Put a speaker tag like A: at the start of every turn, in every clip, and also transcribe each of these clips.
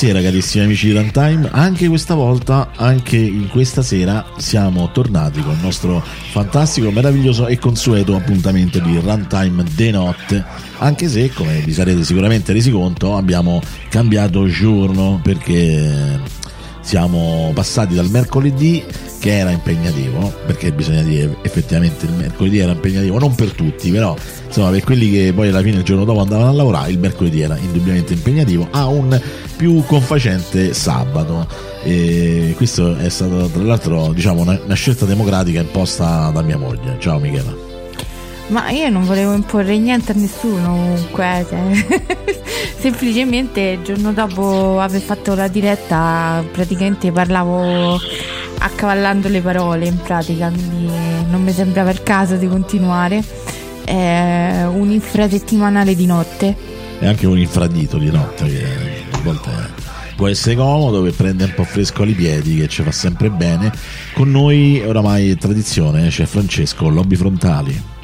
A: buonasera carissimi amici di Runtime, anche questa volta, anche in questa sera siamo tornati con il nostro fantastico, meraviglioso e consueto appuntamento di Runtime de notte, anche se come vi sarete sicuramente resi conto abbiamo cambiato giorno perché siamo passati dal mercoledì che era impegnativo, perché bisogna dire effettivamente il mercoledì era impegnativo, non per tutti, però insomma per quelli che poi alla fine il giorno dopo andavano a lavorare, il mercoledì era indubbiamente impegnativo, a un più confacente sabato. E questo è stato tra l'altro diciamo, una, una scelta democratica imposta da mia moglie. Ciao Michela.
B: Ma io non volevo imporre niente a nessuno comunque, cioè. semplicemente il giorno dopo aver fatto la diretta praticamente parlavo accavallando le parole in pratica, quindi non mi sembrava il caso di continuare. È un infrasettimanale di notte.
A: E anche un infradito di notte che a volte può essere comodo per prendere un po' fresco ai piedi che ci fa sempre bene. Con noi oramai è tradizione, c'è Francesco, lobby frontali.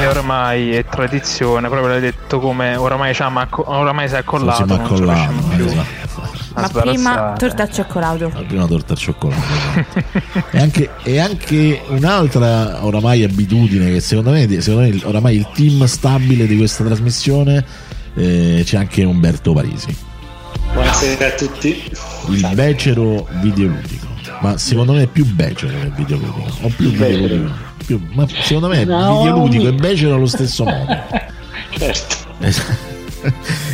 C: E oramai è tradizione, proprio l'hai detto come oramai, oramai si è accollato.
A: Si è accollato, esatto
B: ma prima torta al cioccolato.
A: La prima torta al cioccolato. e, anche, e, anche, un'altra oramai abitudine che secondo me, secondo me oramai il team stabile di questa trasmissione eh, c'è anche Umberto Parisi.
D: Buonasera a tutti.
A: Il becero videoludico. Ma secondo me è più becero che videoludico. O più videoludico. Più, ma secondo me no, videoludico e becero allo stesso modo.
D: certo.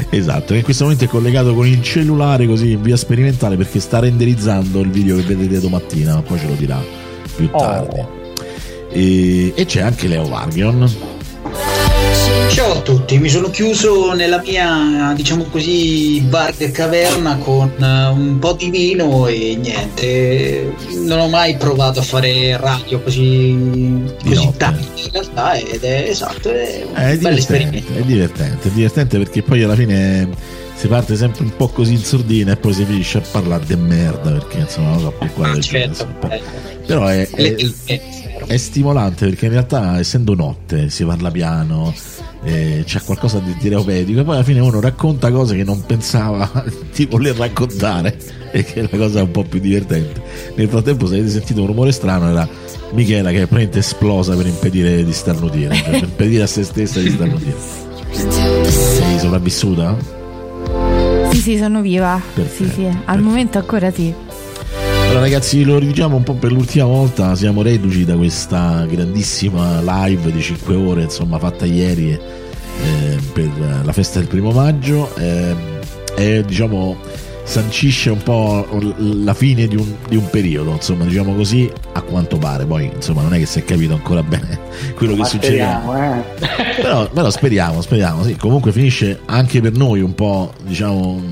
A: Esatto. che in questo momento è collegato con il cellulare così in via sperimentale perché sta renderizzando il video che vedete domattina, ma poi ce lo dirà più oh. tardi. E, e, c'è anche Leo Vargion.
E: Ciao a tutti, mi sono chiuso nella mia, diciamo così, bar caverna con eh, un po' di vino e niente, non ho mai provato a fare radio così, così tanto in realtà ed è esatto, è un è bel esperimento.
A: È divertente, è divertente perché poi alla fine si parte sempre un po' così in sordina e poi si finisce a parlare di merda perché insomma non so più qua ah, certo, però è, è, è stimolante perché in realtà essendo notte si parla piano eh, c'è qualcosa di terapetico e poi alla fine uno racconta cose che non pensava di voler raccontare e che è la cosa un po' più divertente nel frattempo se avete sentito un rumore strano era Michela che è praticamente esplosa per impedire di starnutire cioè per impedire a se stessa di starnutire sei sopravvissuta?
B: sì sì sono viva perfetto, sì, sì. al perfetto. momento ancora sì
A: allora ragazzi lo ridiciamo un po' per l'ultima volta, siamo reduci da questa grandissima live di 5 ore insomma fatta ieri eh, per la festa del primo maggio eh, e diciamo sancisce un po' la fine di un, di un, periodo, insomma, diciamo così, a quanto pare. Poi, insomma, non è che si è capito ancora bene quello che succede. Eh. Però, però, speriamo, speriamo. Sì. Comunque finisce anche per noi un po', diciamo,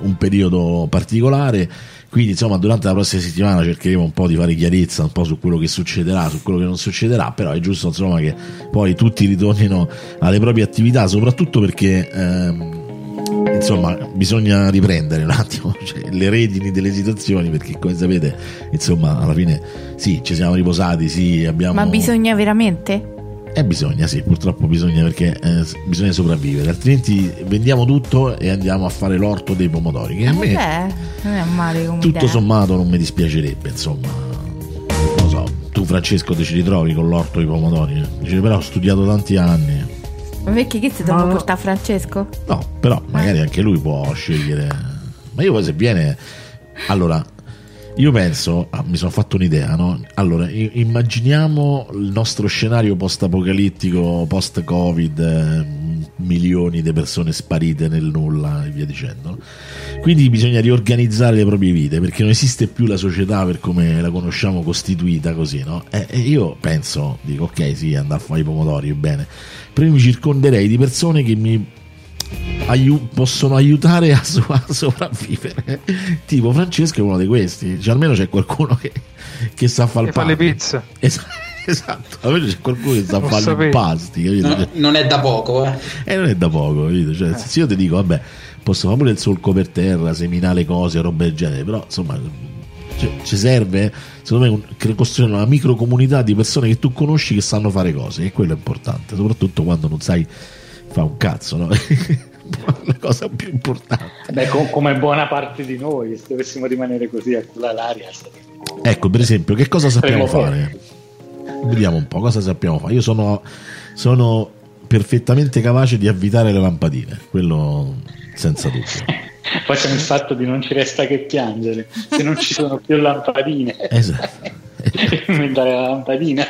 A: un periodo particolare quindi, insomma, durante la prossima settimana cercheremo un po' di fare chiarezza un po' su quello che succederà, su quello che non succederà, però è giusto insomma che poi tutti ritornino alle proprie attività, soprattutto perché ehm, insomma bisogna riprendere un attimo cioè, le redini delle situazioni perché come sapete insomma alla fine sì ci siamo riposati sì abbiamo
B: ma bisogna veramente?
A: Eh bisogna, sì, purtroppo bisogna perché eh, bisogna sopravvivere, altrimenti vendiamo tutto e andiamo a fare l'orto dei pomodori. Che a me
B: Beh, non è male come
A: tutto
B: idea.
A: sommato non mi dispiacerebbe, insomma. Non lo so, tu Francesco ti ci ritrovi con l'orto dei pomodori? Dice però ho studiato tanti anni.
B: Ma perché che ti devo no. portare Francesco?
A: No, però magari anche lui può scegliere. Ma io poi se viene... Allora, io penso, ah, mi sono fatto un'idea, no? Allora, immaginiamo il nostro scenario post-apocalittico, post-Covid, eh, milioni di persone sparite nel nulla e via dicendo. Quindi bisogna riorganizzare le proprie vite perché non esiste più la società per come la conosciamo costituita così, no? E, e io penso, dico ok, sì, andare a fare i pomodori, bene, però mi circonderei di persone che mi aiu- possono aiutare a, so- a, sopravvivere. tipo Francesco è uno di questi, cioè, almeno c'è qualcuno che, che sa fare il
C: pane. le pizze.
A: Esatto. Esatto, almeno c'è qualcuno che sa fare i pasti, capito?
E: No, non è da poco, eh.
A: eh non è da poco, capito? Cioè, eh. se io ti dico, vabbè, posso fare pure il solco per terra, seminare cose, roba del genere, però insomma cioè, ci serve secondo me un, costruire una micro comunità di persone che tu conosci che sanno fare cose e quello è importante soprattutto quando non sai fa un cazzo no? la cosa più importante.
D: Beh, com- come buona parte di noi, se dovessimo rimanere così a cullare l'aria.
A: Ecco, per esempio, che cosa sappiamo fare? Vediamo un po' cosa sappiamo fare. Io sono, sono perfettamente capace di avvitare le lampadine, quello senza dubbio.
D: Poi c'è il fatto di non ci resta che piangere, se non ci sono più lampadine.
A: Esatto.
D: Inventare la lampadina.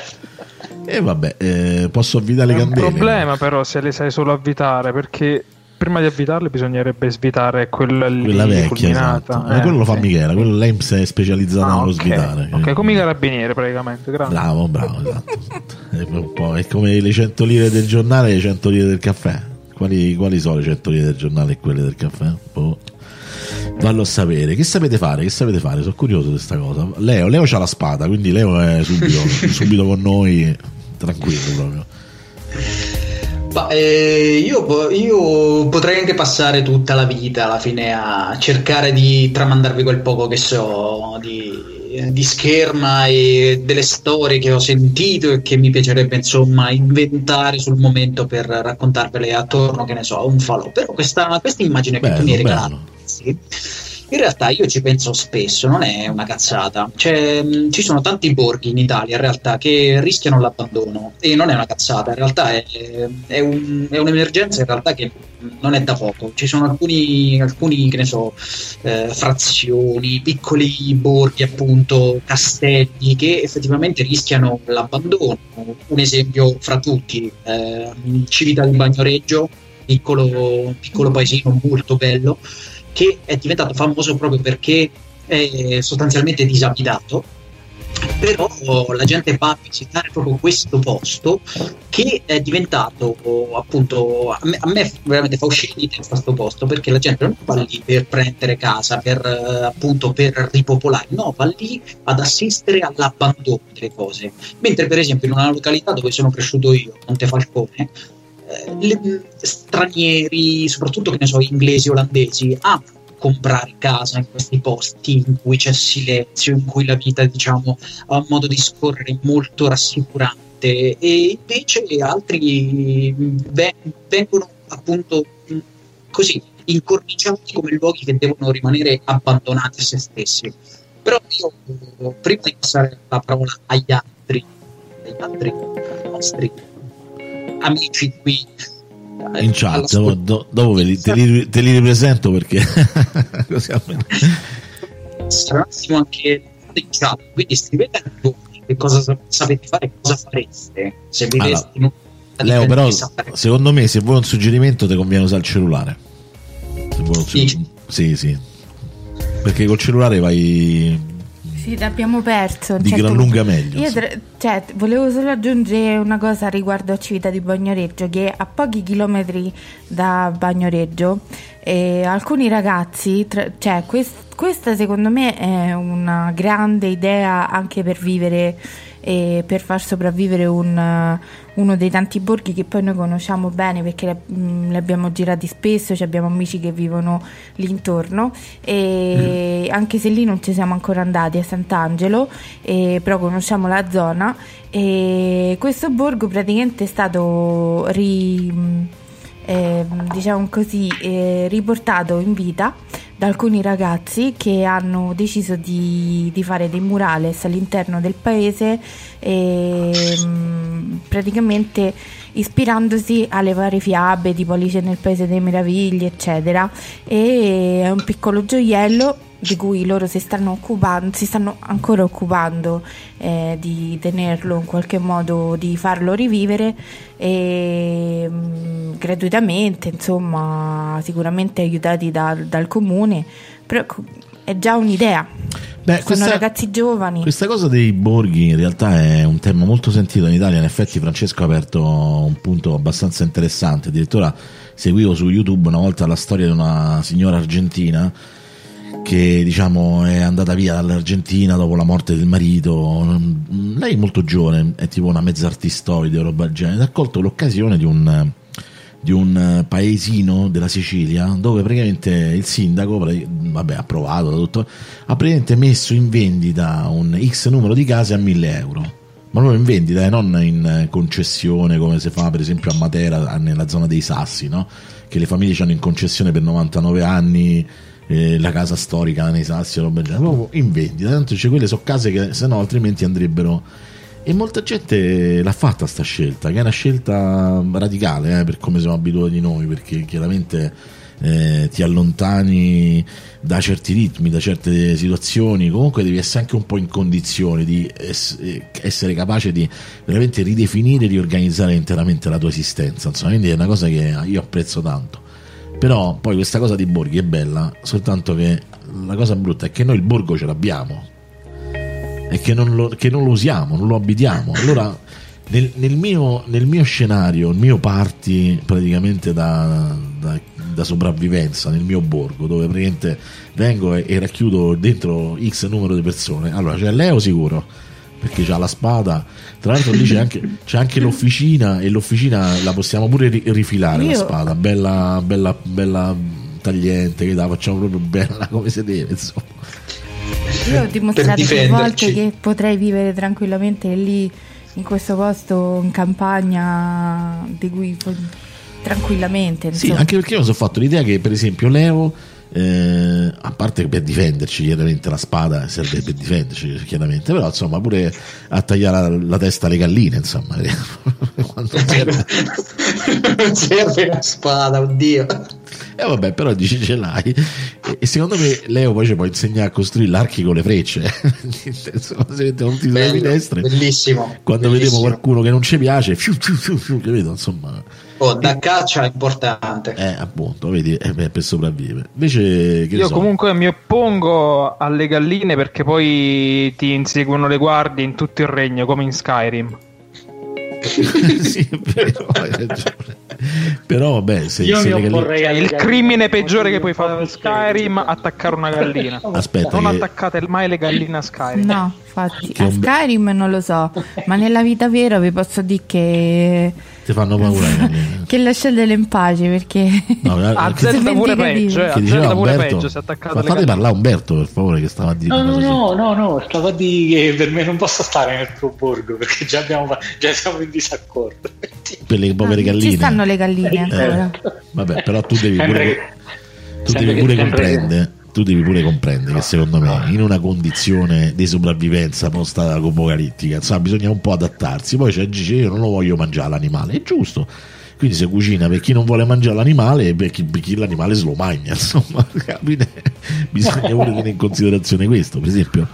A: E vabbè, eh, posso avvitare le candele.
C: Un problema però se le sai solo avvitare perché prima di avvitarle bisognerebbe svitare quella lì
A: quella vecchia esatto. eh, quello lo fa sì. Michela quello l'EMS è specializzato ah, nello okay. svitare
C: ok come i carabinieri praticamente grande.
A: bravo bravo esatto, esatto. È, è, come le 100 lire del giornale e le 100 lire del caffè quali, quali sono le 100 lire del giornale e quelle del caffè? Boh. Vallo a sapere. Che sapete fare? Che sapete fare? Sono curioso di questa cosa. Leo, Leo c'ha la spada, quindi Leo è subito, subito con noi, tranquillo proprio.
E: Ma, eh, io, io, potrei anche passare tutta la vita alla fine a cercare di tramandarvi quel poco che so di, di, scherma e delle storie che ho sentito e che mi piacerebbe insomma inventare sul momento per raccontarvele attorno, che ne so, a un falò. Però questa, questa immagine bello, che tu mi hai regalato, sì, in realtà io ci penso spesso, non è una cazzata. Cioè, ci sono tanti borghi in Italia in realtà che rischiano l'abbandono e non è una cazzata, in realtà è, è, un, è un'emergenza in realtà che non è da poco. Ci sono alcuni, alcuni che ne so, eh, frazioni, piccoli borghi, appunto, castelli che effettivamente rischiano l'abbandono. Un esempio fra tutti, eh, Civita di Bagnoreggio, piccolo, piccolo paesino molto bello che è diventato famoso proprio perché è sostanzialmente disabitato però la gente va a visitare proprio questo posto che è diventato appunto a me, a me veramente fa uscire di testa questo posto perché la gente non va lì per prendere casa per appunto per ripopolare no va lì ad assistere all'abbandono delle cose. Mentre per esempio in una località dove sono cresciuto io Montefalcone le, stranieri, soprattutto che ne so, inglesi, olandesi, amano comprare casa in questi posti in cui c'è silenzio, in cui la vita, diciamo, ha un modo di scorrere molto rassicurante e invece altri vengono appunto così incorniciati come luoghi che devono rimanere abbandonati a se stessi. Però io prima di passare la parola agli altri, agli altri nostri amici qui.
A: In chat dopo, do, dopo li, te, li, te, li, ripresento perché così almeno.
E: Sarà un attimo anche in chat quindi scrivete a voi che cosa sapete fare cosa fareste. Se viveste allora,
A: in Leo però secondo me se vuoi un suggerimento ti conviene usare il cellulare. Se vuoi un sì. sì sì. Perché col cellulare vai
B: sì, l'abbiamo perso.
A: Di certo gran lunga meglio.
B: Io sì. cioè, volevo solo aggiungere una cosa riguardo a Civita di Bagnoreggio, che a pochi chilometri da Bagnoreggio eh, alcuni ragazzi, tra, cioè, quest, questa secondo me è una grande idea anche per vivere e per far sopravvivere un, uno dei tanti borghi che poi noi conosciamo bene perché li mm, abbiamo girati spesso, cioè abbiamo amici che vivono lì intorno e mm. anche se lì non ci siamo ancora andati a Sant'Angelo, e, però conosciamo la zona e questo borgo praticamente è stato ri, eh, diciamo così, eh, riportato in vita da alcuni ragazzi che hanno deciso di, di fare dei murales all'interno del paese e, mm, praticamente ispirandosi alle varie fiabe tipo Alice nel Paese delle Meraviglie eccetera. E è un piccolo gioiello di cui loro si stanno occupando, si stanno ancora occupando eh, di tenerlo in qualche modo, di farlo rivivere e, mh, mm, gratuitamente, insomma, sicuramente aiutati da, dal comune, però è già un'idea. Beh, Sono questa, ragazzi giovani.
A: Questa cosa dei borghi in realtà è un tema molto sentito in Italia. In effetti, Francesco ha aperto un punto abbastanza interessante. Addirittura seguivo su YouTube una volta la storia di una signora argentina che diciamo è andata via dall'Argentina dopo la morte del marito. Lei è molto giovane, è tipo una mezza artistoide o roba del genere. Ha colto l'occasione di un, di un paesino della Sicilia dove praticamente il sindaco vabbè, ha provato tutto, ha praticamente messo in vendita un X numero di case a 1000 euro ma proprio in vendita, eh, non in concessione come si fa per esempio a Matera, nella zona dei Sassi, no? che le famiglie hanno in concessione per 99 anni eh, la casa storica nei Sassi, roba del genere, proprio in vendita. Tanto c'è quelle sono case che se no altrimenti andrebbero. E molta gente l'ha fatta sta scelta, che è una scelta radicale eh, per come siamo abituati noi, perché chiaramente eh, ti allontani da certi ritmi, da certe situazioni, comunque devi essere anche un po' in condizione di ess- essere capace di veramente ridefinire e riorganizzare interamente la tua esistenza. Insomma, quindi è una cosa che io apprezzo tanto. Però poi questa cosa di borghi è bella, soltanto che la cosa brutta è che noi il borgo ce l'abbiamo e che non lo, che non lo usiamo, non lo abitiamo. Allora nel, nel, mio, nel, mio, scenario, il mio party praticamente da, da, da, sopravvivenza nel mio borgo, dove praticamente vengo e, e, racchiudo dentro X numero di persone. Allora c'è Leo sicuro, perché ha la spada. Tra l'altro lì c'è anche, c'è anche l'officina e l'officina la possiamo pure rifilare Io... la spada, bella, bella, bella tagliente, che la facciamo proprio bella come si deve, insomma.
B: Io ho dimostrato più volte che potrei vivere tranquillamente lì in questo posto in campagna di cui tranquillamente.
A: Insomma. Sì, anche perché io mi sono fatto l'idea che per esempio Leo, eh, a parte per difenderci, chiaramente la spada serve per difenderci, chiaramente, però insomma pure a tagliare la, la testa alle galline, insomma.
E: Quando serve. serve la spada, oddio.
A: E eh vabbè, però dici ce l'hai. E, e secondo me Leo poi ci può insegnare a costruire l'archi con le frecce. Insomma, se mettiamo tutti sulle finestre.
E: Bellissimo.
A: Quando
E: bellissimo.
A: vediamo qualcuno che non ci piace, fiu, fiu, fiu, fiu, capito? Insomma.
E: Oh, da caccia è importante.
A: Eh, appunto, vedi, eh, per sopravvivere. Invece,
C: io so. comunque mi oppongo alle galline perché poi ti inseguono le guardie in tutto il regno, come in Skyrim.
A: sì, però, però vabbè, se,
C: Io se mi galline... il crimine peggiore che puoi fare in Skyrim attaccare una gallina.
A: Aspetta,
C: non
A: che...
C: attaccate mai le galline a Skyrim.
B: No, infatti, a Skyrim non lo so, ma nella vita vera vi posso dire che
A: ti fanno paura
B: che lasciatele in pace perché
C: no, a Zelda pure peggio eh,
A: che diceva Umberto. ma fate parlare Umberto per favore che stava a dire
D: no no no, no no stavo a dire che per me non posso stare nel tuo borgo perché già, abbiamo, già siamo in disaccordo.
A: Per le povere galline
B: ci stanno le galline ancora.
A: Eh, vabbè però tu devi pure tu devi pure comprendere tu devi pure comprendere che secondo me in una condizione di sopravvivenza post apocalittica insomma bisogna un po' adattarsi. Poi c'è dice io non lo voglio mangiare l'animale. È giusto. Quindi si cucina per chi non vuole mangiare l'animale e per chi, per chi l'animale se lo mangia insomma bisogna pure tenere in considerazione questo. Per esempio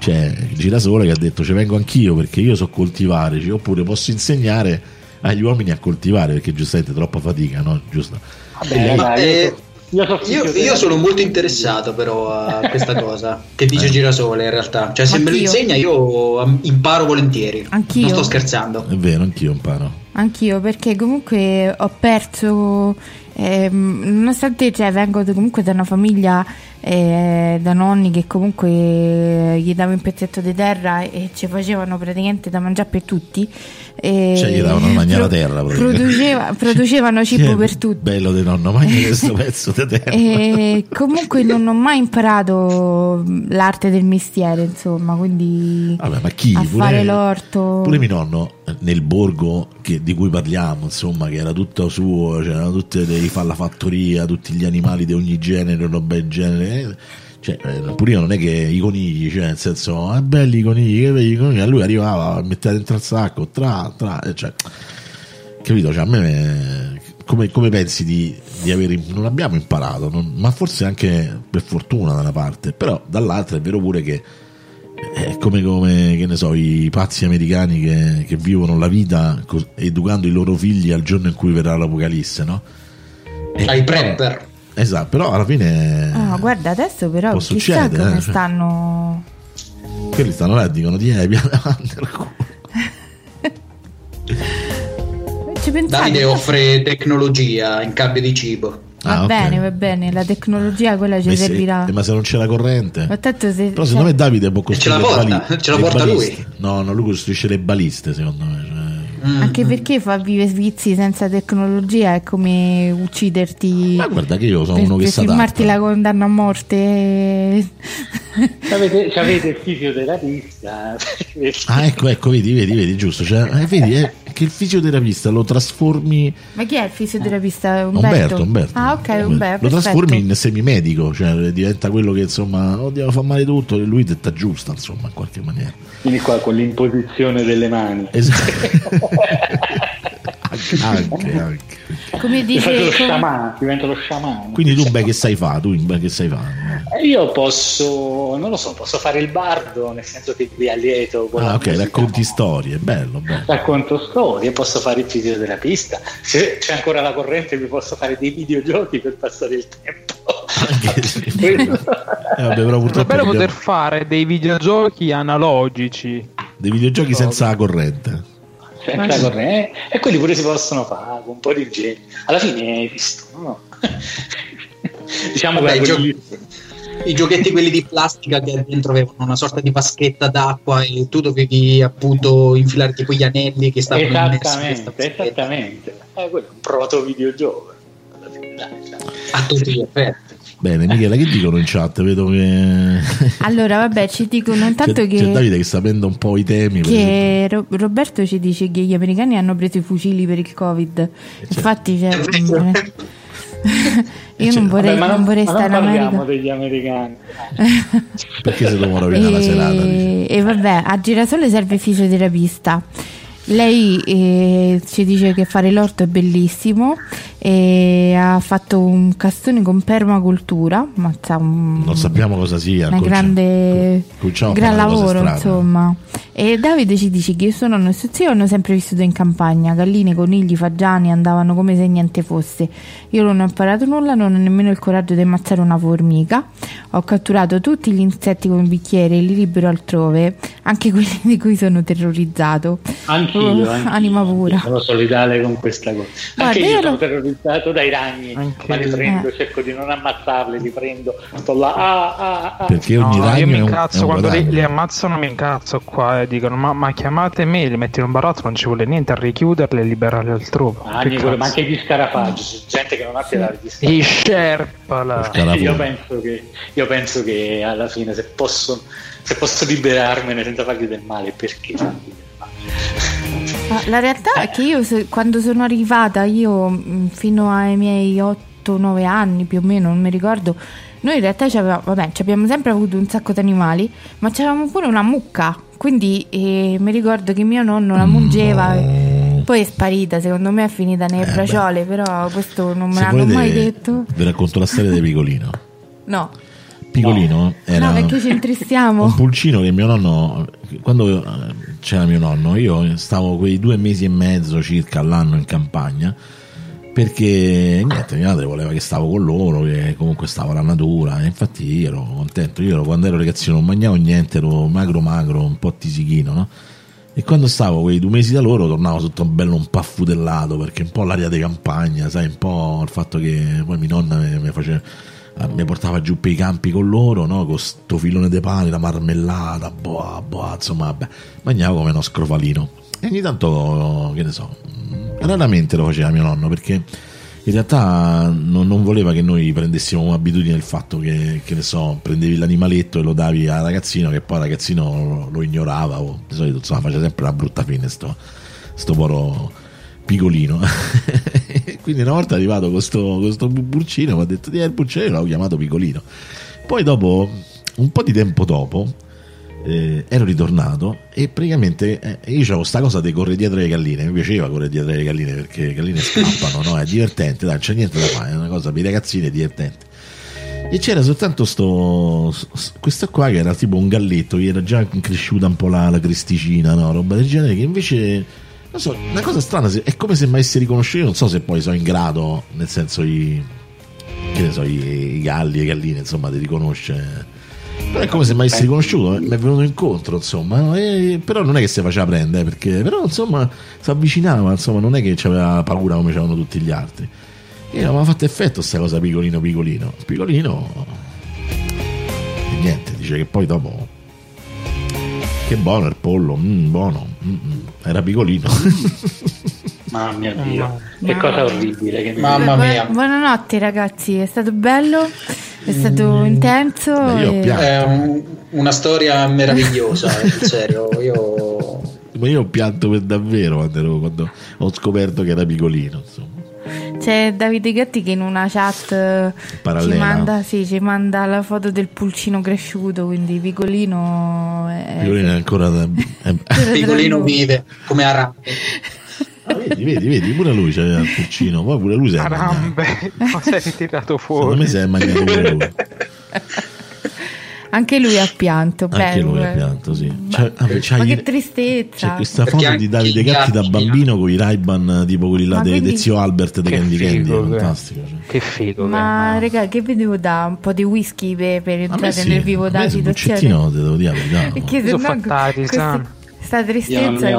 A: c'è il girasole che ha detto ci vengo anch'io perché io so coltivare cioè, oppure posso insegnare agli uomini a coltivare perché giustamente è troppa fatica no? giusto?
E: Vabbè, ma, eh, io, io, io, sono molto interessato però a questa cosa che dice eh. Girasole in realtà. Cioè se anch'io. me lo insegna io imparo volentieri.
B: Anch'io.
E: Non sto scherzando.
A: È vero, anch'io imparo.
B: Anch'io perché comunque ho perso, eh, nonostante cioè, vengo comunque da una famiglia eh, da nonni che comunque gli davo un pezzetto di terra e ci facevano praticamente da mangiare per tutti.
A: E cioè gli davano mangiare pro- terra
B: produceva, producevano cibo per tutti.
A: bello di nonno mangia questo pezzo di terra.
B: E comunque non ho mai imparato l'arte del mestiere insomma quindi
A: Vabbè, ma chi?
B: a
A: pure,
B: fare l'orto.
A: pure mio nonno nel borgo che, di cui parliamo insomma che era tutto suo c'erano tutte devi fare la fattoria tutti gli animali di ogni genere roba del genere cioè, eh, pure io non è che i conigli, cioè, nel senso, ah, belli i conigli, che belli i conigli, a lui arrivava, metteva dentro il sacco, tra, tra, cioè, capito? Cioè, a me, come, come pensi di, di aver, non abbiamo imparato, non, ma forse anche per fortuna da una parte, però dall'altra è vero pure che è come, come che ne so, i pazzi americani che, che vivono la vita educando i loro figli al giorno in cui verrà l'apocalisse, no?
E: Ai prepper.
A: Esatto, però alla fine.
B: Ah, guarda, adesso però può chissà succedere, come eh? stanno.
A: Quelli stanno là e dicono di eh, piano davanti al culo.
E: Davide offre tecnologia in cambio di cibo.
B: Va ah, bene, okay. va bene, la tecnologia quella ci ma servirà.
A: Se, ma se non c'è la corrente.
B: Ma tanto se,
A: Però secondo me Davide può costruire
E: ce la porta, bali- ce la porta lui.
A: No, no, lui costruisce le baliste, secondo me.
E: Mm,
B: Anche
E: mm.
B: perché fa vivere svizi senza tecnologia è come ucciderti.
A: Ma guarda che io sono
B: per,
A: uno che sa
B: firmarti la condanna a morte.
F: Avete, avete il fisioterapista.
A: Ah, ecco, ecco, vedi, vedi, vedi, giusto. Cioè, eh, vedi eh, che il fisioterapista lo trasformi.
B: Ma chi è il fisioterapista? Umberto?
A: Umberto, Umberto.
B: Ah, ok, Umberto.
A: Lo trasformi in semimedico, cioè diventa quello che insomma, oddio, fa male tutto, e lui ti aggiusta, insomma, in qualche maniera.
F: Quindi qua con l'imposizione delle mani.
A: Esatto. anche, anche.
B: Come
F: Divento lo
B: dice. com-
F: sciamano, divento lo sciamano.
A: Quindi tu, beh, che sai fa? Tu, beh, che sai fa?
F: Eh, Io posso, non lo so, posso fare il bardo, nel senso che vi allieto con
A: Ah, ok,
F: musica,
A: racconti
F: no?
A: storie, bello, bello.
F: Racconto storie, posso fare il fisioterapista. Se c'è ancora la corrente, vi posso fare dei videogiochi per passare il tempo.
A: Anche se-
F: Quello-
A: Eh, vabbè, però
C: È
A: purtroppo
C: bello
A: abbiamo
C: poter fare dei videogiochi analogici.
A: dei videogiochi senza la corrente.
F: senza corrente. E quelli pure si possono fare con un po' di ingegno. Alla fine hai visto, no? diciamo
E: Vabbè,
F: che
E: i
F: quelli-
E: I giochetti quelli di plastica che dentro avevano una sorta di vaschetta d'acqua e tu dovevi appunto infilare tipo gli anelli che stavano
F: Esattamente, esattamente. Eh, quello è un proto videogioco.
E: A tutti gli effetti.
A: Bene, Michela, che dicono in chat? Vedo che.
B: Allora, vabbè, ci dicono intanto
A: c'è,
B: che.
A: c'è Davide che sta prendendo un po' i temi.
B: che Ro- Roberto ci dice che gli americani hanno preso i fucili per il covid infatti cioè, io non vorrei,
F: Vabbè,
B: non vorrei
F: ma
B: stare in America
F: parliamo degli americani.
A: Perché se devono rovinare la serata? dici?
B: e, e vabbè a Girasole serve fisioterapista lei eh, ci dice che fare l'orto è bellissimo e ha fatto un castone con permacultura mazza, un,
A: Non sappiamo cosa sia.
B: una
A: comincia-
B: grande gran lavoro insomma. E Davide ci dice che suo nonno e suo zio hanno sempre vissuto in campagna. Galline, conigli, fagiani andavano come se niente fosse. Io non ho imparato nulla non ho nemmeno il coraggio di ammazzare una formica. Ho catturato tutti gli insetti con il bicchiere e li libero altrove anche quelli di cui sono terrorizzato.
F: Anch'io,
B: Oh,
F: anch'io.
B: anima pura.
F: Sono solidale con questa cosa.
B: Guarda,
F: Anche io
B: io
F: sono terrorizzato dai ragni,
C: Anche
F: ma li prendo,
B: Eh.
F: cerco di non ammazzarli, li prendo, sto là, ah, ah, ah.
A: Perché ogni
C: no,
A: ragno
C: io mi incazzo quando li, li ammazzano, mi incazzo qua e dicono: ma, ma chiamate me, li metti in un barattolo, non ci vuole niente a richiuderli e liberarli altrove. Che
F: quello- ma anche gli scarafaggi, c'è gente che non ha pietà degli
C: I
F: scarafaggi.
C: Sherpa là.
A: Scarafaggi.
F: Io penso, che, io penso che alla fine se posso, se posso liberarmene senza fargli del male, perché fargli del male?
B: Ma la realtà è che io quando sono arrivata, io mh, fino ai miei 8-9 anni più o meno, non mi ricordo, noi in realtà vabbè, ci abbiamo sempre avuto un sacco di animali, ma c'avevamo pure una mucca, quindi eh, mi ricordo che mio nonno la mungeva e poi è sparita, secondo me è finita nelle
A: Eh,
B: braciole, però questo non me l'hanno mai detto.
A: Vi racconto la storia di Piccolino.
B: No,
A: Piccolino era
B: no perché ci intristiamo.
A: un pulcino che mio nonno, quando eh, c'era mio nonno, io stavo quei due mesi e mezzo circa all'anno in campagna. Perché niente, mia madre voleva che stavo con loro, che comunque stavo alla natura, e infatti io ero contento. Io ero, quando ero ragazzino non mangiavo niente, ero magro magro, un po' tisichino, no? E quando stavo quei due mesi da loro tornavo tutto bello un po' affutellato perché un po' l'aria di campagna, sai, un po' il fatto che poi mia nonna mi, mi faceva mi portava giù per i campi con loro, no? con sto filone di pane, la marmellata, boh, boh, insomma, vabbè, mangiavo come uno scrofalino. E ogni tanto, che ne so, raramente lo faceva mio nonno perché in realtà non, non voleva che noi prendessimo come abitudine il fatto che, che ne so, prendevi l'animaletto e lo davi al ragazzino, che poi il ragazzino lo, lo ignorava, o di solito insomma faceva sempre una brutta fine sto, sto poro piccolino. Quindi una volta è arrivato con sto, con sto burcino, mi ha detto di il burcino, l'ho chiamato piccolino. Poi dopo, un po' di tempo dopo, eh, ero ritornato e praticamente eh, io avevo sta cosa di correre dietro le galline mi piaceva correre dietro le galline perché le galline scappano no? è divertente dai, non c'è niente da fare è una cosa per i ragazzini è divertente e c'era soltanto sto, questo qua che era tipo un galletto che era già cresciuta un po' la, la cristicina no? roba del genere che invece non so una cosa strana è come se mi avessi riconosciuto io non so se poi sono in grado nel senso i che ne so i, i galli le galline insomma di riconoscere però è come se mi avessi riconosciuto, eh, mi è venuto incontro, insomma? E- però non è che si faceva prendere, eh, perché però insomma si avvicinava, insomma, non è che aveva paura come c'erano tutti gli altri. E mi ha fatto effetto questa cosa piccolino piccolino. Piccolino e niente, dice che poi dopo Che buono il pollo, mm, buono. Mm, mm. Era piccolino.
D: Mamma mia Dio, che
B: Mamma
D: cosa orribile. Che
E: Mamma mia.
B: buonanotte ragazzi, è stato bello, è stato intenso.
A: Io ho
B: e-.
E: È un- una storia meravigliosa, in serio. Io
A: Ma io ho pianto per davvero quando, quando ho scoperto che era piccolino. Insomma.
B: C'è Davide Gatti che in una chat eh, ci
A: Parallela.
B: manda, sì, ci manda la foto del pulcino cresciuto, quindi piccolino. È...
A: Piccolino è ancora. da-
E: piccolino vive come Arambe.
A: Ah, vedi, vedi, vedi, pure lui c'aveva il pulcino. Poi pure lui si è.
C: Carambe, cosa hai tirato
A: Secondo me
C: fuori?
A: si è mangiato pure lui.
B: Anche lui ha pianto.
A: Anche
B: bello,
A: lui ha pianto, sì. C'è, vabbè, c'hai-
B: Ma che
A: c'è
B: tristezza.
A: questa
E: Perché
A: foto di Davide Gatti da bambino con i Ray-Ban tipo quelli là
B: Ma
A: de- zio Albert di
C: Che
A: Candy Candy.
C: figo che è.
A: Fantastico. cioè.
C: Che figo.
B: Ma
C: che è.
B: raga, che vedevo da un po' di whisky per, per entrare
A: sì,
B: nel vivo
A: a
B: della
A: me sul
B: situazione?
A: buccettino te devo dire la.
B: Perché sennò
C: fattati,
B: questa-
C: San.
B: sta
D: Io non
B: tristezza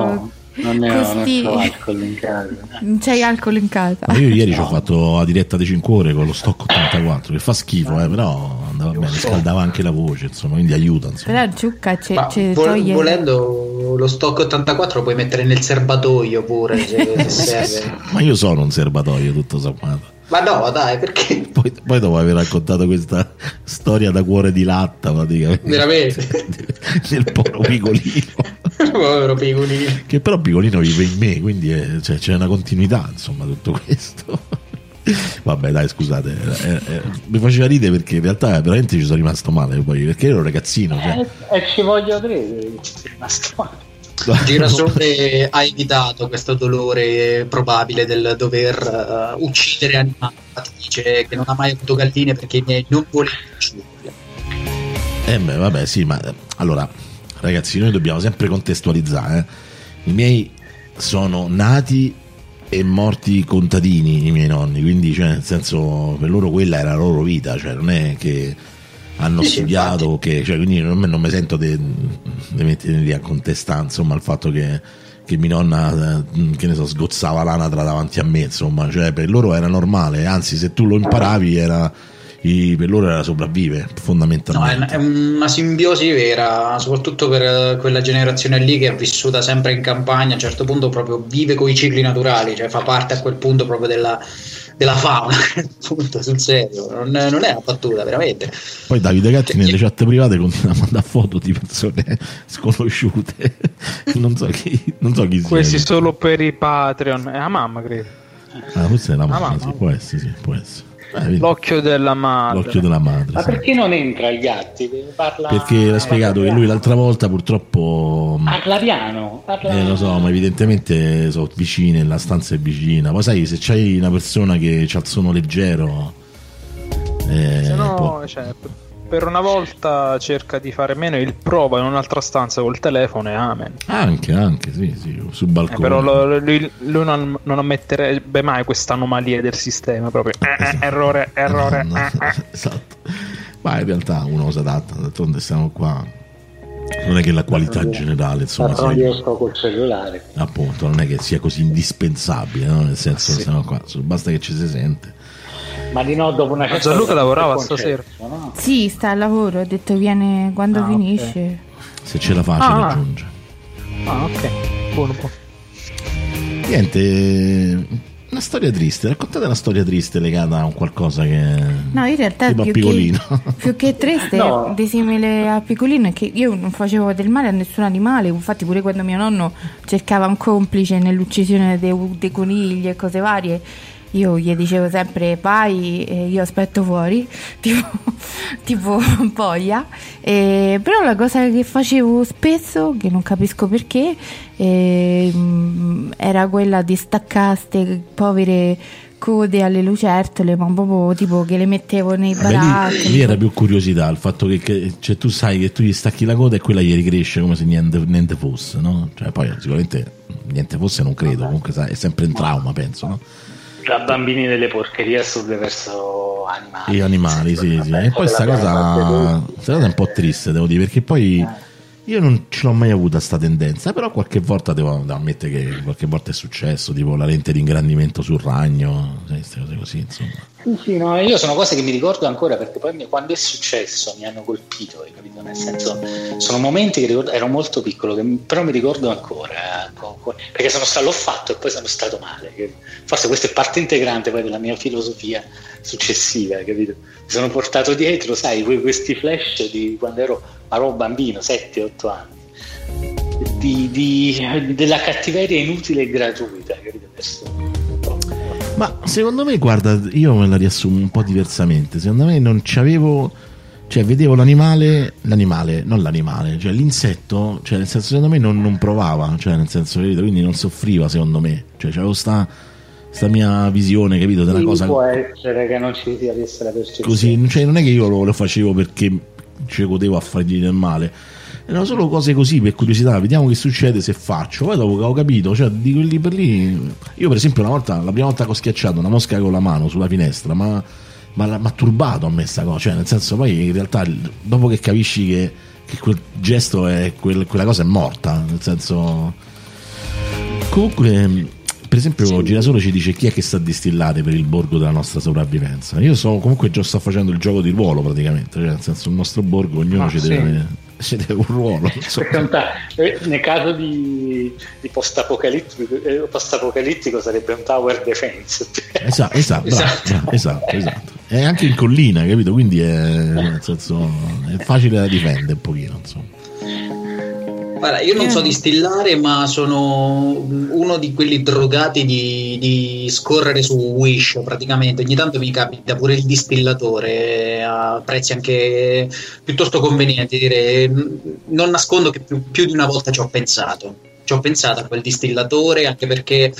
D: non ne
B: questi-
D: ho alcol in casa.
B: non c'hai alcol in casa.
A: Ma io ieri ci ho fatto la diretta di 5 ore con lo stock 84 che fa schifo, eh, però andava bene, scaldava anche la voce, insomma, quindi aiuta. Insomma.
B: Però Ciucca ce,
E: Ma
B: ce
E: vol-
B: toglie.
E: volendo lo stock 84 lo puoi mettere nel serbatoio pure se serve.
A: Ma io sono un serbatoio tutto sommato.
E: Ma no, dai, perché?
A: Poi, poi dopo aver raccontato questa storia da cuore di latta, praticamente,
E: Veramente?
A: del povero piccolino,
E: Povero piccolino.
A: che però piccolino vive in me, quindi è- cioè, c'è una continuità, insomma, tutto questo. Vabbè, dai, scusate, eh, eh, mi faceva ridere perché in realtà veramente ci sono rimasto male poi, perché ero un ragazzino. Cioè,
D: E ci voglio credere. rimasto male.
E: Girasole ha evitato questo dolore probabile del dover eh, uccidere animali. Dice che non ha mai avuto galline perché i miei non volevano ucciderle.
A: Eh beh, vabbè, sì, ma eh, allora, ragazzi, noi dobbiamo sempre contestualizzare. eh. I miei sono nati e morti contadini, i miei nonni, quindi, cioè, nel senso, per loro quella era la loro vita, cioè, non è che hanno
E: Sì,
A: studiato, che, cioè, quindi non, non mi sento di mettere lì a contestare, insomma, il fatto che, che mia nonna, eh, che ne so, sgozzava l'anatra davanti a me, insomma, cioè, per loro era normale, anzi, se tu lo imparavi era... i- per loro era sopravvive
E: No, è,
A: fondamentalmente
E: è una simbiosi vera, soprattutto per eh, quella generazione lì che è vissuta sempre in campagna, a un certo punto proprio vive con i cicli naturali, cioè fa parte a quel punto proprio della, della fauna, appunto, sul serio, non, non è una battuta, veramente.
A: Poi Davide Gatti nelle chat private continua a mandare foto di persone sconosciute. non so chi, non so chi sia.
C: Questi solo per i Patreon. È la mamma, credo.
A: Ah, forse è la mamma,
C: mamma.
A: sì, può essere, sì, può essere. Eh,
C: L'occhio della madre.
A: l'occhio della madre.
D: Ma
A: sì.
D: perché non entra ai gatti? Parla-
A: Perché l'ha spiegato che lui l'altra volta purtroppo...
D: Parla piano. Parla...
A: Eh, lo so, ma evidentemente sono vicine, la stanza è vicina. Poi sai, se c'hai una persona che ha il suono leggero... eh,
C: Se no,
A: può-
C: cioè, per una volta cerca di fare meno il prova in un'altra stanza col telefono e amen.
A: Anche, anche, sì, sì, sul
C: Eh,
A: balcone.
C: però lo- lui, lui non, non ammetterebbe mai questa anomalia del sistema. Proprio eh, eh, errore, errore.
A: No, no,
C: eh, eh.
A: esatto. Ma in realtà uno si adatta, d'altronde stiamo qua. Non è che la qualità generale, insomma,
D: D'altronde
A: sia,
D: io sto col cellulare.
A: appunto, non è che sia così indispensabile, no? nel senso
C: Sì.
A: stiamo qua, basta che ci si sente.
D: Ma di no, dopo una certa
C: Gianluca
D: ora
C: lavorava stasera.
D: no?
B: Sì, sta al lavoro, ho detto viene quando
C: Ah,
B: finisce.
A: Se ce la fa, ci
C: Ah.
A: raggiunge.
C: Ah, ok. Buono, buono.
A: Niente, una storia triste. Raccontate una storia triste legata a un qualcosa che.
B: No, in realtà
A: tipo a
B: più che,
A: Piccolino.
B: più che triste,
D: No.
B: di simile a Piccolino, è che io non facevo del male a nessun animale. Infatti, pure quando mio nonno cercava un complice nell'uccisione dei, dei conigli e cose varie, io gli dicevo sempre vai e io aspetto fuori, tipo, tipo poglia. E- però la cosa che facevo spesso, che non capisco perché, ehm, era quella di staccare ste povere code alle lucertole, ma proprio tipo che le mettevo nei
A: Vabbè,
B: baratti.
A: lì, lì era più curiosità il fatto che, che- cioè, tu sai che tu gli stacchi la coda e quella gli ricresce come se niente, niente fosse, no? Cioè, poi sicuramente niente fosse, non credo. Comunque sai, è sempre un trauma, penso, no?
D: Da bambini delle porcherie assurdo verso animali.
A: Gli animali, sì, sì. E poi sta cosa, cosa è un po' triste, devo dire, perché poi Io non ce l'ho mai avuta sta tendenza, però qualche volta devo, ammettere che qualche volta è successo, tipo la lente di ingrandimento sul ragno, queste cose così, insomma.
D: Sì, sì, no, io sono cose che mi ricordo ancora perché poi quando è successo mi hanno colpito, capito? Nel senso, sono momenti che ricordo, ero molto piccolo, che però mi ricordo ancora, co- co- perché sono stato, l'ho fatto e poi sono stato male. Forse questa è parte integrante poi della mia filosofia successiva, capito? Mi sono portato dietro, sai, que- questi flash di quando ero, ero bambino, 7-8 anni, di, di- della cattiveria inutile e gratuita, capito? Adesso-
A: Ma secondo me, guarda, io me la riassumo un po' diversamente. Secondo me non c'avevo. Cioè, vedevo l'animale, l'animale, non l'animale, cioè l'insetto, cioè nel senso, secondo me non, non provava, cioè nel senso? Quindi non soffriva, secondo me. Cioè, c'avevo sta, sta mia visione, capito? Della
D: Sì,
A: cosa
D: può essere che non ci sia questa la percezione.
A: così. Cioè, non è che io lo, lo facevo perché ci godevo a fargli del male. Erano solo cose così per curiosità, vediamo che succede se faccio. Poi dopo che ho capito, cioè di quelli per lì. Io, per esempio, una volta, la prima volta che ho schiacciato una mosca con la mano sulla finestra, ma ma l'ha- m'ha turbato a me sta cosa. Cioè, nel senso, poi in realtà, dopo che capisci che, che quel gesto è quel- quella cosa è morta, nel senso. Comunque. Per esempio, Girasole ci dice chi è che sta a distillare per il borgo della nostra sopravvivenza. Io so, comunque già sto facendo il gioco di ruolo praticamente, cioè nel senso il nostro borgo ognuno
C: Ah,
A: ci,
C: sì.
A: deve, ci deve un ruolo.
D: eh, nel caso di, di post-apocalittico, eh, post-apocalittico sarebbe un tower defense.
A: Esatto, esatto,
E: Esatto.
A: bravo, esatto, esatto. È anche in collina, capito? Quindi è, senso, è facile da difendere un pochino, insomma.
E: Guarda, io non so distillare, ma sono uno di quelli drogati di, di scorrere su Wish praticamente. Ogni tanto mi capita pure il distillatore a prezzi anche piuttosto convenienti. Dire, non nascondo che più, più di una volta ci ho pensato. Ci ho pensato a quel distillatore anche perché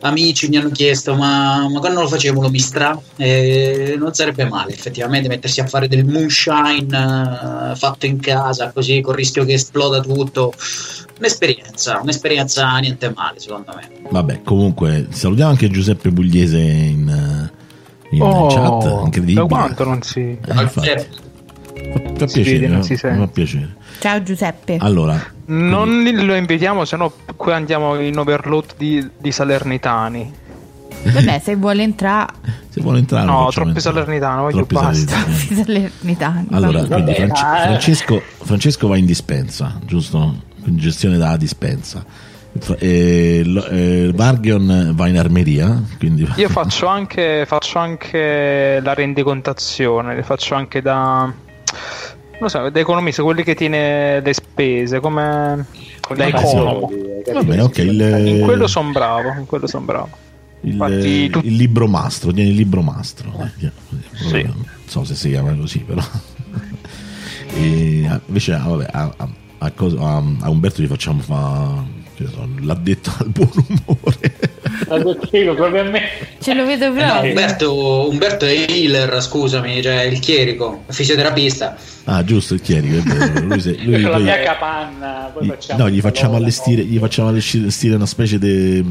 E: amici mi hanno chiesto: ma, ma quando lo facevo lo mistra? Eh, non sarebbe male effettivamente mettersi a fare del moonshine eh, fatto in casa così col rischio che esploda tutto. Un'esperienza, un'esperienza niente male secondo me.
A: Vabbè, comunque, salutiamo anche Giuseppe Pugliese in, eh, in
C: Oh,
A: chat, incredibile.
C: Da quanto non si...
A: Eh, infatti,
E: Eh,
A: fa
C: Si
A: piacere,
C: vede, non
A: no?
C: si
A: mi
C: sente.
A: fa piacere.
B: Ciao Giuseppe.
A: Allora,
C: Non lo invitiamo, se no qui andiamo in overload di, di salernitani.
B: Vabbè, se vuole entrare,
A: se vuole entrare,
C: No, troppi
A: entrare.
C: salernitani, voglio
A: Troppi
C: basta.
A: salernitani.
B: salernitani.
A: Allora, quindi Franci- Francesco, Francesco va in dispensa, giusto? Quindi gestione della dispensa. E eh, Vargion va in armeria, quindi
C: Io faccio anche, faccio anche la rendicontazione, le faccio anche da... Non so, da economista, quelli che tiene le spese, come da economo.
A: Va bene, ok. Il,
C: In quello sono bravo, in quello sono bravo.
A: il,
C: infatti tu-
A: il libro mastro, tiene il libro mastro. eh,
C: Sì.
A: Non so se si chiama così, però. E, ah, invece, ah, vabbè, a, a- a cosa- a- Umberto gli facciamo fa, l'ha detto al buon umore.
D: Proprio a me.
B: Ce lo vedo
E: Eh no,
B: proprio.
E: Umberto, Umberto è healer, scusami, cioè il chierico, fisioterapista.
A: Ah, giusto, il chierico, è vero. Lui, se- lui
D: Con la mia capanna, poi
A: gli-
D: facciamo
A: no, gli facciamo allestire, gli facciamo allestire una specie di.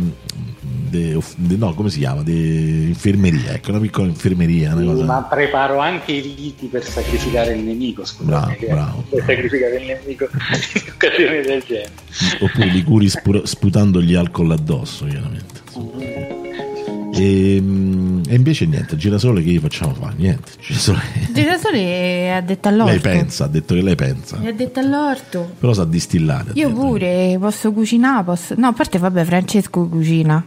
A: No, come si chiama? Di infermeria, ecco, una piccola infermeria. Una
D: Sì,
A: cosa.
D: ma preparo anche i riti per sacrificare il nemico. Scusate,
A: Bravo, bravo,
D: per
A: bravo.
D: sacrificare il nemico in occasioni del genere.
A: Oppure li curi spura- sputandogli alcol addosso, chiaramente. insomma. E, mm, e invece niente, girasole che gli facciamo fare? Niente, girasole.
B: Girasole ha detto all'orto.
A: Lei pensa, ha detto che lei pensa.
B: Mi ha detto all'orto.
A: Però sa distillare.
B: Io pure posso cucinare, posso... No, a parte vabbè, Francesco cucina.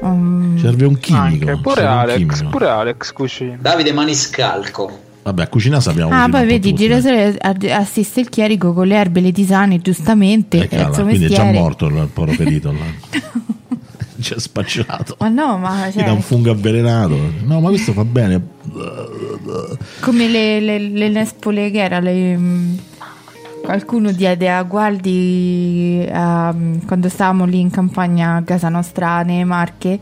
B: Um,
A: Serve un chimico.
C: Anche, pure Alex,
A: chimico.
C: pure Alex cucina.
E: Davide Maniscalco.
A: Vabbè, a cucinare sappiamo
B: Ah, poi vedi,
A: eh.
B: Girasole ad- assiste il chierico con le erbe e le tisane, giustamente.
A: Eh,
B: suo
A: quindi è già
B: mestiere.
A: morto il povero ferito là. Ci ha spacciato.
B: Ma no, ma
A: Gli
B: cioè,
A: dà un fungo avvelenato. No, ma questo fa bene.
B: come le, le, le nespole che era, le, mm, qualcuno diede a Gualdi a- quando stavamo lì in campagna a casa nostra nelle Marche.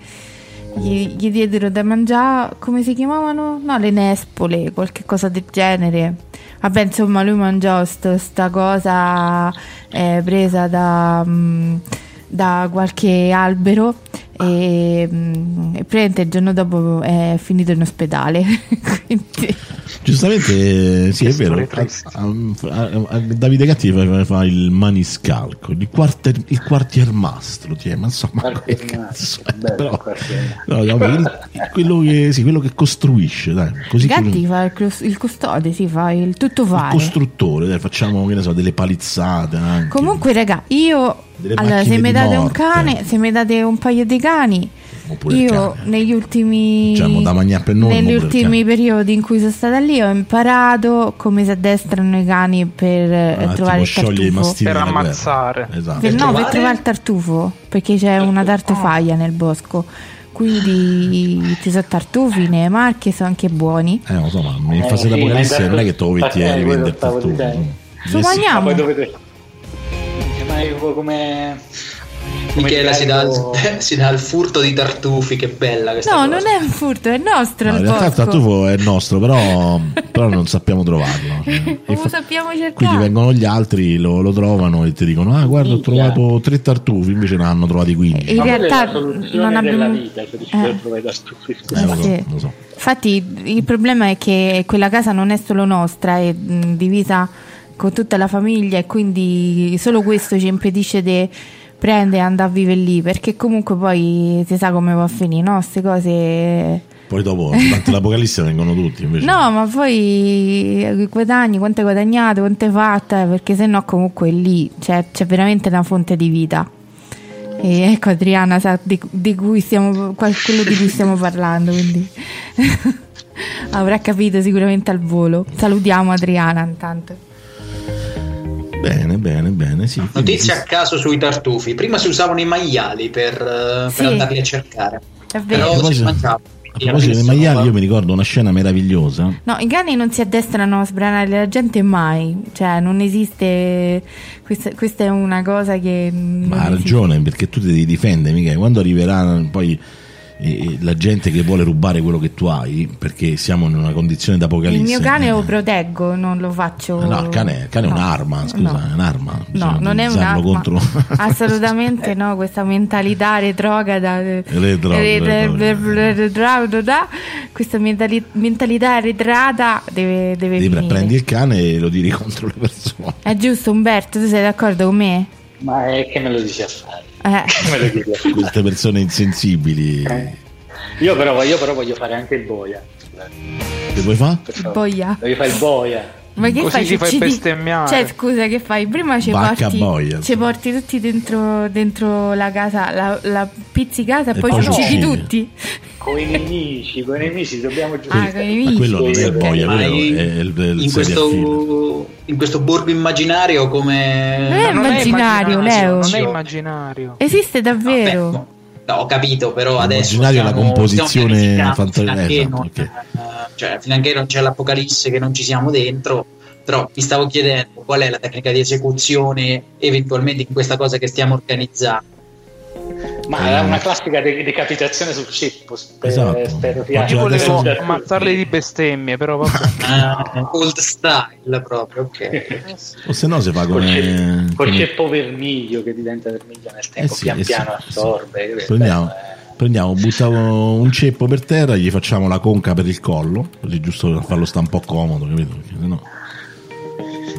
B: Gli, gli diedero da mangiare, come si chiamavano? No, le nespole, qualche cosa del genere. Vabbè, insomma, lui mangiò st- sta cosa eh, presa da, mm, da qualche albero e, mm, e praticamente il giorno dopo è finito in ospedale. Quindi
A: Giustamente, sì, è vero. A- a- a- Davide Gatti fa, fa il maniscalco, il, quartier, il quartiermastro, ti è, ma insomma, cazzo?
F: Bello,
A: Però- no, il- quello, che, sì, quello che costruisce, dai, così
B: Gatti
A: quello-
B: fa il, clos- il custode, si fa il tutto
A: il
B: fare.
A: costruttore, dai, facciamo che ne so, delle palizzate anche.
B: Comunque, raga, io
A: Delle
B: allora,
A: macchine
B: se mi date un
A: morte.
B: cane, se mi date un paio di cani,
A: Oppure il
B: io
A: cane.
B: negli ultimi
A: Diciamo, da per
B: negli
A: il
B: ultimi periodi in cui sono stata lì ho imparato come si addestrano i cani per eh,
A: Ah,
B: trovare il tartufo.
C: Per ammazzare.
A: Esatto.
B: Per, no, per
E: trovare?
B: il tartufo, perché c'è una tartufaglia nel bosco. Quindi ci sono tartufi, ne marche sono anche buoni.
A: Eh, non so, ma in
F: Eh,
A: fase
F: sì,
A: d'apocalisse
F: ma
A: non è che
F: eh, quello
A: rivendere
F: stavo
A: tutto.
F: dicendo.
B: Su
A: sì.
B: Magna-
F: Ma poi dovete. Ma io come. come
E: Michela si dà, si dà il furto di tartufi, che bella questa
B: No,
E: cosa.
B: non è un furto, è nostro
A: No,
B: il
A: in realtà il
B: bosco.
A: tartufo è nostro, però, però non sappiamo trovarlo.
B: Come
A: Infa-
B: sappiamo cercare?
A: Quindi vengono gli altri, lo, lo trovano e ti dicono: Ah, guarda, ho trovato tre tartufi, invece ne hanno trovati 15.
B: In
F: Ma
B: realtà non abbiamo-
F: vita, cioè
B: Eh.
F: per trovare tartufi.
A: Eh, lo so, lo so.
B: Infatti il problema è che quella casa non è solo nostra, è mh, divisa con tutta la famiglia e quindi solo questo ci impedisce di prendere e andare a vivere lì, perché comunque poi si sa come va a finire, no? Queste cose...
A: Poi dopo, durante l'apocalisse, vengono tutti. Invece.
B: No, ma poi i guadagni, quanto hai guadagnato, quanto hai fatto, eh, perché sennò comunque lì c'è, c'è veramente una fonte di vita. E ecco Adriana sa di, di cui stiamo, quello di cui stiamo parlando, quindi avrà capito sicuramente al volo. Salutiamo Adriana intanto.
A: Bene, bene, bene. Sì, quindi si-
E: a caso sui tartufi. Prima si usavano i maiali per, eh,
B: Sì.
E: per andarli a cercare.
B: È vero.
E: Però si mangiava.
A: A proposito dei maiali, io mi ricordo una scena meravigliosa.
B: No, i cani non si addestrano a sbranare la gente mai, cioè non esiste, questa, questa è una cosa che... non
A: Ma ha ragione, perché tu ti devi difendere, mica. Quando arriverà poi eh, la gente che vuole rubare quello che tu hai, perché siamo in una condizione d'apocalisse.
B: Il mio cane
A: eh,
B: lo proteggo, non lo faccio...
A: No, il cane, il cane è
B: No.
A: un'arma, scusa,
B: No.
A: è un'arma.
B: No, non è un'arma.
A: contro.
B: Assolutamente no, questa mentalità retrograda.
A: Retro-
B: re-
A: retro-
B: re- re- retrograda, questa mentali- mentalità retrata deve, deve
A: prendi il cane e lo tiri contro le persone.
B: È giusto Umberto, tu sei d'accordo con me?
F: Ma è che me lo dici a fare?
B: Eh.
F: Che me lo dici a fare?
A: Queste persone insensibili.
F: Eh. Io però, io però voglio fare anche il boia.
A: Che vuoi fare?
F: Favore.
B: Boia.
F: Voglio fare il boia.
B: Ma che
C: Così
B: fai? Ci-
C: fai bestemmiare.
B: Cioè, scusa, che fai? Prima ci porti,
A: boia,
B: ci porti tutti dentro, dentro la casa, la, la pizzi casa e,
A: E
B: poi
A: poi
B: ci
A: ci
B: uccidi tutti.
F: Con i nemici, con i nemici dobbiamo
B: Ah,
F: giocare.
B: con i
A: Ma
B: nemici.
A: quello non è il boia, quello
E: in-
A: è il, è il
E: in, questo, in questo borgo immaginario come...
B: Non è
C: Non è
B: immaginario, Leo.
C: Non è immaginario.
B: Esiste davvero.
E: Vabbè, no, ho capito, però adesso
A: Immaginario è la composizione
E: stiamo pianificando
A: fantasia-
E: fino a che
A: esatto,
E: non- eh, cioè, fino a che non c'è l'apocalisse che non ci siamo dentro però mi stavo chiedendo qual è la tecnica di esecuzione eventualmente in questa cosa che stiamo organizzando
F: Ma è una classica de- decapitazione sul ceppo. Spero,
A: Esatto.
F: spero
A: Ma
F: sia.
C: Io
A: Adesso-
C: volevo ammazzarli di bestemmie, però vabbè.
E: Ah, old style proprio ok
A: O se no si fa
F: Col,
A: come...
F: ceppo, col
A: come-
F: ceppo vermiglio che diventa vermiglio nel tempo,
A: Eh sì,
F: pian
A: eh sì,
F: piano
A: eh sì.
F: assorbe.
A: Prendiamo,
F: Eh,
A: prendiamo, buttiamo un ceppo per terra, gli facciamo la conca per il collo, così giusto per farlo sta un po' comodo, capito? Perché sennò...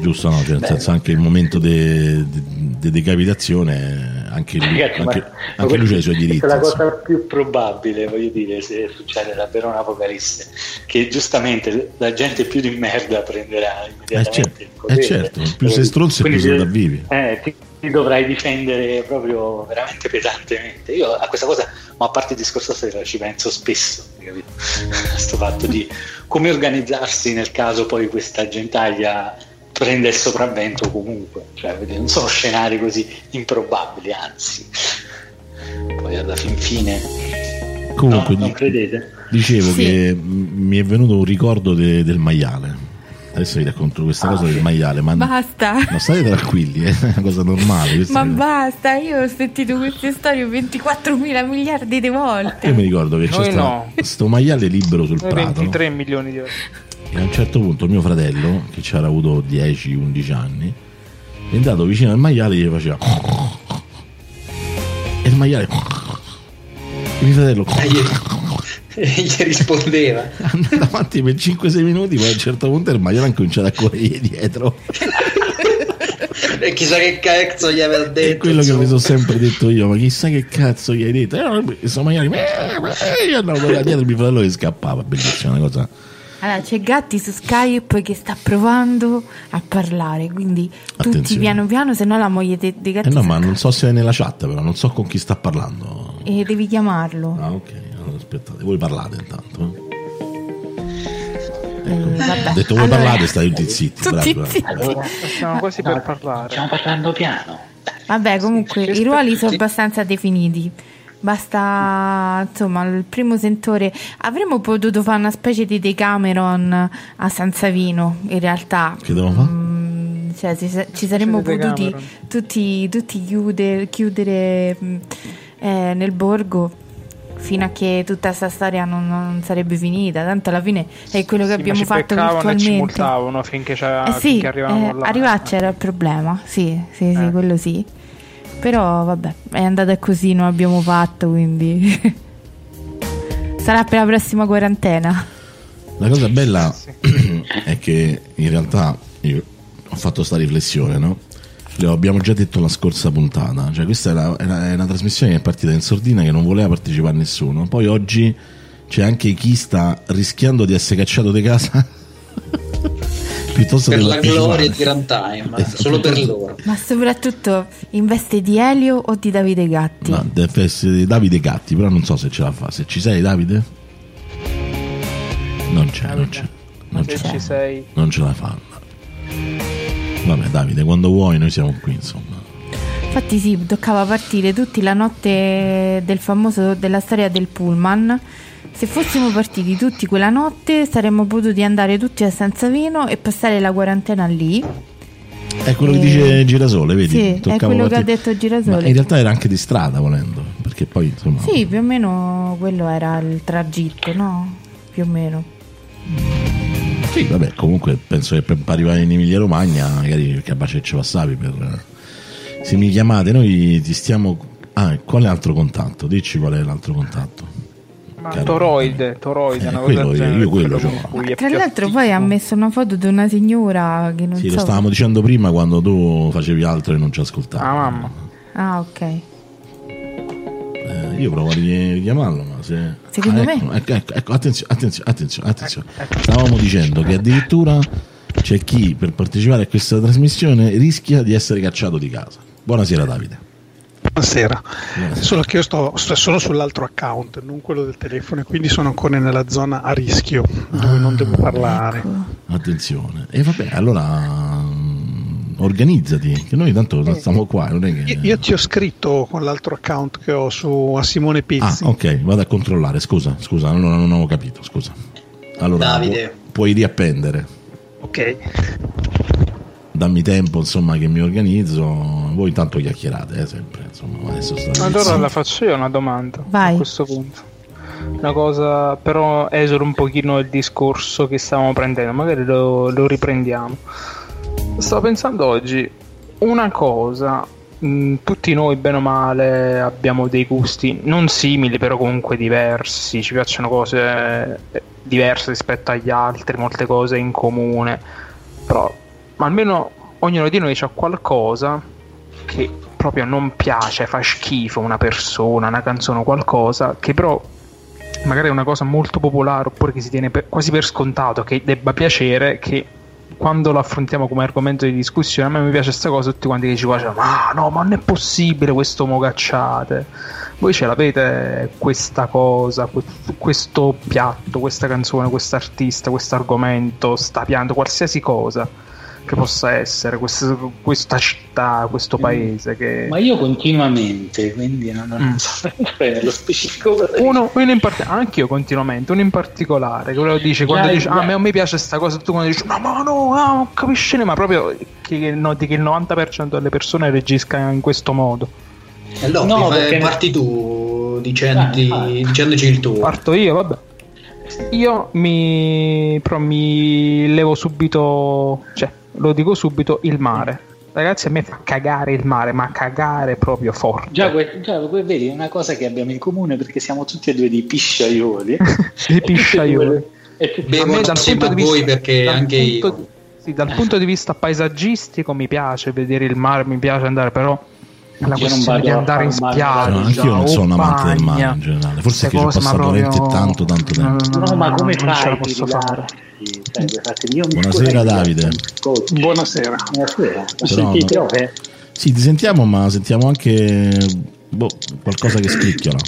A: Giusto, no? Cioè, nel senso anche il momento di decapitazione, anche lui,
F: Ragazzi, ma-
A: anche,
F: ma
A: anche lui ha i suoi
F: questa
A: diritti.
F: è la cosa più probabile, voglio dire, se succede davvero un'apocalisse, che giustamente la gente più di merda prenderà immediatamente
A: certo,
F: il potere.
A: eh certo, più sei stronzo e più
F: ti-
A: sopravvivi.
F: eh, ti, ti dovrai difendere proprio veramente pesantemente. Io a questa cosa, ma a parte il discorso stasera, ci penso spesso, capito? Sto fatto di come organizzarsi nel caso poi questa gentaglia prenda il sopravvento comunque, cioè vedi, non sono scenari così improbabili, anzi. Poi alla fin fine,
A: Comunque,
F: no, non credete?
A: dicevo
B: Sì.
A: che mi è venuto un ricordo de- del maiale. Adesso vi racconto questa
F: Ah,
A: cosa
F: sì.
A: del maiale, ma
B: Basta.
A: no, state tranquilli, è una cosa normale.
B: Ma
A: è-
B: basta, io ho sentito queste storie 24 mila miliardi di volte.
A: Io mi ricordo che c'è
C: Noi
A: sta-
C: no.
A: sto maiale libero sul
C: Noi
A: prato.
C: 23 milioni di euro.
A: E a un certo punto mio fratello, che ci avrà avuto 10-11 anni, è andato vicino al maiale e gli faceva. E il maiale. E mio fratello.
E: Eh, e gli rispondeva.
A: Andava avanti per 5-6 minuti, poi a un certo punto il maiale ha cominciato a correre dietro.
E: e chissà che cazzo gli aveva detto.
A: È quello
E: insomma.
A: che mi sono sempre detto io, ma chissà che cazzo gli hai detto. E questo maiale, "Eh, io andavo dietro mio fratello che scappava, bellissima una cosa.
B: Allora, c'è Gatti su Skype che sta provando a parlare, quindi tutti
A: Attenzione.
B: piano piano, se no la moglie di di Gatti
A: Eh no, ma non so se è nella chat, però non so con chi sta parlando.
B: e devi chiamarlo.
A: Ah, ok, allora aspettate, voi parlate intanto.
B: Eh, vabbè.
A: Ho detto voi
B: Allora-
A: parlate, state tutti zitti.
B: Tutti
A: bravi,
B: zitti.
A: bravi.
D: Allora,
C: Stiamo quasi per parlare.
D: Stiamo parlando piano.
B: Vabbè, comunque
C: sì,
B: i ruoli sono abbastanza definiti. Basta, insomma, il primo sentore. Avremmo potuto fare una specie di Decameron a San Savino, in realtà.
A: Che devo fare?
B: Mm, cioè, ci, ci saremmo potuti tutti, tutti chiudere, chiudere mm, eh, nel borgo fino a che tutta questa storia non, non sarebbe finita. Tanto alla fine è quello che
C: Sì,
B: abbiamo
C: ci
B: fatto
C: beccavano e ci
B: virtualmente.
C: multavano finché,
B: Eh sì,
C: finché arrivavamo
B: eh,
C: là.
B: arrivarci era il problema, sì, sì, sì,
C: Eh.
B: quello sì. Però vabbè, è andata così, non abbiamo fatto, quindi sarà per la prossima quarantena.
A: La cosa bella
C: Sì.
A: è che in realtà io ho fatto sta riflessione, no? Lo abbiamo già detto la scorsa puntata, cioè questa è, la- è una, è una trasmissione che è partita in sordina che non voleva partecipare nessuno, poi oggi c'è anche chi sta rischiando di essere cacciato di casa piuttosto
E: Per la gloria di Runtime,
A: Esatto.
E: solo per loro.
B: Ma soprattutto in veste di Elio o di Davide Gatti?
A: No, deve essere Davide Gatti, però non so se ce la fa. Se ci sei, Davide? Non c'è, non c'è. Non,
C: Se
A: c'è.
C: ci sei.
A: non ce la fanno. Vabbè, Davide, quando vuoi, noi siamo qui, insomma.
B: Infatti sì, toccava partire tutti la notte del famoso della storia del pullman. Se fossimo partiti tutti quella notte saremmo potuti andare tutti a San Savino e passare la quarantena lì.
A: È quello che
B: Eh,
A: dice Girasole, vedi?
B: sì, è
A: Toccava
B: quello che ha detto Girasole.
A: Ma in realtà era anche di strada, volendo. Perché poi, insomma.
B: Sì, più o meno quello era il tragitto, no? Più o meno.
A: Sì, vabbè, comunque penso che per arrivare in Emilia Romagna, magari a Bacecce passavi per. Se mi chiamate, noi ti stiamo. Ah, quale altro contatto? Dici qual è l'altro contatto.
C: Ma toroide, toroide,
A: Eh,
C: una
A: quello
C: cosa
A: io- io quello c'ho.
B: Tra l'altro poi ha messo una foto di una signora che non
A: Sì,
B: so.
A: lo stavamo dicendo prima quando tu facevi altro e non ci ascoltavi.
C: Ah, mamma.
B: Ah, ok.
A: Eh, io provo a ri- richiamarlo, ma se.
B: Secondo
A: Ah,
B: me-
A: ecco, ecco, ecco, ecco, attenzione, attenzione, attenzione, attenzione. Stavamo dicendo che addirittura c'è chi per partecipare a questa trasmissione rischia di essere cacciato di casa. Buonasera Davide.
G: Buonasera.
A: Buonasera.
G: Solo che io sto, sto solo sull'altro account, non quello del telefono, e quindi sono ancora nella zona a rischio dove non devo parlare.
B: Ecco.
A: Attenzione. E vabbè, allora mm, organizzati, che noi tanto stiamo qua, non è che...
G: Io, io ti ho scritto con l'altro account che ho su a Simone
A: Ah,
G: Pizzi.
A: ok, vado a controllare, scusa, scusa, non, non avevo capito, scusa. Allora,
E: Davide.
A: pu- puoi riappendere.
G: Ok.
A: Dammi tempo, insomma, che mi organizzo. Voi intanto chiacchierate, eh, sempre, insomma, adesso sta
C: Allora la faccio io una domanda
B: Vai.
C: a questo punto. Una cosa, però esolo un pochino il discorso che stavamo prendendo, magari lo, lo riprendiamo. Stavo pensando oggi una cosa, mh, tutti noi bene o male abbiamo dei gusti non simili, però comunque diversi, ci piacciono cose eh, diverse rispetto agli altri, molte cose in comune, però ma almeno ognuno di noi ha qualcosa che proprio non piace, fa schifo una persona, una canzone o qualcosa, che però magari è una cosa molto popolare oppure che si tiene per- quasi per scontato che debba piacere, che quando lo affrontiamo come argomento di discussione, a me mi piace questa cosa, tutti quanti che ci guardano, ma no, ma non è possibile questo mogacciate. Voi ce l'avete questa cosa, que- questo piatto, questa canzone, questo artista, questo argomento, sta pianto, qualsiasi cosa che possa essere, questa, questa città, questo paese che...
D: Ma io continuamente, quindi non, non
C: Mm.
D: so nello specifico.
C: Uno, uno in particolare, anche io continuamente, uno in particolare, che quello dice quando dice, ah, a me non mi piace sta cosa, tu quando dici, no, ma no, ah, non capisci, ne-", ma proprio che noti che il 90% delle persone reagisca in questo modo.
E: E allora,
D: No,
E: prima
D: perché-
E: parti tu dicendi-
D: Ah,
E: dicendoci il tuo.
C: Parto io, vabbè. Io mi, però mi levo subito, cioè, lo dico subito, il mare. Ragazzi, a me fa cagare il mare, ma cagare proprio forte.
D: Già, que- già que- vedi, è una cosa che abbiamo in comune perché siamo tutti e due dei pisciaioli.
C: Dei pisciaioli.
D: E tutti
C: dal punto di
E: voi
C: vista-
E: perché
C: dal
E: anche
C: punto
E: io.
C: di- sì, dal punto di vista paesaggistico mi piace vedere il mare, mi piace andare, però la
D: non
C: questione di andare in spiaggia,
A: No, anch'io non sono amante del mare in generale. Forse che ci ho passato
C: proprio-
A: tanto, tanto tempo.
D: No, ma come
C: non ce
D: fai?
C: la posso
D: a
C: fare.
D: Rilassarti? Cioè, mi
A: Buonasera, Davide.
G: Buonasera.
D: Buonasera. Sentite,
A: no.
D: eh,
A: Sì, ti sentiamo, ma sentiamo anche boh, qualcosa che scricchiola.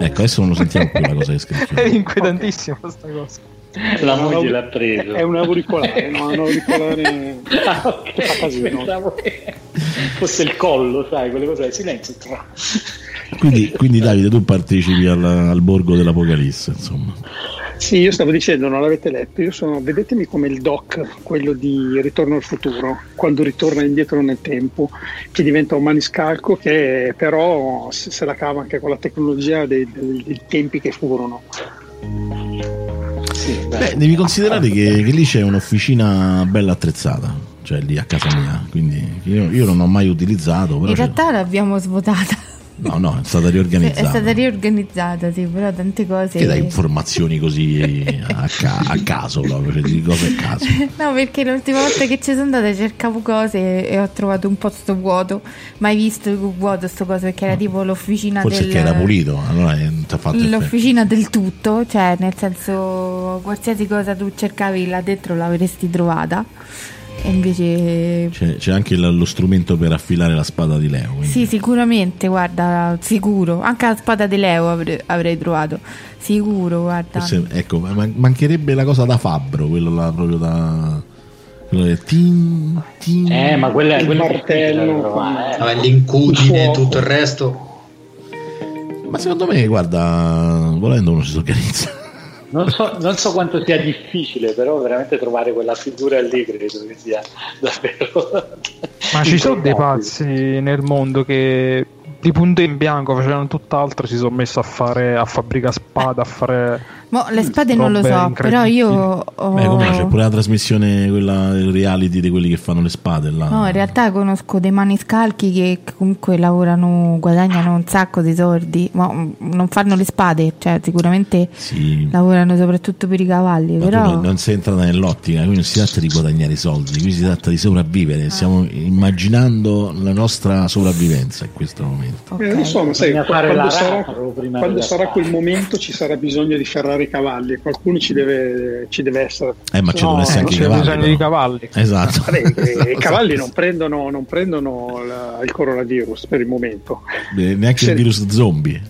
A: Ecco, adesso non lo sentiamo più la cosa che
C: È
A: scricchiola.
C: inquietantissima questa cosa.
D: la moglie l'ha preso.
G: È un auricolare, no? un auricolare
D: Ah, ok.
G: che fa casino.
D: Pensavo che fosse il collo, sai, quelle cose. Silenzio.
A: Quindi, quindi Davide, tu partecipi al, al borgo dell'Apocalisse, insomma.
G: Sì, io stavo dicendo, non l'avete letto, io sono, vedetemi come il doc, quello di Ritorno al futuro, quando ritorna indietro nel tempo, che diventa un maniscalco che però se, se la cava anche con la tecnologia dei, dei- dei tempi che furono.
D: Sì, beh.
A: Beh, devi considerare che, che lì c'è un'officina bella attrezzata, cioè lì a casa mia, quindi io, io non ho mai utilizzato, però
B: In
A: c'è-
B: realtà l'abbiamo svuotata.
A: No, no, è stata
B: È
A: riorganizzata.
B: stata riorganizzata, sì, però tante cose.
A: Che dai informazioni così a, ca- a caso proprio, cioè di cose a caso.
B: No, perché l'ultima volta che ci sono andata cercavo cose e ho trovato un posto vuoto. Mai visto vuoto sto coso perché era tipo l'officina
A: Forse
B: del
A: che era pulito, allora non ti ha fatto effetto.
B: L'officina del tutto, cioè nel senso qualsiasi cosa tu cercavi là dentro l'avresti trovata. E invece
A: C'è, c'è anche il- lo strumento per affilare la spada di Leo. quindi-
B: sì, sicuramente, guarda, sicuro. Anche la spada di Leo avrei, avrei trovato. Sicuro, guarda.
A: Forse, ecco, ma- mancherebbe la cosa da fabbro, quello là proprio da. Quello tin, tin.
D: Eh, ma quella è
G: Il martello,
D: eh.
E: Vabbè, L'incudine e tutto il resto.
A: Ma secondo me, guarda, volendo uno si organizza.
D: Non so, non so quanto sia difficile, però veramente trovare quella figura lì credo che sia davvero.
C: Ma ci sono dei pazzi nel mondo che di punto in bianco facevano tutt'altro, si sono messi a fare a fabbrica spada, a fare
B: Mo, le spade non lo so, però io ho...
A: Beh, come c'è pure la trasmissione, quella del reality di quelli che fanno le spade là.
B: No, in realtà conosco dei maniscalchi che comunque lavorano, guadagnano un sacco di soldi, ma mm, non fanno le spade, cioè sicuramente
A: Sì.
B: lavorano soprattutto per i cavalli,
A: Ma
B: però
A: non, non sei entrata nell'ottica, qui non si tratta di guadagnare soldi, qui si tratta di sopravvivere. Stiamo immaginando la nostra sopravvivenza in questo momento.
B: ok.
G: Eh, lo so, ma sai, quando sarà, quando sarà quel momento ci sarà bisogno di ferrare i cavalli e qualcuno ci deve, ci deve essere.
A: Eh, ma ci
G: No,
A: devono essere anche i
C: c'è
A: cavalli.
C: bisogno
A: però.
C: di cavalli.
A: Esatto.
G: Vabbè, i cavalli non prendono, non prendono la- il coronavirus per il momento,
A: Beh, Neanche
G: Sì.
A: il virus zombie.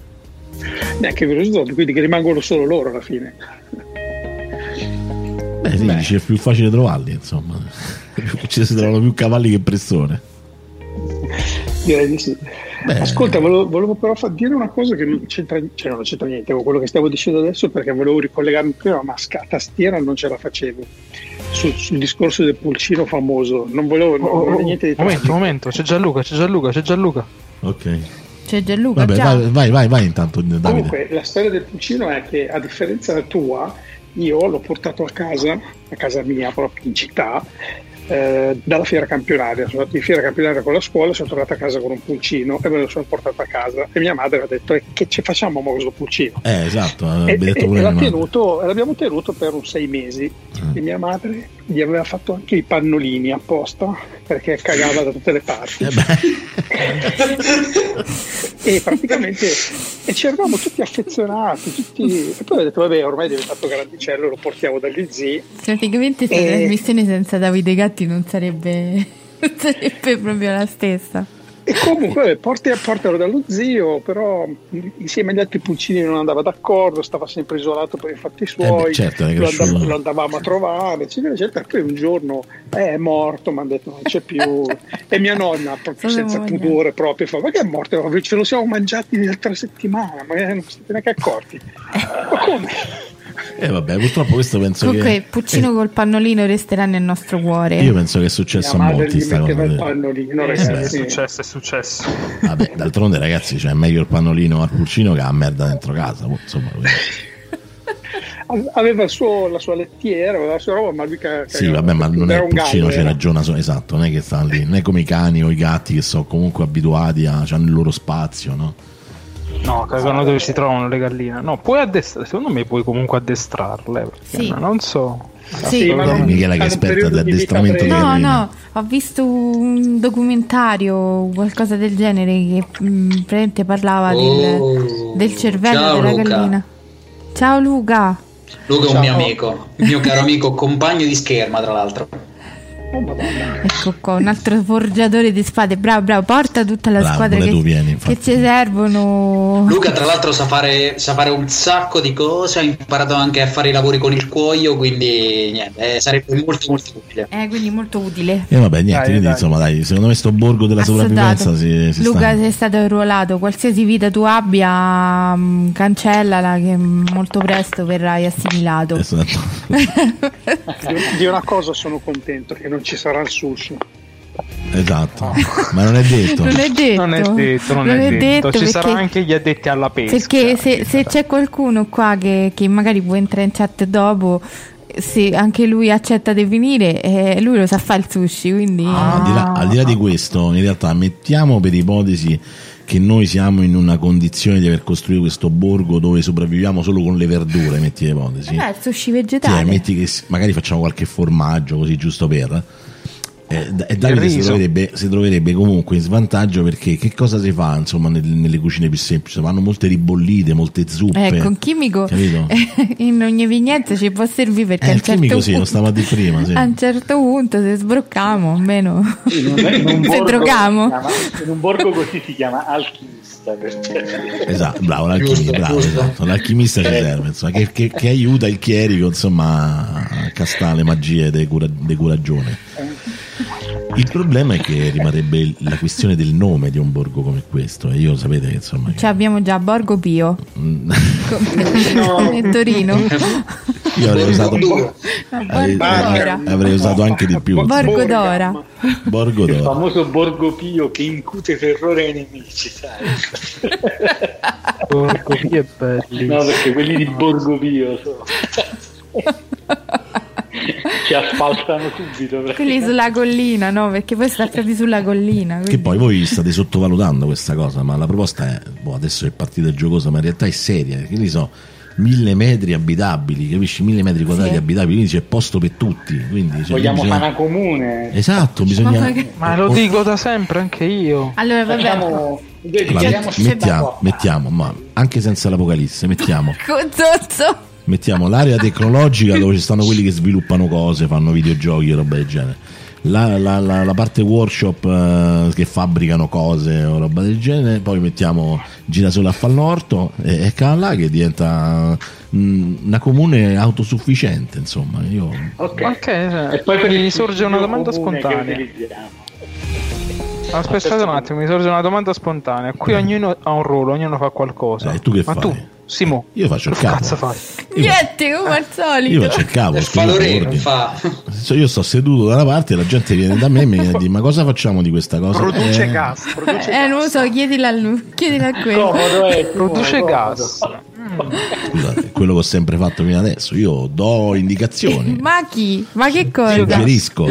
G: neanche il virus zombie, quindi che rimangono solo loro alla fine.
A: Beh, sì, dici, è più facile trovarli, insomma. Ci si trovano più cavalli che persone.
G: Direi di sì.
A: Beh.
G: Ascolta, volevo, volevo però far dire una cosa che non c'entra, cioè non c'entra niente con quello che stavo dicendo adesso perché volevo ricollegarmi prima, ma a tastiera non ce la facevo. Sul, sul discorso del pulcino famoso, non volevo non
C: Oh,
G: volevo
C: oh,
G: niente di
C: momento,
G: tragico.
C: momento, c'è Gianluca, c'è Gianluca, c'è Gianluca.
A: Ok.
B: C'è Gianluca,
A: Vabbè, vai, vai, vai, vai intanto, Davide.
G: Comunque, la storia del pulcino è che a differenza tua, io l'ho portato a casa, a casa mia, proprio in città, eh, dalla fiera campionaria. Sono andato in fiera campionaria con la scuola, sono tornato a casa con un pulcino e me lo sono portato a casa. E mia madre ha detto: "E che ci facciamo con questo pulcino?
A: Eh, esatto,
G: E, e- e l'ha tenuto- e l'abbiamo tenuto per un sei mesi.
A: Ah.
G: E mia madre gli aveva fatto anche i pannolini apposta perché cagava da tutte le parti.
A: Eh
G: e praticamente e ci eravamo tutti affezionati tutti... e poi ho detto vabbè ormai è diventato grandicello lo portiamo dagli zii
B: Praticamente questa
G: Eh.
B: trasmissione senza Davide Gatti non sarebbe, non sarebbe proprio la stessa.
G: e comunque porti- portalo dallo zio però insieme agli altri pulcini non andava d'accordo stava sempre isolato per i fatti suoi
A: beh, certo,
G: lo,
A: cresciuto.
G: andav- lo andavamo a trovare eccetera eccetera poi un giorno eh, è morto mi hanno detto non c'è più e mia nonna proprio senza pudore proprio fa ma che è morto ce lo siamo mangiati l'altra settimana ma non siete neanche accorti ma come?
A: Eh, vabbè, purtroppo questo penso
B: Comunque,
A: che.
B: Puccino col pannolino resterà nel nostro cuore.
A: Io penso che è successo a molti sta cosa.
G: il pannolino
C: È
G: ragazzi
C: successo, è successo.
A: Vabbè, d'altronde, ragazzi, c'è meglio il pannolino al pulcino che la merda dentro casa. Insomma,
G: aveva il suo, la sua lettiera, aveva la sua roba, ma lui ca-
A: Sì, vabbè, ma non è il
G: gallo,
A: ci ragiona, esatto, non è che stanno lì, non è come i cani o i gatti che sono comunque abituati a, hanno il loro spazio, no?
C: No, cagano dove si trovano le galline. No, puoi addestrare, secondo me puoi comunque addestrarle.
B: Sì.
C: Non so.
B: Sì.
G: ma non-
A: Michela che esperta di addestramento di.
B: No,
A: galline.
B: no, ho visto un documentario, qualcosa del genere, che mm, praticamente parlava del,
E: Oh.
B: del cervello
E: Ciao,
B: della
E: Luca.
B: gallina. Ciao Luca.
E: Luca è un
G: Ciao.
E: mio amico, il mio caro amico, compagno di scherma, tra l'altro.
G: Oh.
B: Ecco qua, un altro forgiatore di spade. Bravo, bravo, porta tutta la
A: Bravo,
B: squadra che,
A: vieni,
B: che ci servono.
E: Luca, tra l'altro, sa fare, sa fare un sacco di cose, ha imparato anche a fare i lavori con il cuoio, quindi niente, eh, sarebbe molto molto utile.
B: Eh, quindi molto utile.
A: E vabbè, niente,
C: Dai,
A: quindi
C: dai.
A: insomma, dai, secondo me sto borgo della sopravvivenza si, si
B: Luca
A: sta...
B: sei stato arruolato, qualsiasi vita tu abbia, mm, cancellala che molto presto verrai assimilato.
A: Esatto,
G: Di- Di una cosa sono contento, che non ci sarà il sushi.
A: esatto. ma non è detto.
B: Non è detto,
C: Non è detto, non, è, detto. Ci
B: perché-
C: saranno anche gli addetti alla pesca.
B: Perché se, se c'è qualcuno qua che, che magari può entrare in chat dopo, se anche lui accetta di venire, eh, lui lo sa fare il sushi, quindi...
A: Al di, là, al di là di questo, in realtà mettiamo per ipotesi che noi siamo in una condizione di aver costruito questo borgo dove sopravviviamo solo con le verdure, metti le ipotesi.
B: Eh, il sushi
A: Sì,
B: vegetale.
A: eh, metti che magari facciamo qualche formaggio così giusto per. Eh, e Davide
C: Il
A: si troverebbe, si troverebbe comunque in svantaggio perché che cosa si fa insomma nel- nelle cucine più semplici? Fanno molte ribollite, molte zuppe.
B: Eh, con chimico
A: Capito?
B: in ogni vignetta ci può servire perché
A: Eh,
B: a un certo
A: sì, lo
B: punto,
A: stavo a dire prima, sì.
B: a un certo punto se sbroccamo almeno se drogamo
H: in un borgo così si chiama alchimista. perché-
A: Esatto, bravo, l'alchimista, bravo, esatto. l'alchimista ci serve, insomma, che, che- che aiuta il chierico insomma, a castare le magie dei cura- dei curagione. Il problema è che rimarrebbe la questione del nome di un borgo come questo, e io sapete che insomma.
B: Cioè abbiamo già Borgo Pio
A: Mm,
B: come Torino
A: io avrei usato,
E: Borgo
A: avrei,
B: Dora.
A: avrei usato anche di più.
B: Borgo Dora
A: Borgo
H: Il
A: d'Oro.
H: famoso Borgo Pio che incute terrore ai nemici, sai?
C: Porco, che belli.
H: No, perché quelli di Borgo Pio sono... ci asfaltano subito.
B: quelli sulla collina no perché poi sta proprio sulla collina
A: Che
B: quindi-
A: poi voi state sottovalutando questa cosa, ma la proposta è, boh, adesso è partita giocosa, ma in realtà è seria, che ne so, mille metri abitabili, capisci? Mille metri quadrati
B: Sì.
A: abitabili, quindi c'è posto per tutti. Quindi, cioè,
H: Vogliamo
A: bisogna-
H: fare una comune.
A: Esatto, bisogna...
B: Ma che-
C: Ma lo dico da sempre anche io.
B: allora vabbè
H: Facciamo...
A: Allora,
H: Dichiariamoci
A: mettiamo, mettiamo, ma anche senza l'apocalisse, mettiamo,
B: Cozzozzo
A: mettiamo l'area tecnologica dove ci stanno quelli che sviluppano cose, fanno videogiochi e roba del genere. La, la- la- la parte workshop eh, che fabbricano cose o roba del genere, poi mettiamo girasole a Falnorto e, e là che diventa mm, una comune autosufficiente. Insomma, io
H: Ok.
C: Ok, cioè,
H: E poi per
C: mi
H: il
C: sorge una domanda spontanea. Aspettate un attimo, mi sorge una domanda spontanea. Qui ognuno ha un ruolo, ognuno fa qualcosa.
A: Eh, e tu che
C: Ma
A: fai?
C: tu, Simo,
A: Io faccio il capo.
C: cazzo fai?
A: Io,
B: niente come al solito
A: io faccio il capo,
E: fa
A: Io sto seduto da una parte e la gente viene da me e mi viene a dire ma cosa facciamo di questa cosa?
C: Produce
A: Eh,
C: gas, produce
B: eh non lo so chiedila a lui chiedila a quello
H: Comodo, eh,
C: Produce gas.
A: Scusate, quello che ho sempre fatto fino adesso. Io do indicazioni,
B: ma chi? ma che cosa?
A: suggerisco.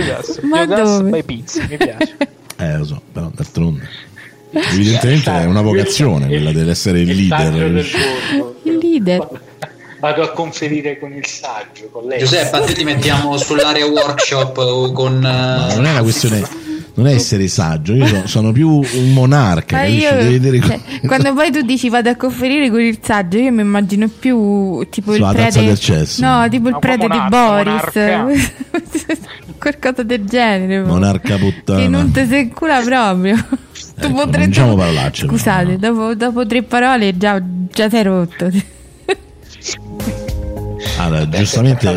B: Ma
C: biogas
B: dove?
C: pizza, mi piace.
A: Eh, lo so, però d'altronde. Evidentemente è una vocazione quella dell'essere il
H: Il
A: leader.
B: il leader
H: Vado a conferire con il saggio, con lei.
E: Giuseppe, a te ti mettiamo sull'area workshop o con...
A: Ma
E: eh,
A: non è una questione, non è essere saggio, io sono, sono più un monarca,
B: io, cioè, quando poi tu dici vado a conferire con il saggio, io mi immagino più tipo
A: Sulla
B: il
A: tazza
B: prete.
A: del cesso.
B: No, tipo il
C: Ma
B: prete di Boris. Qualcosa del genere.
A: monarca puttana.
B: Che non ti si incula proprio. Tu
A: Ecco,
B: potresti-
A: non diciamo parolacce,
B: Scusate,
A: no.
B: dopo, dopo tre parole già, già sei rotto.
A: Allora, giustamente,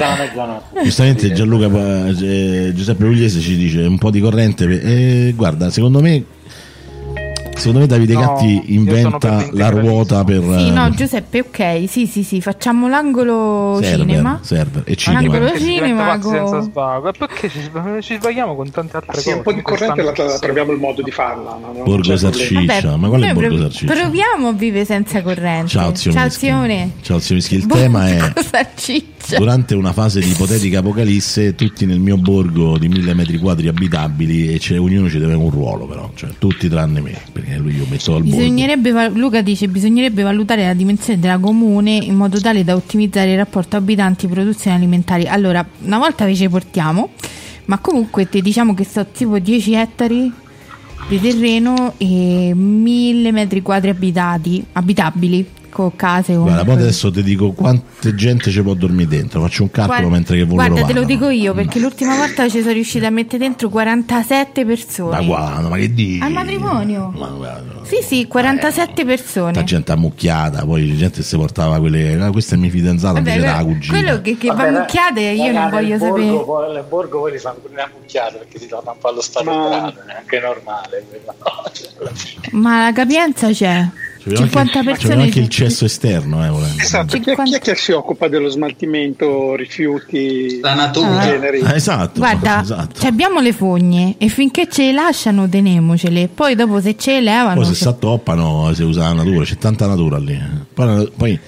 A: giustamente Gianluca eh, Giuseppe Pugliese ci dice un po' di corrente. E guarda, secondo me, secondo me Davide
C: No,
A: Gatti inventa la ruota per
B: Sì, no, Giuseppe, ok. Sì, sì, sì, facciamo l'angolo
A: server,
B: cinema.
A: server e cinema.
C: Diventa
B: cinema con-
C: senza svago. E perché ci, ci sbagliamo con tante altre
G: Sì,
C: cose?
G: un po' di corrente la, troviamo il modo di farla. no?
A: Borgo. Sarciccia, ma qual è Borgo Sarciccia?
B: Proviamo a vivere senza corrente.
A: Ciao zio
B: Ciao
A: Mischi. Ciao zio Mischi, il tema è
B: Borgo Sarciccia.
A: Durante una fase di ipotetica apocalisse, tutti nel mio borgo di mille metri quadri abitabili e ognuno ci deve un ruolo, però, cioè tutti tranne me, perché lui io metto al borgo.
B: Luca dice bisognerebbe valutare la dimensione della comune in modo tale da ottimizzare il rapporto abitanti produzioni alimentari. Allora, una volta vi ci portiamo, ma comunque ti diciamo che so tipo 10 ettari di terreno e 1000 metri quadri abitati, abitabili con case. Con
A: Guarda, poi adesso ti dico quante gente ci può dormire dentro. Faccio un calcolo
B: Guarda-
A: mentre che voi
B: Guarda, te lo dico io perché l'ultima volta ci sono riuscita a mettere dentro 47 persone.
A: Ma guarda, ma che dici?
B: Al matrimonio?
A: Ma guarda,
B: Sì, sì, 47 persone.
A: la gente ammucchiata, poi la gente si portava quelle. Ah, questa è mia fidanzata,
B: Vabbè,
A: era la
B: quello-
A: cugina.
B: quello che, che va
H: Vabbè,
B: mucchiate io
H: raga,
B: non voglio
H: borgo,
B: sapere.
H: Poi, nel borgo poi li fanno pure ammucchiate perché si trovano un po' allo stato
G: Ma-
H: brado, è anche normale. Cioè,
B: Ma la capienza c'è.
A: C'aveva
B: 50
A: anche,
B: persone.
A: c'aveva anche il cesso esterno, eh, volendo.
G: Esatto, chi è,
B: 50
G: chi è che si occupa dello smaltimento rifiuti
E: La
G: in
E: natura.
G: generi?
A: Ah, esatto,
B: Guarda,
A: esatto.
B: ci abbiamo le fogne e finché ce le lasciano tenemocele. Poi dopo se ce le levano...
A: Poi se
B: se-
A: si attoppano si usa la natura, c'è tanta natura lì. Poi, poi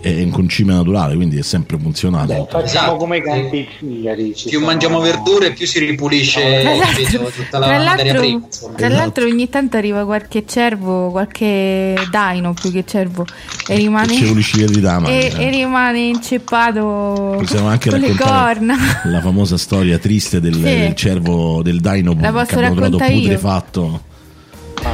A: è un concime naturale, quindi è sempre funzionale.
H: Beh, facciamo
E: Esatto,
H: come i campi figari. ci
E: Più
H: sono-
E: mangiamo verdure, più si ripulisce
B: Tra l'altro-
E: capito, tutta la
B: tra
E: materia
B: l'altro-
E: prima.
B: Tra
A: Esatto.
B: l'altro ogni tanto arriva qualche cervo, qualche daino più che cervo e rimane,
A: dama.
B: e,
A: eh.
B: e rimane inceppato
A: Possiamo anche
B: con le
A: raccontare
B: corna.
A: la famosa storia triste del,
B: Sì.
A: del cervo del Dino
B: La
A: che
B: posso
A: abbiamo trovato putrefatto.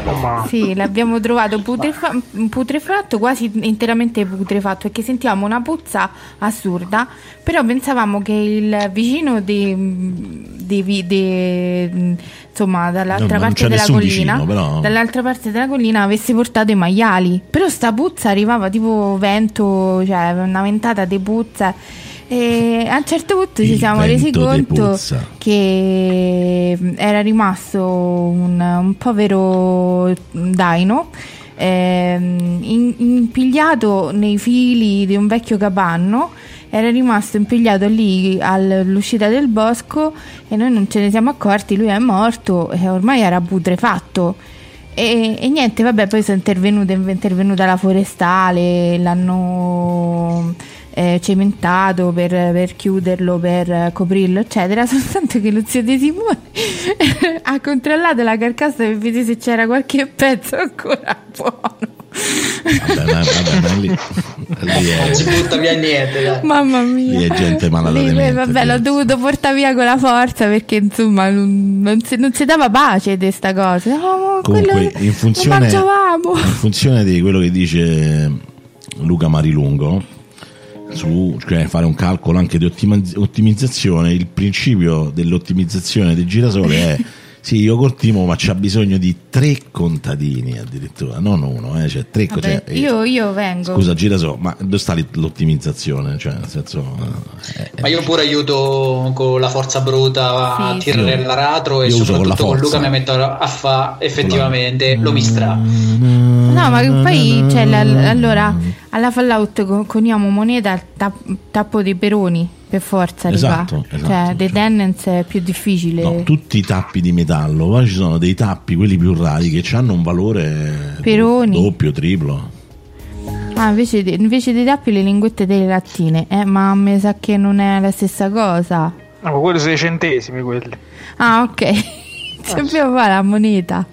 C: Ma
B: Sì, l'abbiamo trovato putrefa- putrefatto, quasi interamente putrefatto, perché sentivamo una puzza assurda, però pensavamo che il vicino di, di di- insomma, dall'altra
A: No,
B: parte della collina,
A: vicino, però.
B: dall'altra parte della collina avesse portato i maiali, però sta puzza arrivava tipo vento, cioè una ventata di puzza. E a un certo punto ci siamo resi conto che era rimasto un, un povero daino ehm, impigliato nei fili di un vecchio capanno era rimasto impigliato lì all'uscita del bosco e noi non ce ne siamo accorti lui è morto e ormai era putrefatto. E, e niente, vabbè, poi sono intervenute, è intervenuta la forestale, l'hanno eh, cementato per, per chiuderlo, per coprirlo, eccetera. Soltanto che lo zio di Simone ha controllato la carcassa per vedere se c'era qualche pezzo ancora buono.
A: Vabbè, ma, vabbè, lì, lì
E: Non si
A: è,
E: butta via niente. dai.
B: Mamma mia.
A: lì è gente malata
B: Lì,
A: mente,
B: vabbè, l'ho
A: penso.
B: dovuto portare via con la forza perché insomma non, non si, non si dava pace di sta cosa. Oh,
A: Comunque, in funzione, in funzione di quello che dice Luca Marilungo, su cioè fare un calcolo anche di ottimizzazione, il principio dell'ottimizzazione del girasole è sì, io coltivo, ma c'ha bisogno di tre contadini addirittura, non uno, eh, cioè tre
B: Vabbè,
A: cioè,
B: io, io vengo.
A: Scusa, girasole, ma dove sta l'ottimizzazione? Cioè, nel senso, eh,
E: Ma io pure aiuto con la forza bruta a
B: Sì,
E: tirare
A: sì.
E: l'aratro e
A: con la
E: soprattutto con,
A: forza.
E: Luca mi metto a fare effettivamente l'omistra.
B: No, ma poi cioè, la- allora alla Fallout co- coniamo moneta al tap- tappo dei peroni per forza di
A: Esatto, esatto,
B: cioè dei
A: cioè.
B: tenants è più difficile.
A: No, tutti i tappi di metallo, poi ci sono dei tappi, quelli più rari, che hanno un valore
B: Peroni.
A: doppio, triplo.
B: Ah, invece, di- invece dei tappi le linguette delle lattine. Eh, ma mi sa che non è la stessa cosa.
C: No, ma quelli sei centesimi quelli.
B: Ah, ok. Sappiamo fare la moneta.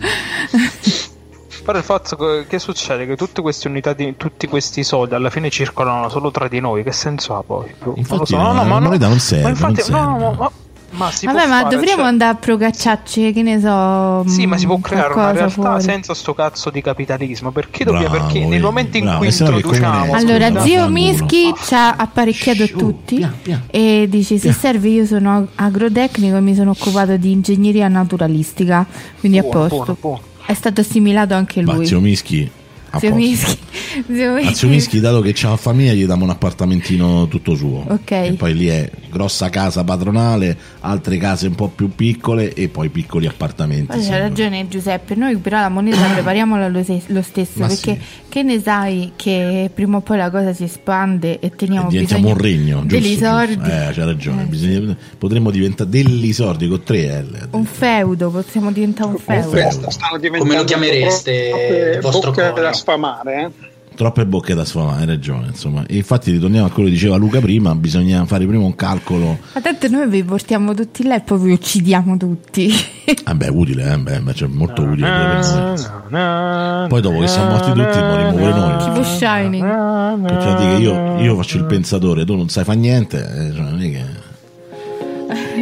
C: Però il fatto che, che succede? Che tutte queste unità di tutti questi soldi alla fine circolano solo tra di noi. Che senso ha poi? Non lo
A: Infatti
C: so.
A: no,
C: No, no, ma no-
A: moneta non serve,
C: Ma infatti,
A: non
C: no,
A: serve.
C: no, ma, ma si
B: Vabbè,
C: può
B: ma
C: fare,
B: dovremmo
C: cioè-
B: andare a procacciarci, che ne so.
C: Sì, ma si può
B: mm,
C: creare una realtà
B: fuori.
C: senza sto cazzo di capitalismo. Perché, dobbiamo,
A: Bravo,
C: perché nel momento in
A: bravo,
C: cui
A: no
C: introduciamo.
B: Allora,
A: Scusa,
B: zio
A: vaffanculo.
B: Mischi ci ha apparecchiato
A: Shh,
B: tutti
A: piano, piano.
B: e dice: Se serve, io sono ag- agrotecnico e mi sono occupato di ingegneria naturalistica. Quindi a
C: Buono,
B: posto.
C: buono, buono.
B: È stato assimilato anche lui.
A: zio Mischi, a
B: Zio
A: posto.
B: Mischi. Zio
A: A
B: Mischi.
A: zio Mischi, dato che c'ha la famiglia, gli diamo un appartamentino tutto suo.
B: Ok.
A: E poi lì è grossa casa padronale, altre case un po' più piccole e poi piccoli appartamenti.
B: Poi c'ha ragione Giuseppe, noi però la moneta prepariamola lo, se- lo stesso
A: Ma
B: perché
A: sì.
B: che ne sai che prima o poi la cosa si espande e teniamo
A: E diventiamo
B: bisogno
A: un regno, giusto?
B: degli
A: giusto.
B: sordi.
A: Eh, c'ha ragione.
B: Eh,
A: bisogna- potremmo diventare degli sordi con tre L.
B: Un feudo, possiamo diventare un feudo.
A: feudo.
G: Stanno diventando
E: Come lo chiamereste, il vostro
G: da sfamare, eh?
A: troppe bocche da sfamare, hai ragione. Insomma. E infatti ritorniamo a quello che diceva Luca prima, bisogna fare prima un calcolo.
B: Ma tanto noi vi portiamo tutti là e poi vi uccidiamo tutti.
A: Ah beh, utile, eh? beh, beh, cioè, molto utile. noi.
C: Na,
A: Poi dopo che siamo morti tutti, morimo pure noi.
B: tipo Shining.
A: Cioè, dico, io, io faccio il pensatore, tu non sai fa niente, eh, cioè, non è che.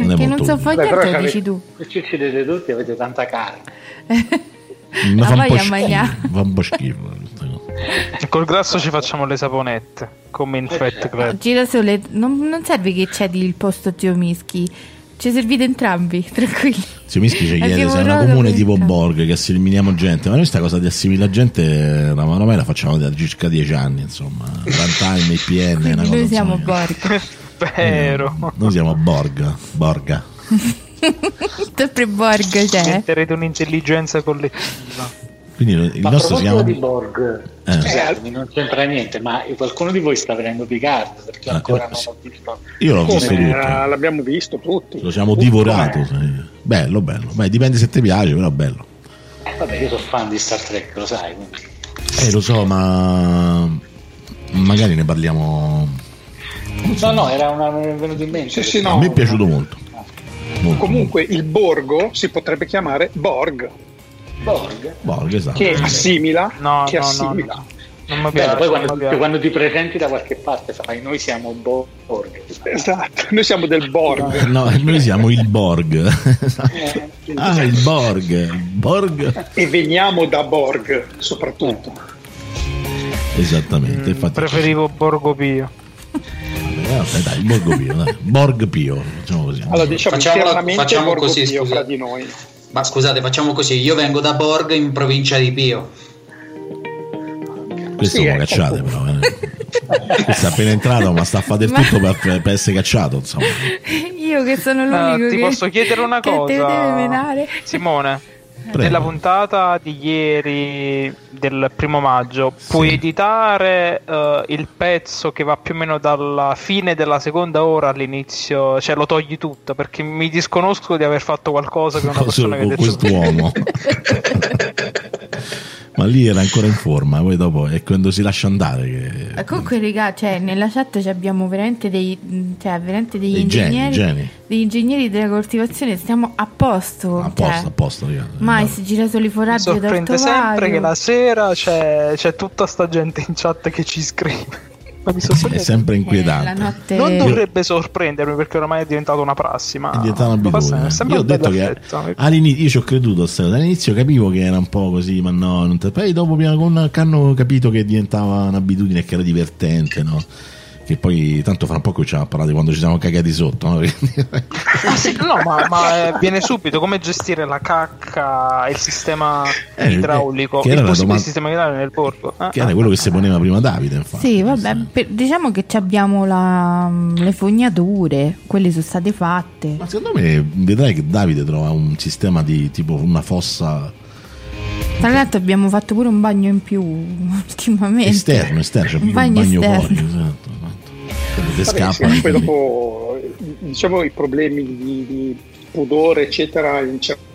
A: Non è
B: Che
A: molto
B: non so fare niente, lo dici tu.
D: Se ci uccidete tutti avete tanta carne.
A: Mi
B: La
A: fa un po' schifo. Fa un po' schifo. questa.
C: Col grasso ci facciamo le saponette, come in Fat Club.
B: Girasole, non, non serve che cedi il posto a Zio Mischi. Ci servite entrambi, tranquilli.
A: Se mi scrive chiede se è una comune tipo
B: entrambi.
A: Borg che assimiliamo gente, ma noi sta cosa di assimila gente eh, la- ormai la facciamo da circa dieci anni, insomma, runtime, IPN, una cosa,
B: Noi siamo
A: insomma,
B: Borg.
C: Vero.
A: Noi siamo Borg, Borga.
B: Sempre Borg c'è.
C: Diventerete un'intelligenza collettiva.
A: Quindi il
D: Ma a
A: nostro si
D: proposito
A: chiama
D: di Borg,
A: Eh.
D: scusatemi, non c'entra niente, ma qualcuno di voi sta vedendo Picard? Perché
A: Ah,
D: ancora
A: eh,
D: non
A: sì.
D: ho visto.
A: Io l'ho visto tutto.
G: Eh, l'abbiamo visto tutti.
A: Lo siamo
G: Tutto,
A: divorato. sai. Bello, bello. Beh, dipende se ti piace, però bello.
D: Eh, vabbè, io sono fan di Star Trek, lo sai. Quindi.
A: Eh, lo so, ma magari ne parliamo.
D: No, no, era una, mi è venuto in mente.
G: Sì, sì,
A: A
G: no.
A: me è piaciuto molto. Molto
G: Comunque il borgo si potrebbe chiamare Borg,
D: Borg.
A: Borg, esatto.
G: che assimila,
C: No,
G: che
C: no,
G: assimila.
C: no. Non mi piace.
D: poi
C: non
D: quando,
C: mi piace.
D: quando ti presenti da qualche parte fai noi siamo Borg.
G: Esatto, noi siamo del Borg.
A: No, noi siamo il Borg.
D: Eh,
A: ah, il Borg. Borg.
G: E veniamo da Borg soprattutto.
A: Esattamente. Infatti,
C: Preferivo Borgo Pio.
A: Eh, vabbè, dai, Borgo Pio, dai. Borg Pio, diciamo così.
G: Allora diciamo
E: facciamo
G: Borgo
E: così,
G: Pio
E: scusa.
G: fra di noi.
E: Ma scusate, facciamo così. Io vengo da Borg in provincia di Pio.
A: Questo
G: Sì,
A: è
G: ecco.
A: cacciate, però. Eh. Questo è appena entrato, ma sta a fare del
B: Ma-
A: tutto per, per essere cacciato. Insomma.
B: Io che sono l'unico
C: ti
B: che,
C: posso chiedere una cosa? Simone,
A: Prego.
C: nella puntata di ieri del primo maggio,
A: Sì.
C: puoi editare eh, il pezzo che va più o meno dalla fine della seconda ora all'inizio, cioè lo togli tutto perché mi disconosco di aver fatto qualcosa che una persona che ha detto
A: quest'uomo. ma lì era ancora in forma, poi dopo è quando si lascia andare che...
B: Ma Comunque, raga, cioè, nella chat ci abbiamo veramente dei, cioè, veramente degli
A: Dei geni,
B: ingegneri,
A: geni.
B: degli ingegneri della coltivazione. Stiamo a posto.
A: A
B: cioè,
A: posto, a posto, ragazzi.
B: Mai si gira solo i
C: Mi
B: foraggi
C: sorprende sempre che la sera c'è, c'è tutta sta gente in chat che ci scrive. Ma mi
A: È sempre
B: Eh, la
A: inquietante.
B: notte
C: Non dovrebbe sorprendermi perché ormai è diventata una prassi, ma
A: È diventata un'abitudine.
C: è
A: Io ho detto che all'inizio io ci ho creduto all'inizio capivo che era un po' così, ma no, non te... poi dopo piano con hanno capito che diventava un'abitudine e che era divertente, no? Che poi tanto fra un po' cominciamo a parlare di quando ci siamo cagati sotto, no?
C: Ah, sì, no, ma, ma, eh, viene subito come gestire la cacca, il sistema
A: Eh,
C: idraulico,
A: che era
C: il possibile
A: domanda-
C: sistema idraulico nel. Ah,
A: che era
C: ah,
A: quello che si poneva prima Davide, infatti.
B: Sì, vabbè, per- diciamo che ci abbiamo la- le fognature, quelle sono state fatte.
A: Ma secondo me vedrai che Davide trova un sistema di tipo una fossa
B: Tra l'altro abbiamo fatto pure un bagno in più ultimamente.
A: esterno, esterno, c'è
B: un
A: un
B: bagno,
A: bagno,
B: esterno.
A: fuori, esatto, ti
G: Vabbè,
A: scappa
G: sì,
A: anche
G: poi dopo diciamo i problemi di, di pudore eccetera in certi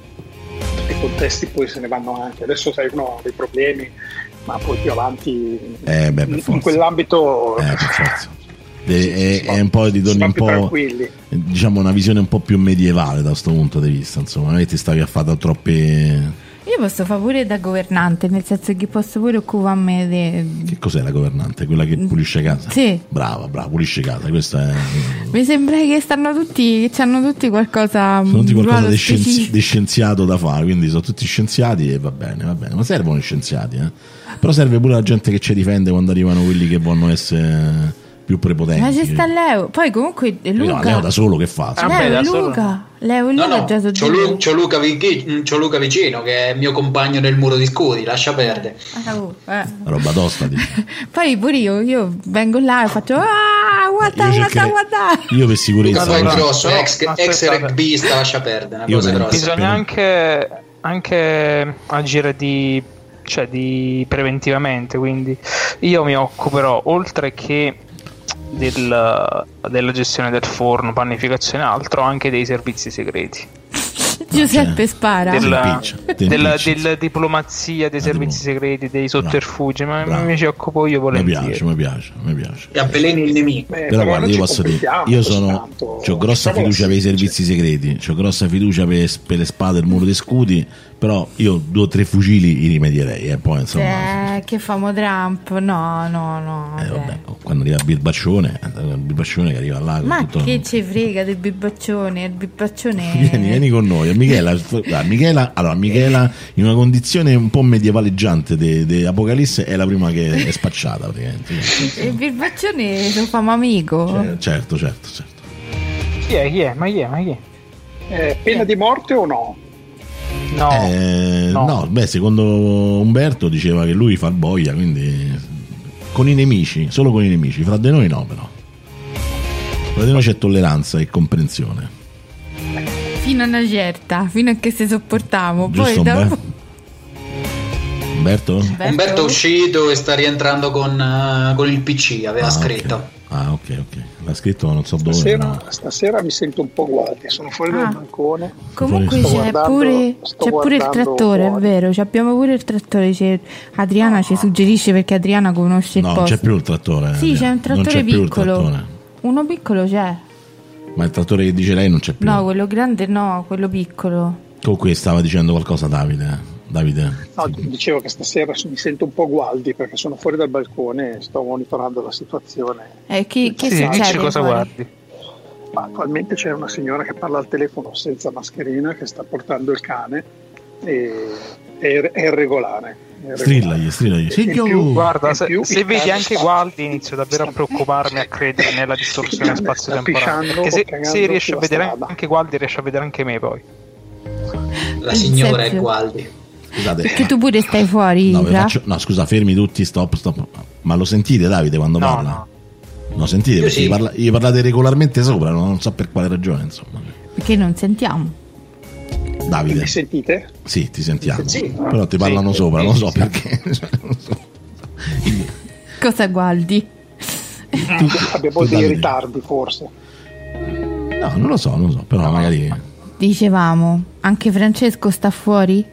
G: contesti poi se ne vanno anche. Adesso sai uno ha dei problemi ma poi più avanti
A: Eh, beh,
G: in, in quell'ambito
A: Eh, è, è un po' di
G: va
A: un po'
G: tranquilli.
A: diciamo una visione un po' più medievale da questo punto di vista insomma non è che ti stavi a fare troppi
B: Io posso fare pure da governante, nel senso che posso pure occuparmi di...
A: che cos'è la governante? quella che pulisce casa?
B: Sì.
A: brava brava pulisce casa questa è
B: Mi sembra che stanno tutti, che hanno tutti qualcosa...
A: sono tutti qualcosa di, scienzi- di scienziato da fare quindi sono tutti scienziati e va bene va bene ma servono gli scienziati eh? però serve pure la gente che ci difende quando arrivano quelli che vogliono essere più prepotenti
B: Ma ci sta Leo. Poi comunque Luca...
A: no, Leo da solo che fa?
C: Ah,
B: Leo
C: beh, da solo.
B: Luca. Leo e
E: No,
B: Luca
E: no,
B: già
E: c'ho. Lu- c'ho Luca, Vichi- c'ho Luca vicino che è mio compagno nel muro di scudi, lascia perdere.
B: Ah, oh, eh.
A: roba tosta.
B: Poi pure io, io vengo là e faccio ah, guarda,
A: Io
B: guarda, guarda.
A: io per sicurezza
E: Luca poi grosso,
C: però,
E: ex, ex rugbyista, lascia perdere, una
A: Io
E: cosa
A: per-
E: grossa.
C: Bisogna anche, anche agire di, cioè, di preventivamente, quindi io mi occuperò oltre che del- della gestione del forno, panificazione e altro, anche dei servizi segreti.
B: Giuseppe spara.
C: della,
A: ti
C: della,
A: impiccia.
C: della diplomazia, dei
A: La
C: servizi segreti, dei sotterfugi, ma
A: Bravo.
C: mi ci occupo io
A: Mi
C: volentieri.
A: piace, mi piace, mi piace.
E: E avveleni il nemico.
G: Beh,
A: Però guarda,
G: non
A: io posso dire, io sono. Ho grossa fiducia per i servizi segreti, ho grossa fiducia per, per le spade e il muro dei scudi. Però io due o tre fucili li rimedierei. E poi insomma.
B: Eh, che famo Trump? No, no, no.
A: Eh, vabbè, quando arriva il birbaccione, eh, il birbaccione che arriva là.
B: Ma
A: tutto-
B: che ci frega del bibbaccione? Il bibbaccione.
A: Vieni, vieni con noi. A Michela, Michela, allora, Michela in una condizione un po' medievaleggiante di Apocalisse è la prima che è spacciata praticamente.
B: Il birbaccione lo famo amico.
A: Cioè, certo, certo, certo.
C: Chi è? Chi è? Ma chi è? Ma chi è?
G: Eh, pena di morte o no?
C: No,
A: Eh,
C: no.
A: no. beh, secondo Umberto diceva che lui fa boia, quindi con i nemici, solo con i nemici, fra di noi no però. Fra di noi c'è tolleranza e comprensione.
B: Fino a una certa, fino a che se sopportiamo.
A: Giusto
B: Poi dopo.
A: Umberto? Umberto?
E: Umberto è uscito e sta rientrando con, eh, con il PC, aveva
A: Ah,
E: scritto.
A: ok. Ah, ok, ok. L'ha scritto non so dove.
G: Stasera,
A: no.
G: stasera mi sento un po' guardi, sono fuori
B: Ah.
G: dal balcone.
B: Comunque c'è, pure, c'è pure il trattore, è
G: fuori.
B: vero. ci Abbiamo pure il trattore. c'è- Adriana ci suggerisce perché Adriana conosce il
A: No, non
B: posto.
A: c'è più il trattore.
B: Sì, c'è un trattore
A: c'è il
B: piccolo.
A: trattore.
B: Uno piccolo c'è.
A: Ma il trattore che dice lei non c'è più.
B: No, quello grande no, quello piccolo.
A: Comunque stava dicendo qualcosa Davide. Davide.
G: No, dicevo che stasera mi sento un po' gualdi perché sono fuori dal balcone e sto monitorando la situazione.
B: Eh, chi, che
C: Sì, dici cosa guardi.
G: Ma attualmente c'è una signora che parla al telefono senza mascherina che sta portando il cane e è, è irregolare.
A: Strillagli, strillagli. Signor!
G: più-
C: Guarda, se,
G: più
C: se vedi anche
G: sta-
C: Gualdi inizio davvero a preoccuparmi a credere nella distorsione spazio-temporale.
G: o
C: se, se riesci a vedere
G: strada.
C: anche Gualdi, riesci a vedere anche me poi.
E: La signora è. Gualdi.
A: Scusate.
B: Che tu pure stai fuori,
A: No, faccio- no, scusa, fermi tutti, stop, stop. Ma lo sentite Davide quando
C: No,
A: parla?
C: no.
A: No, sentite,
E: Io
A: perché
E: sì.
A: gli, parla- gli parlate regolarmente sopra, non so per quale ragione, insomma.
B: Perché non sentiamo.
A: Davide,
G: Mi sentite?
A: sì, ti sentiamo.
E: Sì.
A: Però ti parlano
E: Sì.
A: sopra, non so
E: Sì.
A: perché. Non so.
B: Cosa guardi?
G: Abbiamo dei
A: Davide.
G: ritardi forse.
A: No, non lo so, non lo so, però magari...
B: Dicevamo, anche Francesco sta fuori?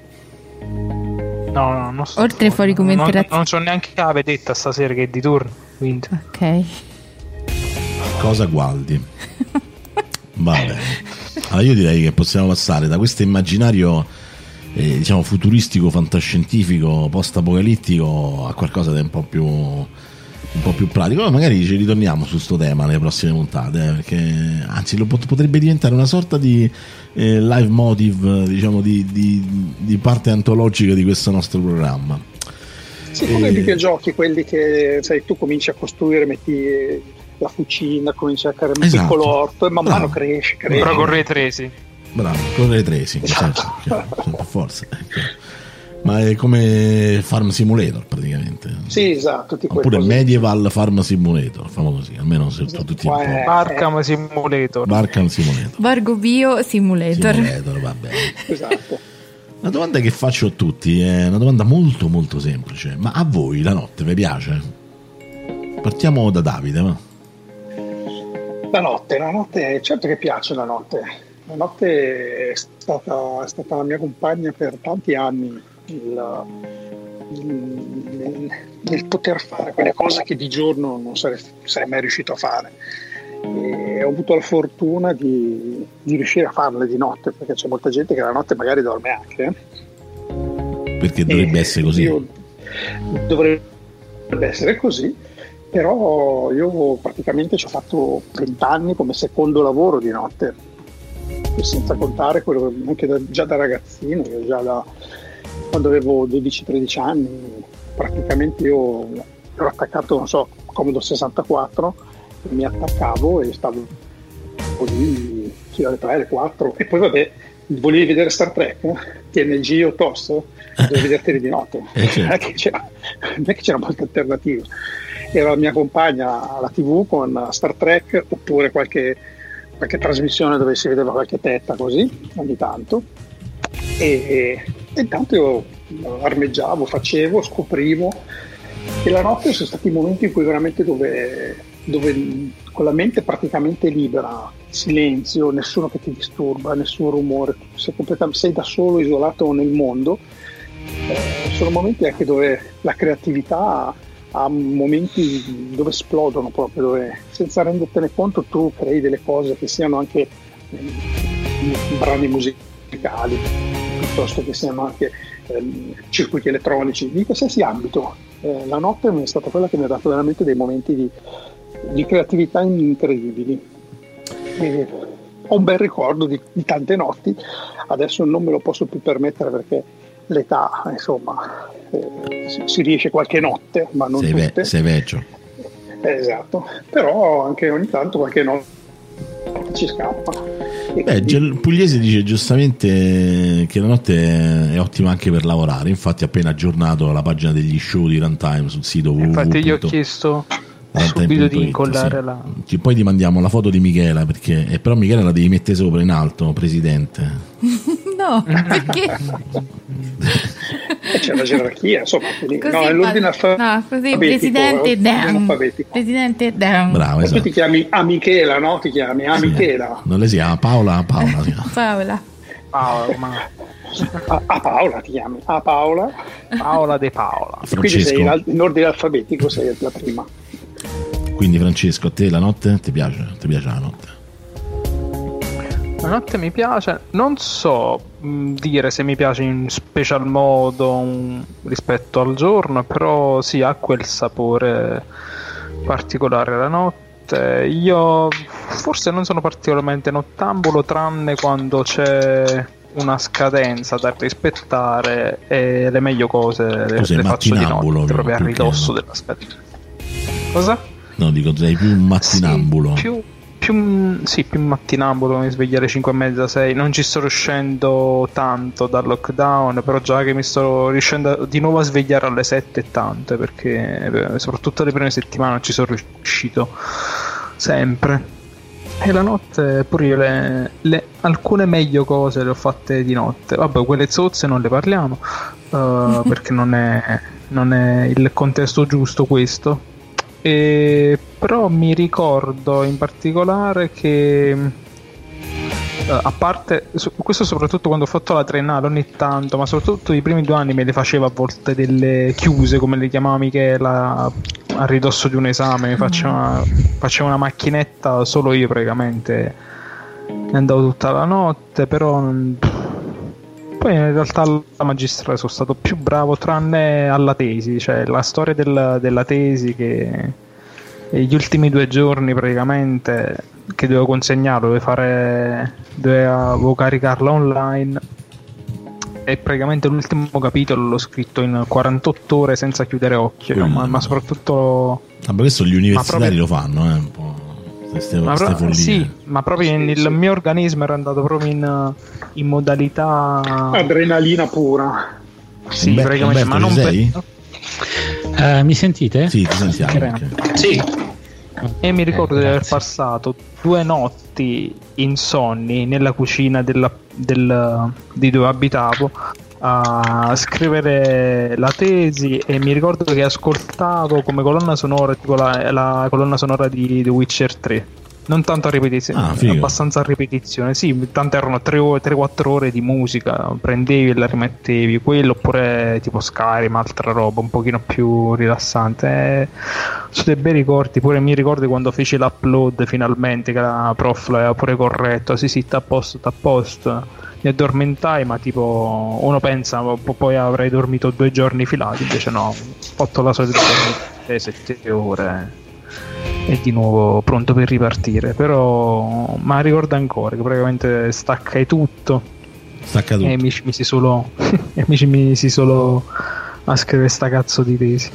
C: No, no, non sto
B: Oltre fuori come
C: non,
B: interazione.
C: non c'ho neanche la vedetta stasera che è di turno. Quindi.
B: Ok.
A: Cosa gualdi? Va bene. Allora io direi che possiamo passare da questo immaginario eh, diciamo futuristico, fantascientifico, post-apocalittico a qualcosa di un po' più un po' più pratico. Magari ci ritorniamo su questo tema nelle prossime puntate, eh, perché anzi lo pot- potrebbe diventare una sorta di eh, live motive, diciamo di, di- di parte antologica di questo nostro programma.
G: Sì, come
A: Eh.
G: i videogiochi, quelli che sai, tu cominci a costruire, metti la fucina, cominci a creare un
A: Esatto.
G: piccolo orto e man mano
A: Bravo.
G: cresce, cresce.
C: Però con Ray Tracing.
A: Bravo, correre tre, sì, certo, chiaro, certo, per forza. ecco. Ma è come Farm Simulator praticamente.
G: Sì, esatto, tutti quelli
A: Oppure
G: così.
A: Medieval Farm Simulator, famo così, almeno se tu tutti po'.
C: Arkham Simulator.
A: Barkham Simulator.
B: Borgo Bio Simulator.
A: Simulator, va bene.
G: Esatto.
A: La domanda che faccio a tutti è una domanda molto molto semplice. Ma a voi la notte vi piace? Partiamo da Davide, va?
G: La notte, la notte, certo che piace la notte. La notte è stata, è stata la mia compagna per tanti anni il- nel, nel poter fare quelle cose che di giorno non sarei, sarei mai riuscito a fare. E ho avuto la fortuna di, di riuscire a farle di notte, perché c'è molta gente che la notte magari dorme anche. eh.
A: Perché dovrebbe
G: E
A: essere così.
G: dovrebbe essere così, però io praticamente ci ho fatto 20 anni come secondo lavoro di notte, senza contare quello anche da- già da ragazzino, già da quando avevo 12-13 anni, praticamente io ero attaccato, non so, Comodo 64, e mi attaccavo e stavo lì fino alle 3, alle 4 e poi vabbè, volevi vedere Star Trek? TNG o TOS? Dovevi vederteli di notte.
A: Eh, certo.
G: Non è che c'era, non è che c'era molta alternativa. Era la mia compagna alla TV con Star Trek oppure qualche, qualche trasmissione dove si vedeva qualche tetta così ogni tanto. E, e intanto io armeggiavo, facevo, scoprivo. E la notte sono stati momenti in cui veramente dove dove con la mente praticamente libera, silenzio, nessuno che ti disturba, nessun rumore, sei, sei da solo, isolato nel mondo, eh, sono momenti anche dove la creatività ha momenti dove esplodono proprio, dove senza rendertene conto tu crei delle cose che siano anche eh, brani musicali, piuttosto che siano anche eh, circuiti elettronici, di qualsiasi ambito. Eh, la notte è stata quella che mi ha dato veramente dei momenti di, di creatività incredibili. E ho un bel ricordo di, di tante notti, adesso non me lo posso più permettere perché l'età, insomma, eh, si riesce qualche notte, ma non
A: sei
G: tutte.
A: Ve- sei vecchio.
G: Eh, esatto, però anche ogni tanto qualche notte ci scappa.
A: Beh, Pugliese dice giustamente che la notte è ottima anche per lavorare, infatti ha appena aggiornato la pagina degli show di Runtime sul sito www.
C: Infatti gli ho chiesto subito di incollare sì. la...
A: Poi ti mandiamo la foto di Michela, perché... Eh, però Michela la devi mettere sopra in alto, presidente.
B: no, perché?
G: c'è la gerarchia, insomma,
B: così
G: no, è l'ordine alfabetico.
B: No, così presidente Dan. Presidente Dan.
A: Bravo, esatto.
G: tu ti chiami a Michela, no? Ti chiami a Michela.
A: Non le si chiama Paola, Paola. Si chiama.
B: Paola.
C: Paola, ma...
G: a, a, Paola ti chiami, a Paola.
C: Paola De Paola.
G: Quindi sei in, in, ordine alfabetico, sei la prima.
A: Quindi Francesco, a te la notte ti piace? Ti piace la notte?
C: La notte mi piace, non so mh, dire se mi piace in special modo rispetto al giorno, però sì, ha quel sapore particolare la notte. Io forse non sono particolarmente nottambulo, tranne quando c'è una scadenza da rispettare e le meglio cose le, le faccio di notte, proprio a ridosso della scadenza. Cosa?
A: No, dico, sei più un mattinambulo.
C: Sì, più più, sì, più mattinambulo, mi svegliare 5 e mezza, 6. Non ci sto riuscendo tanto dal lockdown, però già che mi sto riuscendo di nuovo a svegliare alle 7 e tante, perché soprattutto le prime settimane non ci sono riuscito sempre. E la notte pure io le, le, alcune meglio cose le ho fatte di notte. Vabbè, quelle zozze non le parliamo, uh, perché non è, non è il contesto giusto questo e, però mi ricordo in particolare che uh, a parte questo soprattutto quando ho fatto la triennale ogni tanto ma soprattutto i primi due anni me le facevo a volte delle chiuse come le chiamava Michela a ridosso di un esame mi faceva, facevo una macchinetta solo io praticamente ne andavo tutta la notte però poi in realtà alla magistrale sono stato più bravo tranne alla tesi, cioè la storia del, della tesi che gli ultimi due giorni praticamente che dovevo consegnare, dovevo fare dovevo caricarla online e praticamente l'ultimo capitolo l'ho scritto in 48 ore senza chiudere occhio, ma, ma, soprattutto...
A: Ah, questo gli universitari proprio... lo fanno, eh, un po'. Queste,
C: ma, pro- sì, ma proprio sì, il sì. mio organismo era andato proprio in, in modalità
G: adrenalina pura.
C: Sì, Beh, praticamente, ma non
A: sei?
F: Per... Uh, mi sentite?
A: Sì, ti sentiamo.
E: Sì.
C: E mi ricordo eh, di aver passato due notti insonni nella cucina della, del, di dove abitavo a scrivere la tesi e mi ricordo che ascoltavo come colonna sonora tipo la, la colonna sonora di The Witcher 3 non tanto a ripetizione, ah, abbastanza a ripetizione. Sì, tante erano 3-4 ore di musica, prendevi e la rimettevi, quello oppure tipo Skyrim, altra roba un pochino più rilassante. Eh, sono dei bei ricordi, pure mi ricordo quando feci l'upload finalmente che la prof l'aveva pure corretto, sì sì, a posto, posto mi addormentai, ma tipo uno pensa poi avrei dormito due giorni filati, invece no, ho fatto la solita 6-7 ore e di nuovo pronto per ripartire. Però, ma ricordo ancora che praticamente staccai tutto.
A: Stacca tutto.
C: E mi ci misi solo, e mi misi solo a scrivere sta cazzo di tesi.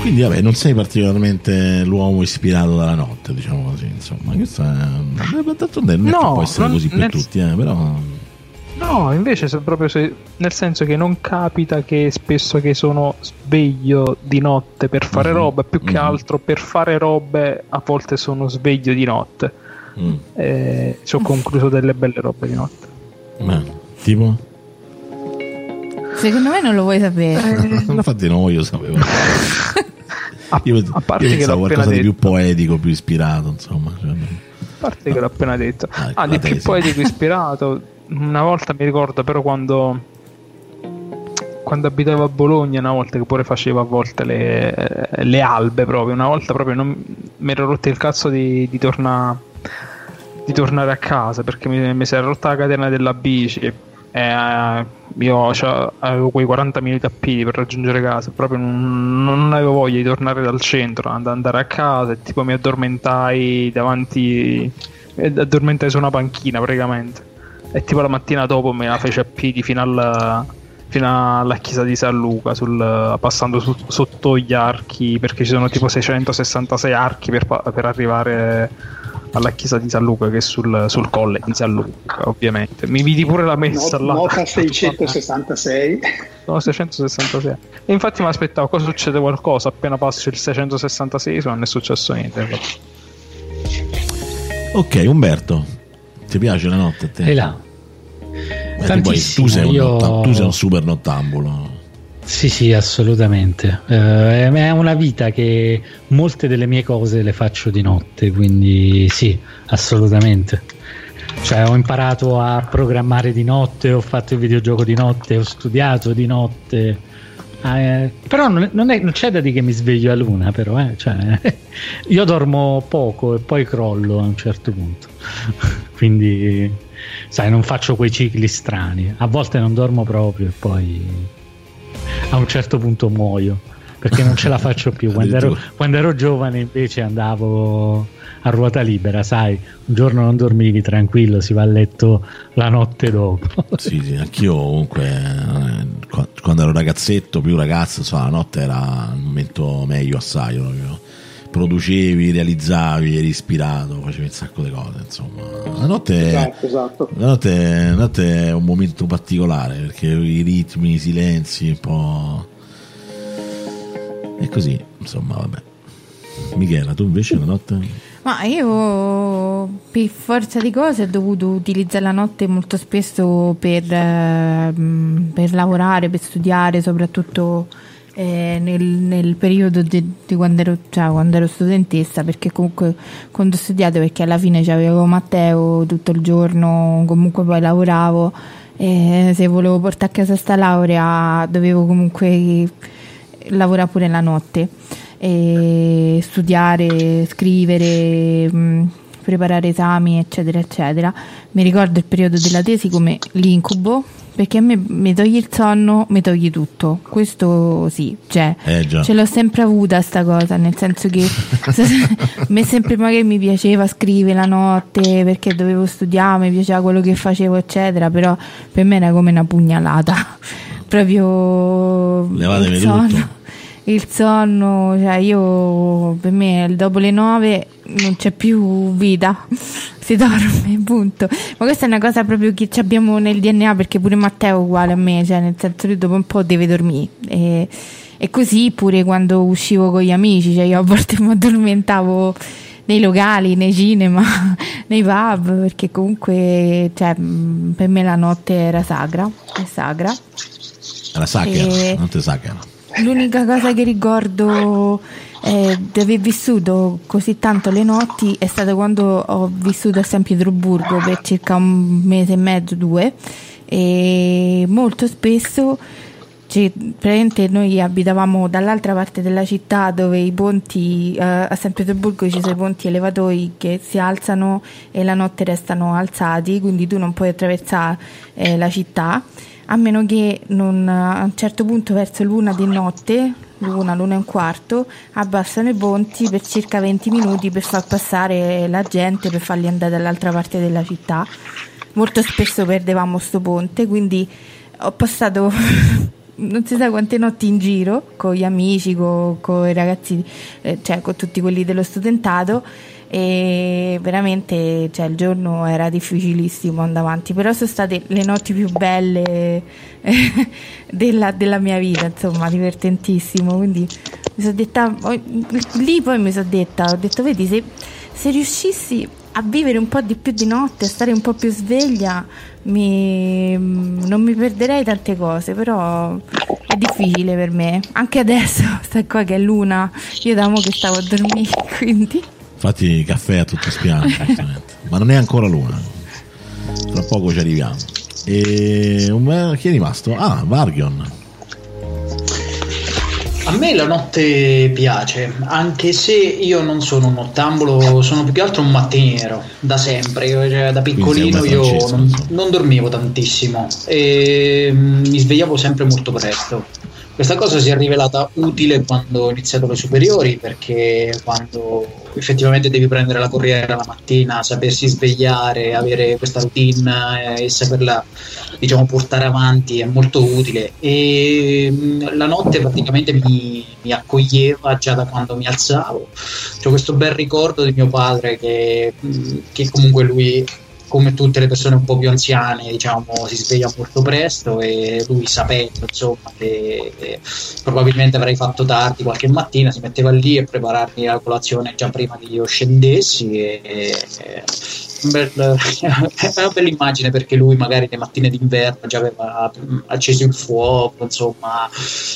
A: Quindi vabbè, non sei particolarmente l'uomo ispirato dalla notte, diciamo così, insomma, questo è... non no, può essere così per tutti, eh, però...
C: No, invece proprio se, nel senso che non capita che spesso che sono sveglio di notte per fare mm-hmm. roba, più che mm-hmm. altro per fare robe a volte sono sveglio di notte. Mm. E ci ho concluso delle belle robe di notte.
A: Ma, tipo?
B: Secondo me non lo vuoi sapere.
A: Eh, Infatti no, io sapevo.
C: A,
A: Io,
C: a parte
A: io
C: che
A: pensavo qualcosa di più
C: detto.
A: poetico, più ispirato, insomma. Cioè,
C: A parte che l'ho appena detto.
A: Ah, ecco,
C: Ah, di più poetico ispirato. Una volta mi ricordo però quando quando abitavo a Bologna, una volta che pure facevo a volte le, le albe proprio, una volta proprio non, mi ero rotto il cazzo di, di tornare di tornare a casa perché mi, mi si era rotta la catena della bici eh, io c'ho- avevo quei 40 minuti a piedi per raggiungere casa proprio non, non avevo voglia di tornare dal centro ad andare a casa e tipo mi addormentai davanti addormentai su una panchina praticamente. E tipo la mattina dopo me la fece a piedi fino alla, fino alla chiesa di San Luca sul- passando su- sotto gli archi perché ci sono tipo 666 archi per, per arrivare alla chiesa di San Luca che è sul, sul colle di San Luca ovviamente mi vidi pure la messa
G: No-
C: là
G: nota 666.
C: sono 666 e infatti mi aspettavo cosa succede qualcosa appena passo il 666 non è successo niente
A: Ok, Umberto, ti piace la notte a te?
F: E là.
A: Beh, tu, poi-
F: Tantissimo,
A: tu, sei un
F: io-
A: tu sei un super nottambulo.
F: Sì, sì, assolutamente. Eh, è una vita che molte delle mie cose le faccio di notte, quindi sì, assolutamente. Cioè, ho imparato a programmare di notte, ho fatto il videogioco di notte, ho studiato di notte. Eh, però non, non è- non c'è da dire che mi sveglio a luna, però, eh, cioè, io dormo poco e poi crollo a un certo punto. quindi, sai, non faccio quei cicli strani. A volte non dormo proprio e poi a un certo punto muoio perché non ce la faccio più. Quando ero, quando ero giovane invece andavo a ruota libera, sai, un giorno non dormivi tranquillo, si va a letto la notte dopo.
A: Sì, sì, anch'io comunque eh, qua- quando ero ragazzetto, più ragazzo, insomma, la notte era il momento meglio assai proprio. Producevi, realizzavi, eri ispirato, facevi un sacco di cose, insomma. La notte,
G: Esatto, esatto.
A: la notte, la notte è un momento particolare perché i ritmi, i silenzi, un po'. E così, insomma, vabbè. Michela, tu invece la notte?
B: Ma io per forza di cose ho dovuto utilizzare la notte molto spesso per, eh, per lavorare, per studiare, soprattutto eh, nel, nel periodo di, di quando, ero, cioè, quando ero studentessa, perché comunque quando ho studiato, perché alla fine c'avevo Matteo tutto il giorno, comunque poi lavoravo, e se volevo portare a casa sta laurea dovevo comunque lavorare pure la notte e studiare, scrivere, mh, preparare esami, eccetera, eccetera. Mi ricordo il periodo della tesi come l'incubo, perché a me mi togli il sonno, mi togli tutto. Questo sì, cioè,
A: Eh
B: ce l'ho sempre avuta sta cosa, nel senso che a me sempre magari mi piaceva scrivere la notte perché dovevo studiare, mi piaceva quello che facevo, eccetera, però per me era come una pugnalata. Proprio
A: Levatemi
B: il sonno
A: tutto.
B: Il sonno, cioè io per me dopo le nove non c'è più vita, si dorme, punto. Ma questa è una cosa proprio che ci abbiamo nel DNA perché pure Matteo è uguale a me, cioè nel senso che dopo un po' deve dormire. E, e così pure quando uscivo con gli amici, cioè io a volte mi addormentavo nei locali, nei cinema, nei pub, perché comunque cioè, per me la notte era sacra, è sacra.
A: Era Sacher,
B: E-
A: notte Sacher.
B: L'unica cosa che ricordo eh, di aver vissuto così tanto le notti è stata quando ho vissuto a San Pietroburgo per circa un mese e mezzo, due, e molto spesso cioè, noi abitavamo dall'altra parte della città dove i ponti eh, a San Pietroburgo ci sono i ponti elevatori che si alzano e la notte restano alzati, quindi tu non puoi attraversare eh, la città a meno che non, a un certo punto verso l'una di notte, l'una, l'una e un quarto, abbassano i ponti per circa 20 minuti per far passare la gente, per farli andare dall'altra parte della città. Molto spesso perdevamo sto ponte, quindi ho passato non si sa quante notti in giro con gli amici, con, con i ragazzi, eh, cioè con tutti quelli dello studentato e veramente cioè, il giorno era difficilissimo andare avanti, però sono state le notti più belle eh, della, della mia vita, insomma, divertentissimo, quindi mi sono detta, poi- lì poi mi sono detta, ho detto, vedi, se, se riuscissi a vivere un po' di più di notte, a stare un po' più sveglia, mi- non mi perderei tante cose, però è difficile per me. Anche adesso, sta qua che è l'una, io da mo che stavo a dormire, quindi...
A: Infatti caffè a tutto spiano, ma non è ancora l'una. Tra poco ci arriviamo. E un- chi è rimasto? Ah, Vargion.
E: A me la notte piace, anche se io non sono un nottambulo, sono più che altro un mattiniero, da sempre. Io, cioè, da piccolino io non, non dormivo tantissimo e mm, mi svegliavo sempre molto presto. Questa cosa si è rivelata utile quando ho iniziato le superiori perché quando effettivamente devi prendere la corriera la mattina, sapersi svegliare, avere questa routine eh, e saperla diciamo portare avanti è molto utile e mh, la notte praticamente mi, mi accoglieva già da quando mi alzavo. C'ho questo bel ricordo di mio padre che, mh, che comunque lui come tutte le persone un po' più anziane, diciamo, si sveglia molto presto e lui sapendo, insomma, che che probabilmente avrei fatto tardi qualche mattina, si metteva lì a prepararmi la colazione già prima che io scendessi e, e- bel- è una bella immagine perché lui magari le mattine d'inverno già aveva mm, acceso il fuoco, insomma,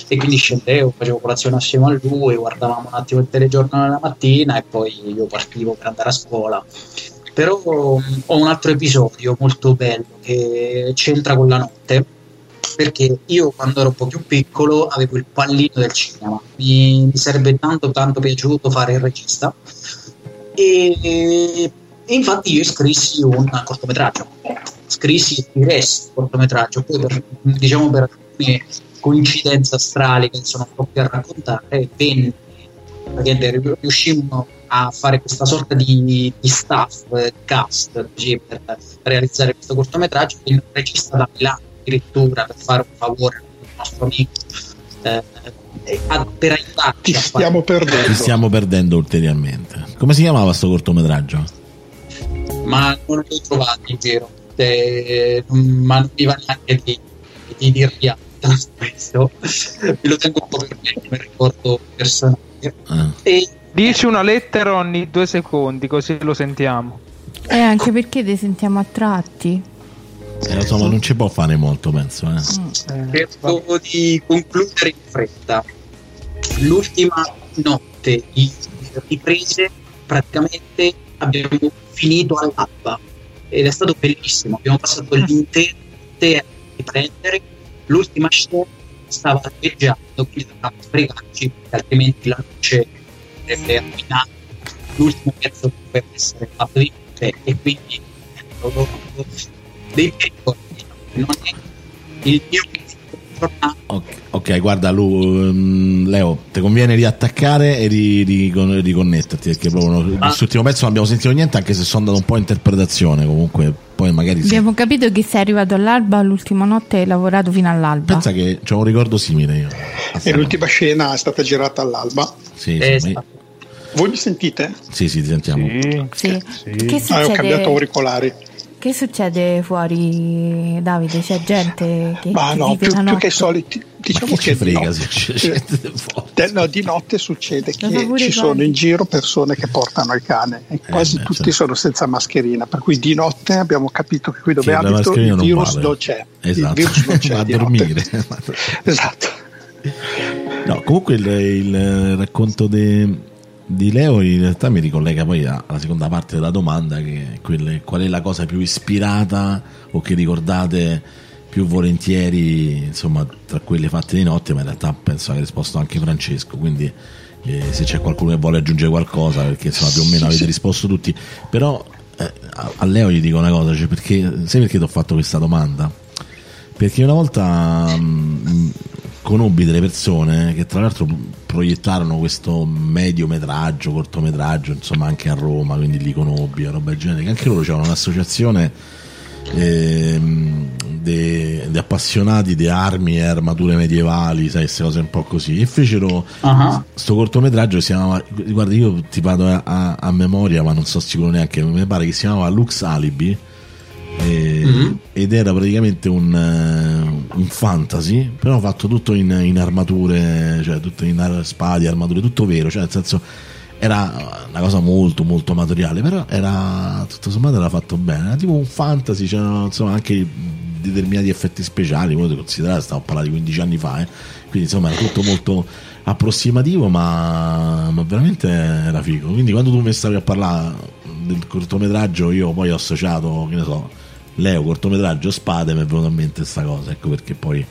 E: e quindi scendevo, facevo colazione assieme a lui, guardavamo un attimo il telegiornale la mattina e poi io partivo per andare a scuola però mh, ho un altro episodio molto bello che c'entra con la notte perché io quando ero un po' più piccolo avevo il pallino del cinema. Mi, mi sarebbe tanto tanto piaciuto fare il regista. E, infatti io scrissi un cortometraggio. Scrissi e diressi un cortometraggio. Poi per, diciamo per alcune coincidenze astrali che sono più a raccontare venne praticamente riuscimmo a fare questa sorta di, di staff, eh, cast così, per realizzare questo cortometraggio. Un regista da Milano addirittura per fare un favore al nostro amico eh, eh, a- per aiutarci
G: Ti
E: a fare
G: stiamo perdendo.
A: stiamo perdendo ulteriormente. Come si chiamava sto cortometraggio?
E: ma non l'ho trovato in giro eh, ma non mi va neanche di, di dirvi altro questo me lo tengo un po' per me come ricordo personale
A: Ah.
E: e
C: Dici una lettera ogni due secondi, così lo sentiamo.
B: E anche perché ti sentiamo attratti.
A: Eh, insomma, non ci può fare molto, penso. Eh.
E: cerco di concludere in fretta. L'ultima notte di riprese praticamente abbiamo finito all'alba ed è stato bellissimo. Abbiamo passato l'intera notte a riprendere. L'ultima scena stava alleggiando, quindi dovevamo sbrigarci perché altrimenti la luce avrebbe arruinato l'ultimo pezzo che doveva essere fatto di notte e quindi ho dei bei ricordi. Non è il mio giornata
A: Ok, ok, guarda, Lu, ehm, Leo, ti conviene riattaccare e ri- ricon- riconnetterti perché proprio no-
E: Ah.
A: quest'ultimo pezzo non abbiamo sentito niente, anche se sono andato un po' a interpretazione. Comunque, poi magari sì.
B: Abbiamo capito che sei arrivato all'alba, l'ultima notte hai lavorato fino all'alba.
A: Pensa che c'ho un ricordo simile io.
G: E l'ultima scena è stata girata all'alba.
A: Sì,
E: Eh,
A: sì,
G: Voi mi sentite?
A: sì, sì, ti sentiamo.
B: Sì. Che
G: Ah, ho cambiato auricolari.
B: Che succede fuori, Davide? C'è gente che,
G: Ma
B: che
G: no,
B: vive
G: più,
B: la
G: più che soliti.
A: Ma
G: Diciamo
A: ci
G: che
A: frega
G: no.
A: se c'è gente fuori?
G: No, di notte succede che ci sono
B: Guardi.
G: in giro persone che portano il cane e quasi
A: beh,
G: tutti
A: certo.
G: sono senza mascherina, per cui di notte abbiamo capito che qui dove
A: Che
G: abito il
A: non
G: virus
A: vale.
G: non c'è.
A: Esatto.
G: Il virus non c'è
A: Va a
G: di notte.
A: dormire.
G: Esatto.
A: No, comunque il, il racconto de- di Leo in realtà mi ricollega poi alla seconda parte della domanda, che è quelle- qual è la cosa più ispirata o che ricordate più volentieri, insomma, tra quelle fatte di notte, ma in realtà penso abbia risposto anche Francesco, quindi eh, se c'è qualcuno che vuole aggiungere qualcosa, perché insomma più o meno avete risposto tutti, però eh, a- a Leo gli dico una cosa, cioè perché, sai perché ti ho fatto questa domanda? Perché una volta mh, conobbi delle persone che tra l'altro proiettarono questo mediometraggio, cortometraggio, insomma anche a Roma, quindi li conobbi, roba del genere, che anche loro c'erano un'associazione de- di appassionati di armi e armature medievali, sai, queste cose un po' così, e fecero sto cortometraggio che si chiamava guarda io ti vado a, a- a memoria ma non so sicuro neanche mi pare che si chiamava Lux Alibi e-
E: Mhm.
A: ed era praticamente un, eh, un fantasy però fatto tutto in, in armature cioè tutto in ar- spadi armature tutto vero cioè nel senso era una cosa molto molto amatoriale però era tutto sommato era fatto bene era tipo un fantasy c'erano insomma anche determinati effetti speciali, potete considerare, stiamo parlando di 15 anni fa, eh. quindi insomma era tutto molto approssimativo, ma, ma, veramente era figo. Quindi quando tu mi stavi a parlare del cortometraggio, io poi ho associato, che ne so, Leo, cortometraggio, spade, mi è venuta in mente questa cosa, ecco perché poi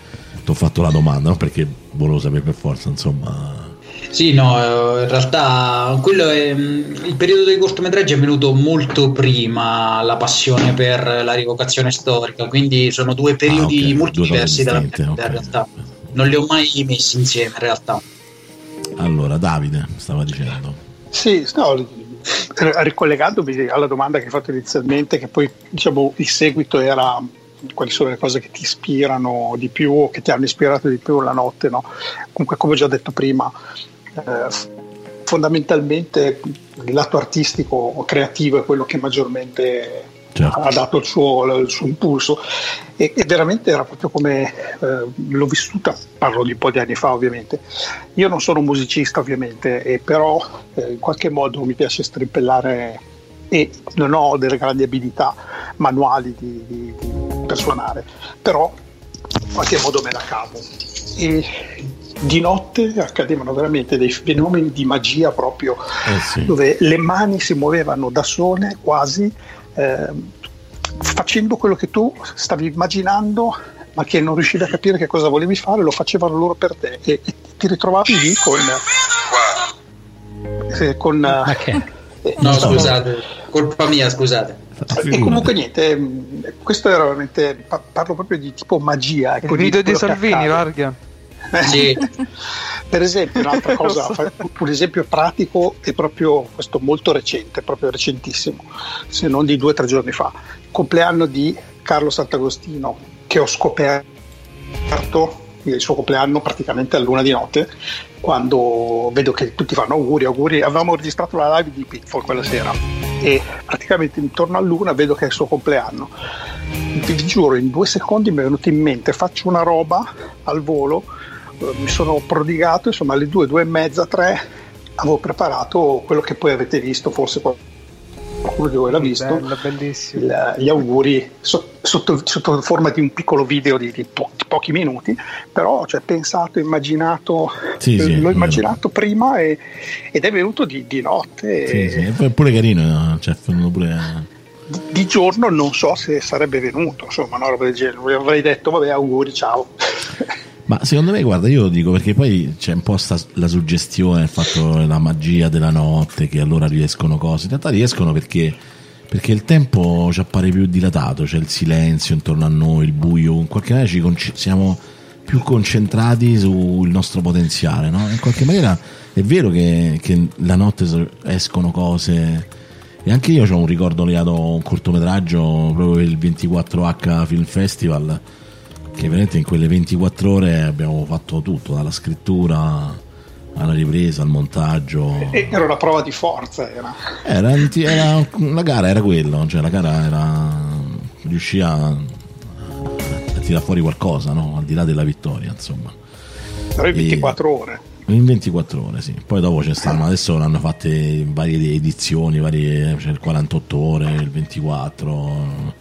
A: ti ho fatto la domanda, non perché volevo sapere per forza, insomma
E: sì, no, in realtà quello è, mm, il periodo dei cortometraggi è venuto molto prima la passione per la rivocazione storica, quindi sono due periodi ah, okay. molto due diversi dalla mia vita okay. in realtà. Non li ho mai messi insieme in realtà.
A: Allora, Davide stava dicendo.
G: Sì, no, ricollegandomi alla domanda che hai fatto inizialmente, che poi diciamo il seguito era quali sono le cose che ti ispirano di più o che ti hanno ispirato di più la notte, no? Comunque, come ho già detto prima, eh, fondamentalmente il lato artistico creativo è quello che maggiormente certo. ha dato il suo, il suo impulso e, e, veramente era proprio come eh, l'ho vissuta, parlo di un po' di anni fa ovviamente. Io non sono un musicista ovviamente, e però eh, in qualche modo mi piace strimpellare e non ho delle grandi abilità manuali di, di, di per suonare, però in qualche modo me la cavo. E di notte accadevano veramente dei fenomeni di magia proprio, eh sì. dove le mani si muovevano da sole quasi, eh, facendo quello che tu stavi immaginando, ma che non riuscivi a capire che cosa volevi fare, lo facevano loro per te e, e ti ritrovavi lì con... Eh, con
E: okay. eh, no, scusate, colpa mia, scusate.
G: E comunque niente, mm, questo era veramente, parlo proprio di tipo magia.
C: Ecco, Il video di, di Salvini, Varga.
E: Sì.
G: per esempio, un'altra cosa, un esempio pratico è proprio questo molto recente, proprio recentissimo, se non di due o tre giorni fa, compleanno di Carlo Sant'Agostino, che ho scoperto il suo compleanno praticamente a luna di notte quando vedo che tutti fanno auguri, auguri. Avevamo registrato la live di Pitfall quella sera e praticamente intorno a luna vedo che è il suo compleanno. Vi giuro, in due secondi mi è venuto in mente, faccio una roba al volo mi sono prodigato, insomma alle due, due e mezza, tre avevo preparato quello che poi avete visto, forse qualcuno di voi l'ha visto,
C: Bello,
G: il, gli auguri sotto, sotto, sotto, forma di un piccolo video di, di, po- di pochi minuti, però cioè, pensato, immaginato, sì, sì, l'ho immaginato vero. prima e, ed è venuto di, di notte.
A: Sì, e, sì, è pure carino, cioè, pure...
G: Di, giorno non so se sarebbe venuto, insomma, una roba del genere, avrei detto vabbè auguri, ciao.
A: Ma secondo me, guarda, io lo dico perché poi c'è un po' sta, la suggestione, il fatto la magia della notte, che allora riescono cose. In realtà riescono perché, perché il tempo ci appare più dilatato, c'è il silenzio intorno a noi, il buio, in qualche maniera ci conce- siamo più concentrati sul nostro potenziale, no? In qualche maniera è vero che, che la notte escono cose. E anche io ho un ricordo legato a un cortometraggio proprio il 24H Film Festival che veramente in quelle 24 ore abbiamo fatto tutto, dalla scrittura alla ripresa, al montaggio.
G: Era una prova di forza. Era.
A: Era, era, la gara era quello, cioè la gara era riuscì a, a tirare fuori qualcosa, no? al di là della vittoria, insomma.
G: Però in 24 e, ore.
A: In 24 ore, sì. Poi dopo c'è stato, adesso l'hanno fatte varie edizioni, varie, c'è il 48 ore, il 24 il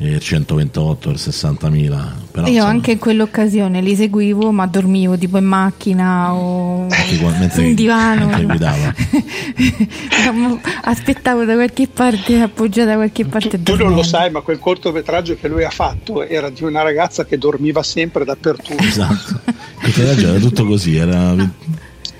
A: 128, il 60.000. Però,
B: Io insomma, anche in quell'occasione li seguivo, ma dormivo tipo in macchina o
A: su
B: un divano.
A: Guidavo.
B: Aspettavo da qualche parte, appoggiata da qualche parte.
G: Tu, tu non lo sai, ma quel cortometraggio che lui ha fatto era di una ragazza che dormiva sempre dappertutto.
A: Esatto, il cortometraggio era tutto così, era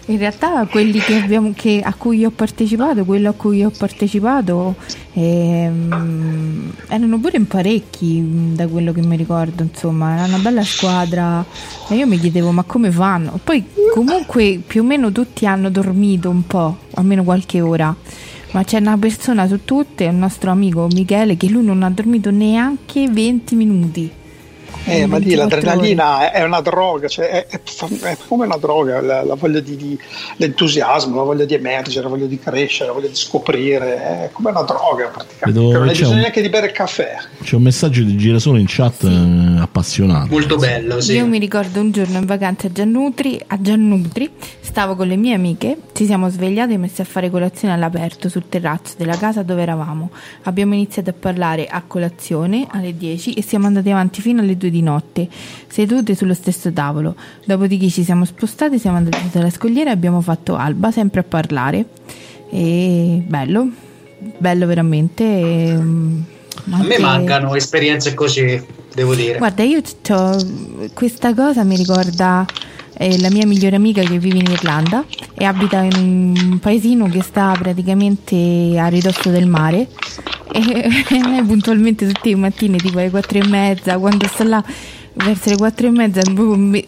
B: in realtà quelli che abbiamo, che, a cui ho partecipato, quello a cui ho partecipato ehm, erano pure in parecchi da quello che mi ricordo, insomma, era una bella squadra e io mi chiedevo ma come fanno? Poi comunque più o meno tutti hanno dormito un po', almeno qualche ora. Ma c'è una persona su tutte, il nostro amico Michele, che lui non ha dormito neanche 20 minuti
G: Eh, ma lì l'adrenalina è una droga, cioè è, è, è, come una droga, la, la voglia di, di, l'entusiasmo, la voglia di emergere, la voglia di crescere, la voglia di scoprire, è come una droga praticamente. Vedo, non hai bisogno un, neanche di bere il caffè.
A: C'è un messaggio di girasole in chat sì. Eh, appassionato.
E: Molto bello, sì.
B: Io mi ricordo un giorno in vacanza a Giannutri, a Giannutri, stavo con le mie amiche, ci siamo svegliate e messe a fare colazione all'aperto sul terrazzo della casa dove eravamo. Abbiamo iniziato a parlare a colazione alle 10 e siamo andati avanti fino alle 2 di notte, sedute sullo stesso tavolo. Dopodiché ci siamo spostati, siamo andati sulla scogliera e abbiamo fatto alba, sempre a parlare. E bello, bello veramente. E,
E: anche... A me mancano esperienze così, devo dire.
B: Guarda, io questa cosa mi ricorda eh, la mia migliore amica che vive in Irlanda e abita in un paesino che sta praticamente a ridosso del mare. E, noi puntualmente tutte le mattine tipo alle quattro e mezza quando sto là verso le quattro e mezza mi,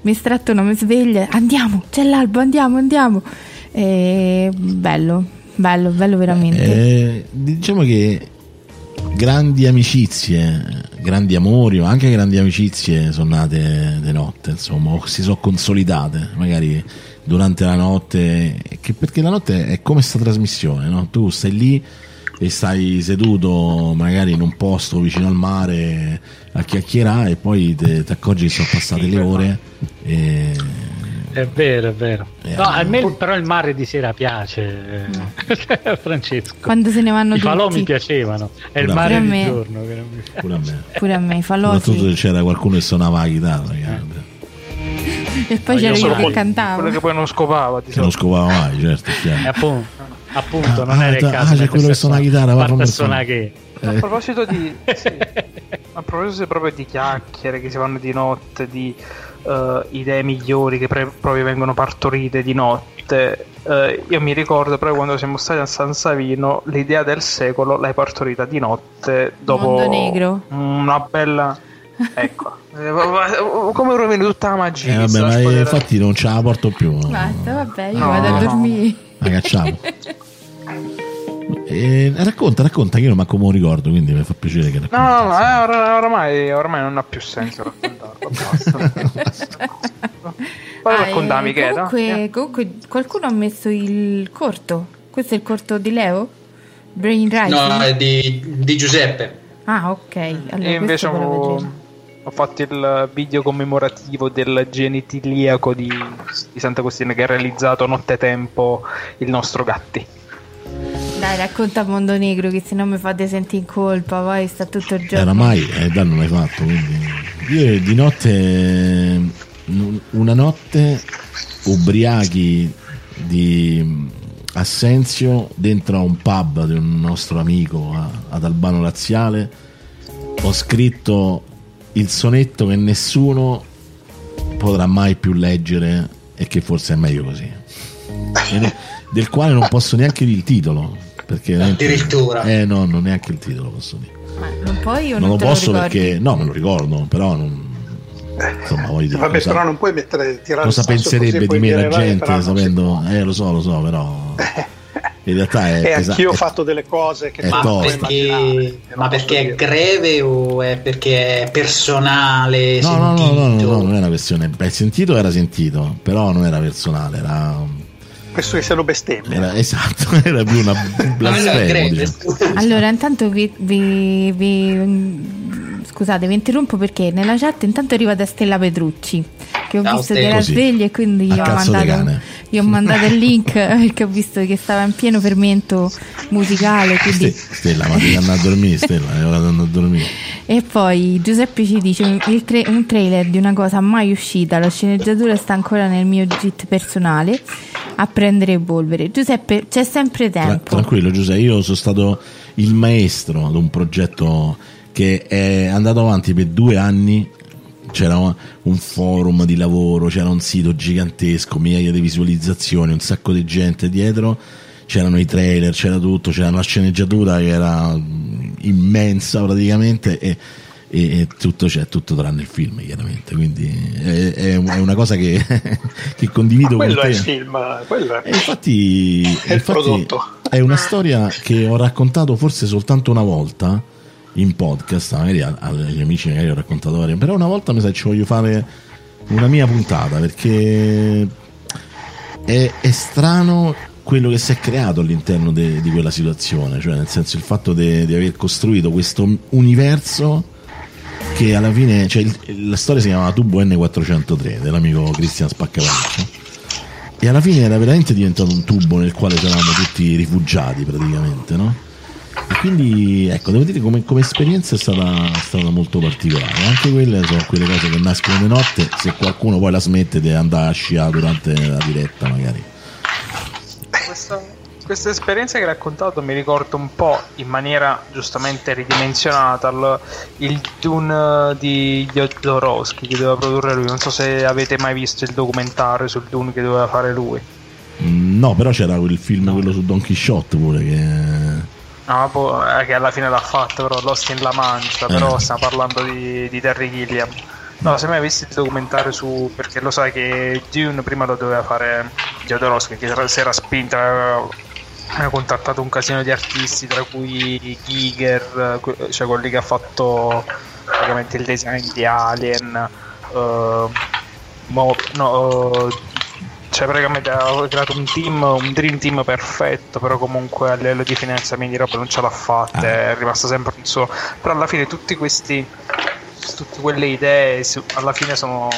B: mi strattono mi sveglia andiamo c'è l'albo andiamo andiamo. E, bello bello bello veramente.
A: Eh, diciamo che grandi amicizie grandi amori ma anche grandi amicizie sono nate di notte insomma o si sono consolidate magari durante la notte perché la notte è come questa trasmissione no? tu stai lì e stai seduto magari in un posto vicino al mare a chiacchierare e poi ti accorgi che sono passate le ore e...
F: È vero, è vero. Eh, no, a me però il mare di sera piace, no. Francesco.
B: Quando se ne vanno
F: I
B: tutti.
F: falò mi piacevano, è il mare di giorno che non mi
A: Pure a me.
B: Pure a me, i falò
A: Soprattutto sì. c'era qualcuno che suonava la chitarra.
B: E poi c'era io che cantava.
C: Quello che poi non scopava.
A: Che non scopava mai, certo.
F: E appunto appunto non ah, era il caso
A: ah c'è quello che suona la chitarra va a suona
C: che a proposito di sì, a proposito proprio di chiacchiere che si fanno di notte di uh, idee migliori che pre- proprio vengono partorite di notte. Uh, io mi ricordo proprio quando siamo stati a San Savino l'idea del secolo l'hai partorita di notte dopo
B: Mondo negro.
C: una bella ecco. Come rovini tutta la magia
A: eh, vabbè, ma infatti non ce la porto più.
B: Basta vabbè io no, vado a dormire.
A: La cacciamo E racconta, racconta, che io non manco me lo ricordo, quindi mi fa piacere che racconti.
C: No, no, no, eh, or- ormai, ormai, non ha più senso raccontarlo. Poi ah, raccontavi
B: eh,
C: che
B: comunque, comunque qualcuno ha messo il corto. Questo è il corto di Leo? Brain Rising?
E: No, è di, di Giuseppe.
B: Ah, ok.
C: Allora, Io invece ho, ho, fatto il video commemorativo del genitiliaco di, di Sant'Agostino che ha realizzato nottetempo il nostro Gatti.
B: Dai, racconta Mondo Negro che se no mi fate sentire in colpa, poi sta tutto il giorno.
A: Era mai, eh, Dan non l'hai fatto, quindi... Io di notte, una notte, ubriachi di Assenzio, dentro a un pub di un nostro amico ad Albano Laziale, ho scritto il sonetto che nessuno potrà mai più leggere e che forse è meglio così. del quale non posso neanche dire il titolo perché
E: addirittura.
A: Eh no non neanche il titolo posso dire.
B: Ma non puoi
A: non, non lo posso lo perché no me lo ricordo però non insomma voglio dire
G: vabbè cosa, però non puoi mettere
A: tirare cosa penserebbe di me la gente sapendo eh lo so lo so però in realtà è
G: e anch'io ho fatto delle cose che
E: ma perché, ma perché è greve o è perché è personale
A: no no, no no, no, no, non è una questione beh sentito era sentito però non era personale era
G: questo che siano bestemmie.
A: Era, esatto, era più una blasfemo. diciamo.
B: Allora, intanto vi, vi, vi, scusate, vi interrompo perché nella chat intanto arriva da Stella Petrucci che ho no, visto che era sveglia e quindi gli ho, mandato, gli ho, mandato, il link perché ho visto che stava in pieno fermento musicale. Quindi...
A: Stella, ma devi andare a dormire, Stella, è ora di andare a dormire.
B: E poi Giuseppe ci dice un, tra- un trailer di una cosa mai uscita, la sceneggiatura sta ancora nel mio git personale a prendere polvere. Giuseppe, c'è sempre tempo.
A: Tra- tranquillo Giuseppe, io sono stato il maestro di un progetto che è andato avanti per due anni c'era un forum di lavoro, c'era un sito gigantesco, migliaia di visualizzazioni, un sacco di gente dietro, c'erano i trailer, c'era tutto, c'era una sceneggiatura che era immensa praticamente e, e, e tutto c'è, tutto tranne il film chiaramente, quindi è, è una cosa che, che condivido
G: Ma quello
A: con te.
G: è il film, quello è,
A: infatti,
G: è, infatti
A: è una storia che ho raccontato forse soltanto una volta in podcast, magari agli amici magari ho raccontato varie, però una volta mi sa ci voglio fare una mia puntata perché è, è strano quello che si è creato all'interno de, di quella situazione, cioè nel senso il fatto di aver costruito questo universo che alla fine, cioè il, la storia si chiamava Tubo N403 dell'amico Cristian Spaccaparecchio e alla fine era veramente diventato un tubo nel quale c'eravamo tutti rifugiati praticamente, no? E quindi ecco, devo dire come, come esperienza è stata, stata, molto particolare. Anche quelle sono quelle cose che nascono di notte, se qualcuno poi la smette di andare a sciare durante la diretta magari.
C: Questa, questa esperienza che hai raccontato mi ricorda un po' in maniera giustamente ridimensionata il, il Dune di Jodorowsky che doveva produrre lui. Non so se avete mai visto il documentario sul Dune che doveva fare lui.
A: Mm, no, però c'era quel film, quello su Don Quixote pure che...
C: No, boh, che alla fine l'ha fatto, però Lost in La Mancia, però eh. stiamo parlando di, di Terry Gilliam. No, se mai visto il documentario su. perché lo sai che Dune prima lo doveva fare Jodorowsky, che si era spinta. Ha contattato un casino di artisti, tra cui Giger, cioè quelli che ha fatto praticamente il design di Alien. Uh, mo, no, uh, cioè praticamente ha creato un team, un dream team perfetto, però comunque a livello di finanziamenti di roba non ce l'ha fatta, ah. è rimasto sempre il suo. Però alla fine tutti questi tutte quelle idee alla fine sono,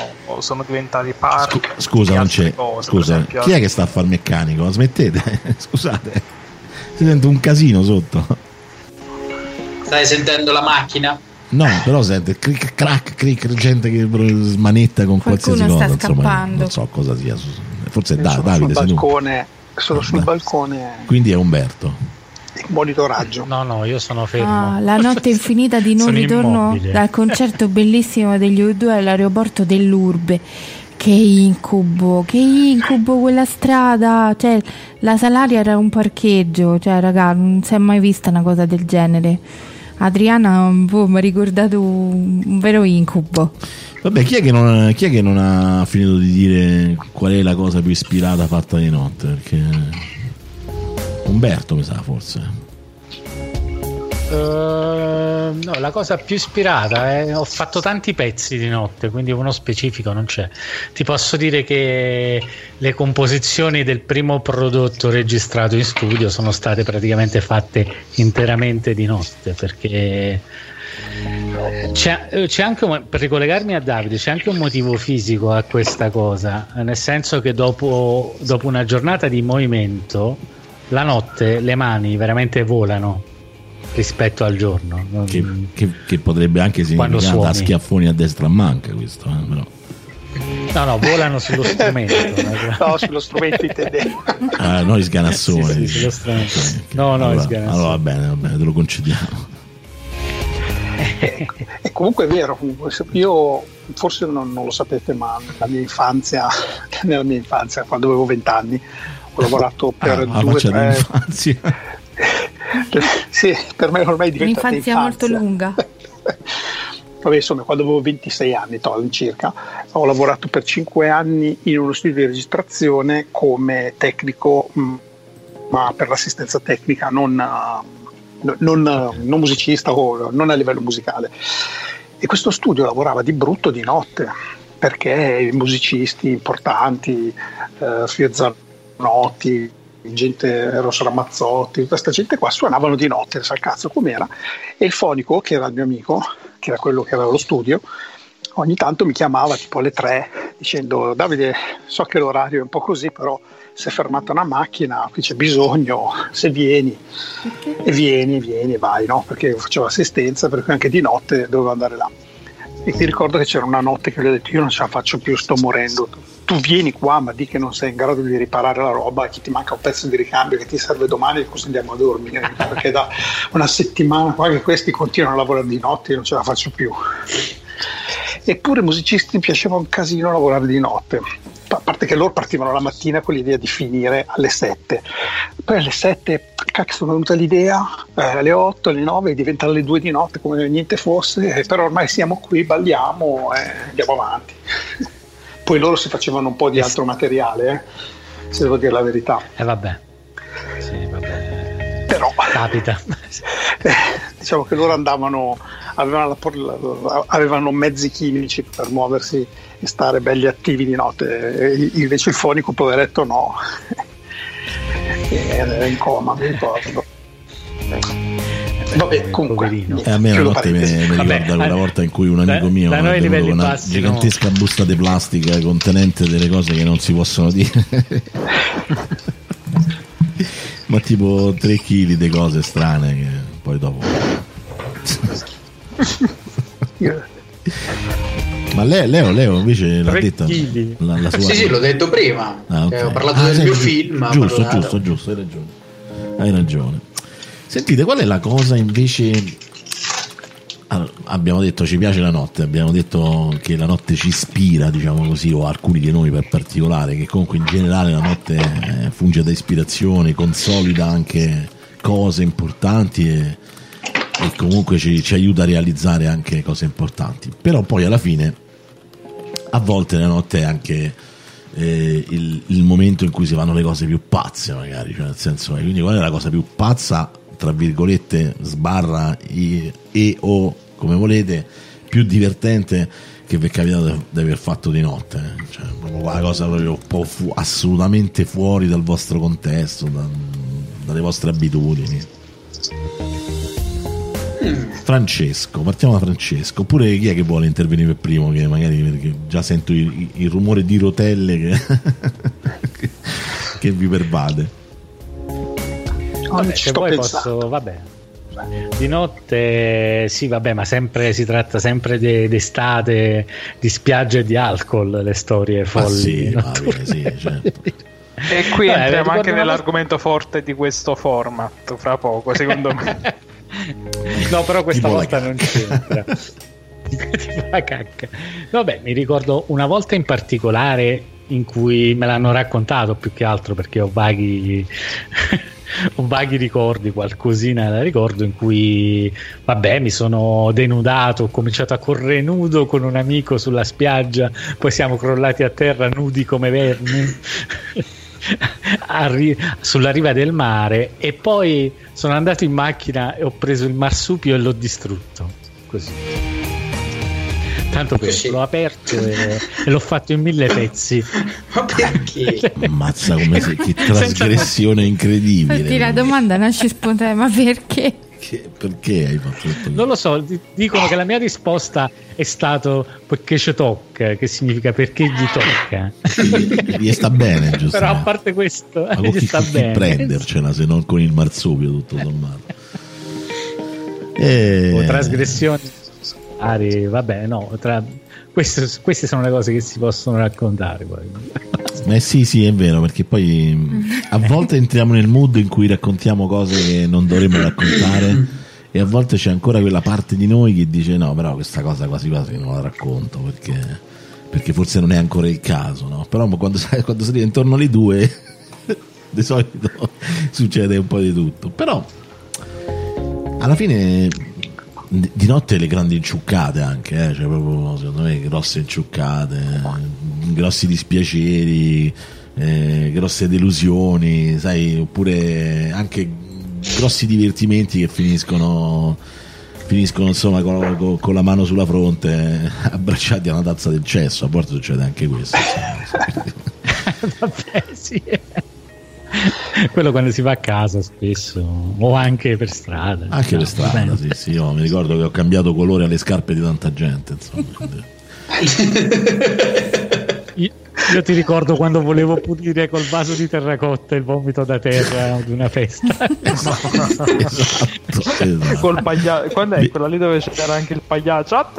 C: sono diventati parte
A: scusa non c'è cose, scusa esempio, chi è che sta a fare il meccanico smettete scusate si sente un casino sotto
E: stai sentendo la macchina
A: No, però sente cric crack, cric, gente che smanetta con
B: Qualcuno
A: qualsiasi cosa.
B: Insomma,
A: non so cosa sia. Forse è da,
G: sono
A: Davide.
G: Sul balcone, sono sul
A: Beh.
G: balcone.
A: Quindi è Umberto.
G: Monitoraggio.
F: No, no, io sono fermo.
B: Ah, la notte infinita di non ritorno
F: immobile.
B: dal concerto bellissimo degli U2 all'aeroporto dell'Urbe. Che incubo, che incubo quella strada. Cioè, la Salaria era un parcheggio. Cioè, raga, non si è mai vista una cosa del genere. Adriana boh, mi ha ricordato un, un vero incubo.
A: Vabbè, chi è, che non, chi è che non ha finito di dire qual è la cosa più ispirata fatta di notte? Perché Umberto mi sa forse.
F: Eh, no, la cosa più ispirata è ho fatto tanti pezzi di notte, quindi uno specifico non c'è. Ti posso dire che le composizioni del primo prodotto registrato in studio sono state praticamente fatte interamente di notte perché c'è, c'è anche un- per ricollegarmi a Davide c'è anche un motivo fisico a questa cosa nel senso che dopo, dopo una giornata di movimento la notte le mani veramente volano rispetto al giorno
A: Che, che- che potrebbe anche
F: Quando
A: significare da schiaffoni a destra a manca questo. eh, però.
F: no no volano sullo strumento
G: No, sullo strumento intendevo.
A: Ah, noi sganassoni.
F: Sì, sì. No, no,
A: allora,
F: sganassoni.
A: allora va bene, va bene, te lo concediamo.
G: E comunque è vero, io forse non, non lo sapete, ma nella mia infanzia, nella mia infanzia, quando avevo 20 anni, ho lavorato per
A: Ah,
G: due
A: faccia
G: tre. sì, per me ormai è diventata
B: Un'infanzia molto lunga.
G: Vabbè, insomma, quando avevo 26 anni, to, all'incirca, ho lavorato per 5 anni in uno studio di registrazione come tecnico, mh, ma per l'assistenza tecnica, non, non, non musicista o non a livello musicale. E questo studio lavorava di brutto di notte perché i musicisti importanti, eh, Fiozzanotti, gente Rosso Ramazzotti, tutta questa gente qua suonavano di notte, sa cazzo com'era, e il fonico, che era il mio amico, che era quello che aveva lo studio, ogni tanto mi chiamava tipo alle tre dicendo Davide so che l'orario è un po' così però si è fermata una macchina qui c'è bisogno se vieni. E vieni vieni vai no? Perché facevo assistenza per cui anche di notte dovevo andare là. E ti ricordo che c'era una notte che gli ho detto io non ce la faccio più sto morendo. Tu vieni qua ma di che non sei in grado di riparare la roba che ti manca un pezzo di ricambio che ti serve domani e così andiamo a dormire. Perché da una settimana qua che questi continuano a lavorare di notte io non ce la faccio più eppure ai musicisti piaceva un casino lavorare di notte. A parte che loro partivano la mattina con l'idea di finire alle 7 poi alle 7 cazzo è venuta l'idea eh, alle 8 alle 9 diventa alle 2 di notte come niente fosse eh, però ormai siamo qui balliamo e andiamo avanti. Poi loro si facevano un po' di altro materiale eh, se devo dire la verità.
F: E vabbè. Sì vabbè.
G: Però
F: capita.
G: eh, diciamo che loro andavano, avevano, la, avevano mezzi chimici per muoversi e stare belli attivi di notte, e invece il fonico poveretto no, era in coma, mi ricordo.
A: Vabbè, comunque, eh, a me una notte mi, mi ricorda quella volta in cui un amico mio
F: da,
A: ha
F: con
A: una
F: bassi,
A: gigantesca
F: no.
A: busta di plastica contenente delle cose che non si possono dire. Ma tipo 3 kg di cose strane che poi dopo. Ma Leo, Leo, Leo invece l'ha detta
E: la, la sua... Sì, sì, l'ho detto prima. Ah, okay. eh, ho parlato ah, del mio film.
A: Giusto, giusto, giusto, hai ragione. Hai ragione. Sentite, qual è la cosa invece... Allora, abbiamo detto ci piace la notte, abbiamo detto che la notte ci ispira, diciamo così, o alcuni di noi per particolare, che comunque in generale la notte eh, funge da ispirazione, consolida anche cose importanti e, e comunque ci, ci, aiuta a realizzare anche cose importanti. Però poi alla fine, a volte la notte è anche eh, il, il, momento in cui si fanno le cose più pazze, magari, cioè nel senso, quindi qual è la cosa più pazza tra virgolette sbarra i, e o come volete più divertente che vi è capitato di aver fatto di notte eh. cioè proprio una cosa proprio fu- assolutamente fuori dal vostro contesto da, dalle vostre abitudini. Francesco, partiamo da Francesco. Oppure chi è che vuole intervenire per primo? Che magari perché già sento il, il rumore di rotelle che, che vi pervade.
F: Vabbè, se poi pensando. posso, vabbè. Di notte, sì, vabbè, ma sempre si tratta sempre di, d'estate, di spiagge e di alcol, le storie folli.
A: Ah, sì, vabbè, sì, certo.
C: E qui Vabbè, entriamo anche nell'argomento forte di questo format, fra poco, secondo me.
F: no, però questa volta non c'entra. Vabbè, mi ricordo una volta in particolare in cui me l'hanno raccontato più che altro perché ho vaghi ho vaghi ricordi, qualcosina la ricordo in cui, vabbè, mi sono denudato, ho cominciato a correre nudo con un amico sulla spiaggia, poi siamo crollati a terra nudi come vermi. Arri- sulla riva del mare e poi sono andato in macchina e ho preso il marsupio e l'ho distrutto così Tanto per l'ho aperto e, e, l'ho fatto in mille pezzi.
E: Ma perché?
A: Ammazza come se, che trasgressione incredibile.
B: Infatti la domanda nasce spontanea, ma perché?
A: Che, perché hai fatto tutto
F: Non lo so, dicono che la mia risposta è stato perché ci tocca, che significa perché gli tocca.
A: Gli sta bene, giusto?
F: Però a parte questo,
A: ma gli sta chi bene. prendercela se non con il marsupio, tutto sommato.
F: E... O trasgressioni Ari, vabbè, no, tra... queste, queste, sono le cose che si possono raccontare. Poi.
A: Eh sì, sì, è vero, perché poi a volte entriamo nel mood in cui raccontiamo cose che non dovremmo raccontare e a volte c'è ancora quella parte di noi che dice no, però questa cosa quasi quasi non la racconto perché, perché forse non è ancora il caso, no? Però quando, quando si intorno alle due di solito succede un po' di tutto. Però alla fine di notte le grandi inciuccate anche, eh? cioè proprio secondo me grosse inciuccate, grossi dispiaceri, eh, grosse delusioni, sai, oppure anche grossi divertimenti che finiscono, finiscono insomma con, con, con, la mano sulla fronte, abbracciati a una tazza del cesso, a volte succede anche questo.
F: Vabbè, sì. quello quando si va a casa spesso o anche per strada
A: anche per strada sì, sì io mi ricordo che ho cambiato colore alle scarpe di tanta gente insomma
F: io, io, ti ricordo quando volevo pulire col vaso di terracotta il vomito da terra ad una festa.
C: Esatto, esatto. Col paglia- quando è? Quella lì dove c'era anche il pagliaccio? Ah,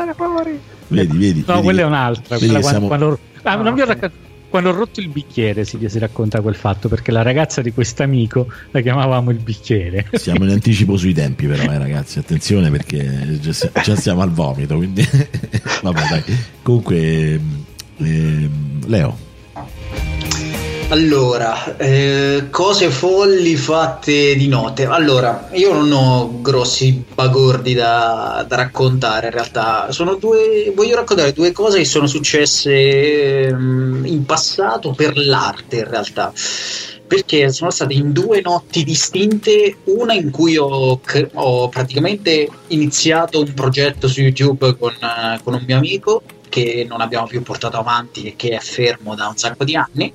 A: vedi vedi
F: no
A: vedi,
F: quella è un'altra quella quando, siamo... quando... Ah, non vi ho raccontato quando ho rotto il bicchiere si, si racconta quel fatto perché la ragazza di quest'amico la chiamavamo il bicchiere.
A: Siamo in anticipo sui tempi però eh, ragazzi attenzione perché già, già siamo al vomito quindi vabbè dai. Comunque eh, Leo
E: allora, eh, cose folli fatte di notte. Allora, io non ho grossi bagordi da, da raccontare in realtà. Due, voglio raccontare due cose che sono successe um, in passato per l'arte in realtà. perché sono state in due notti distinte, una in cui ho, ho praticamente iniziato un progetto su YouTube con, con un mio amico che non abbiamo più portato avanti e che è fermo da un sacco di anni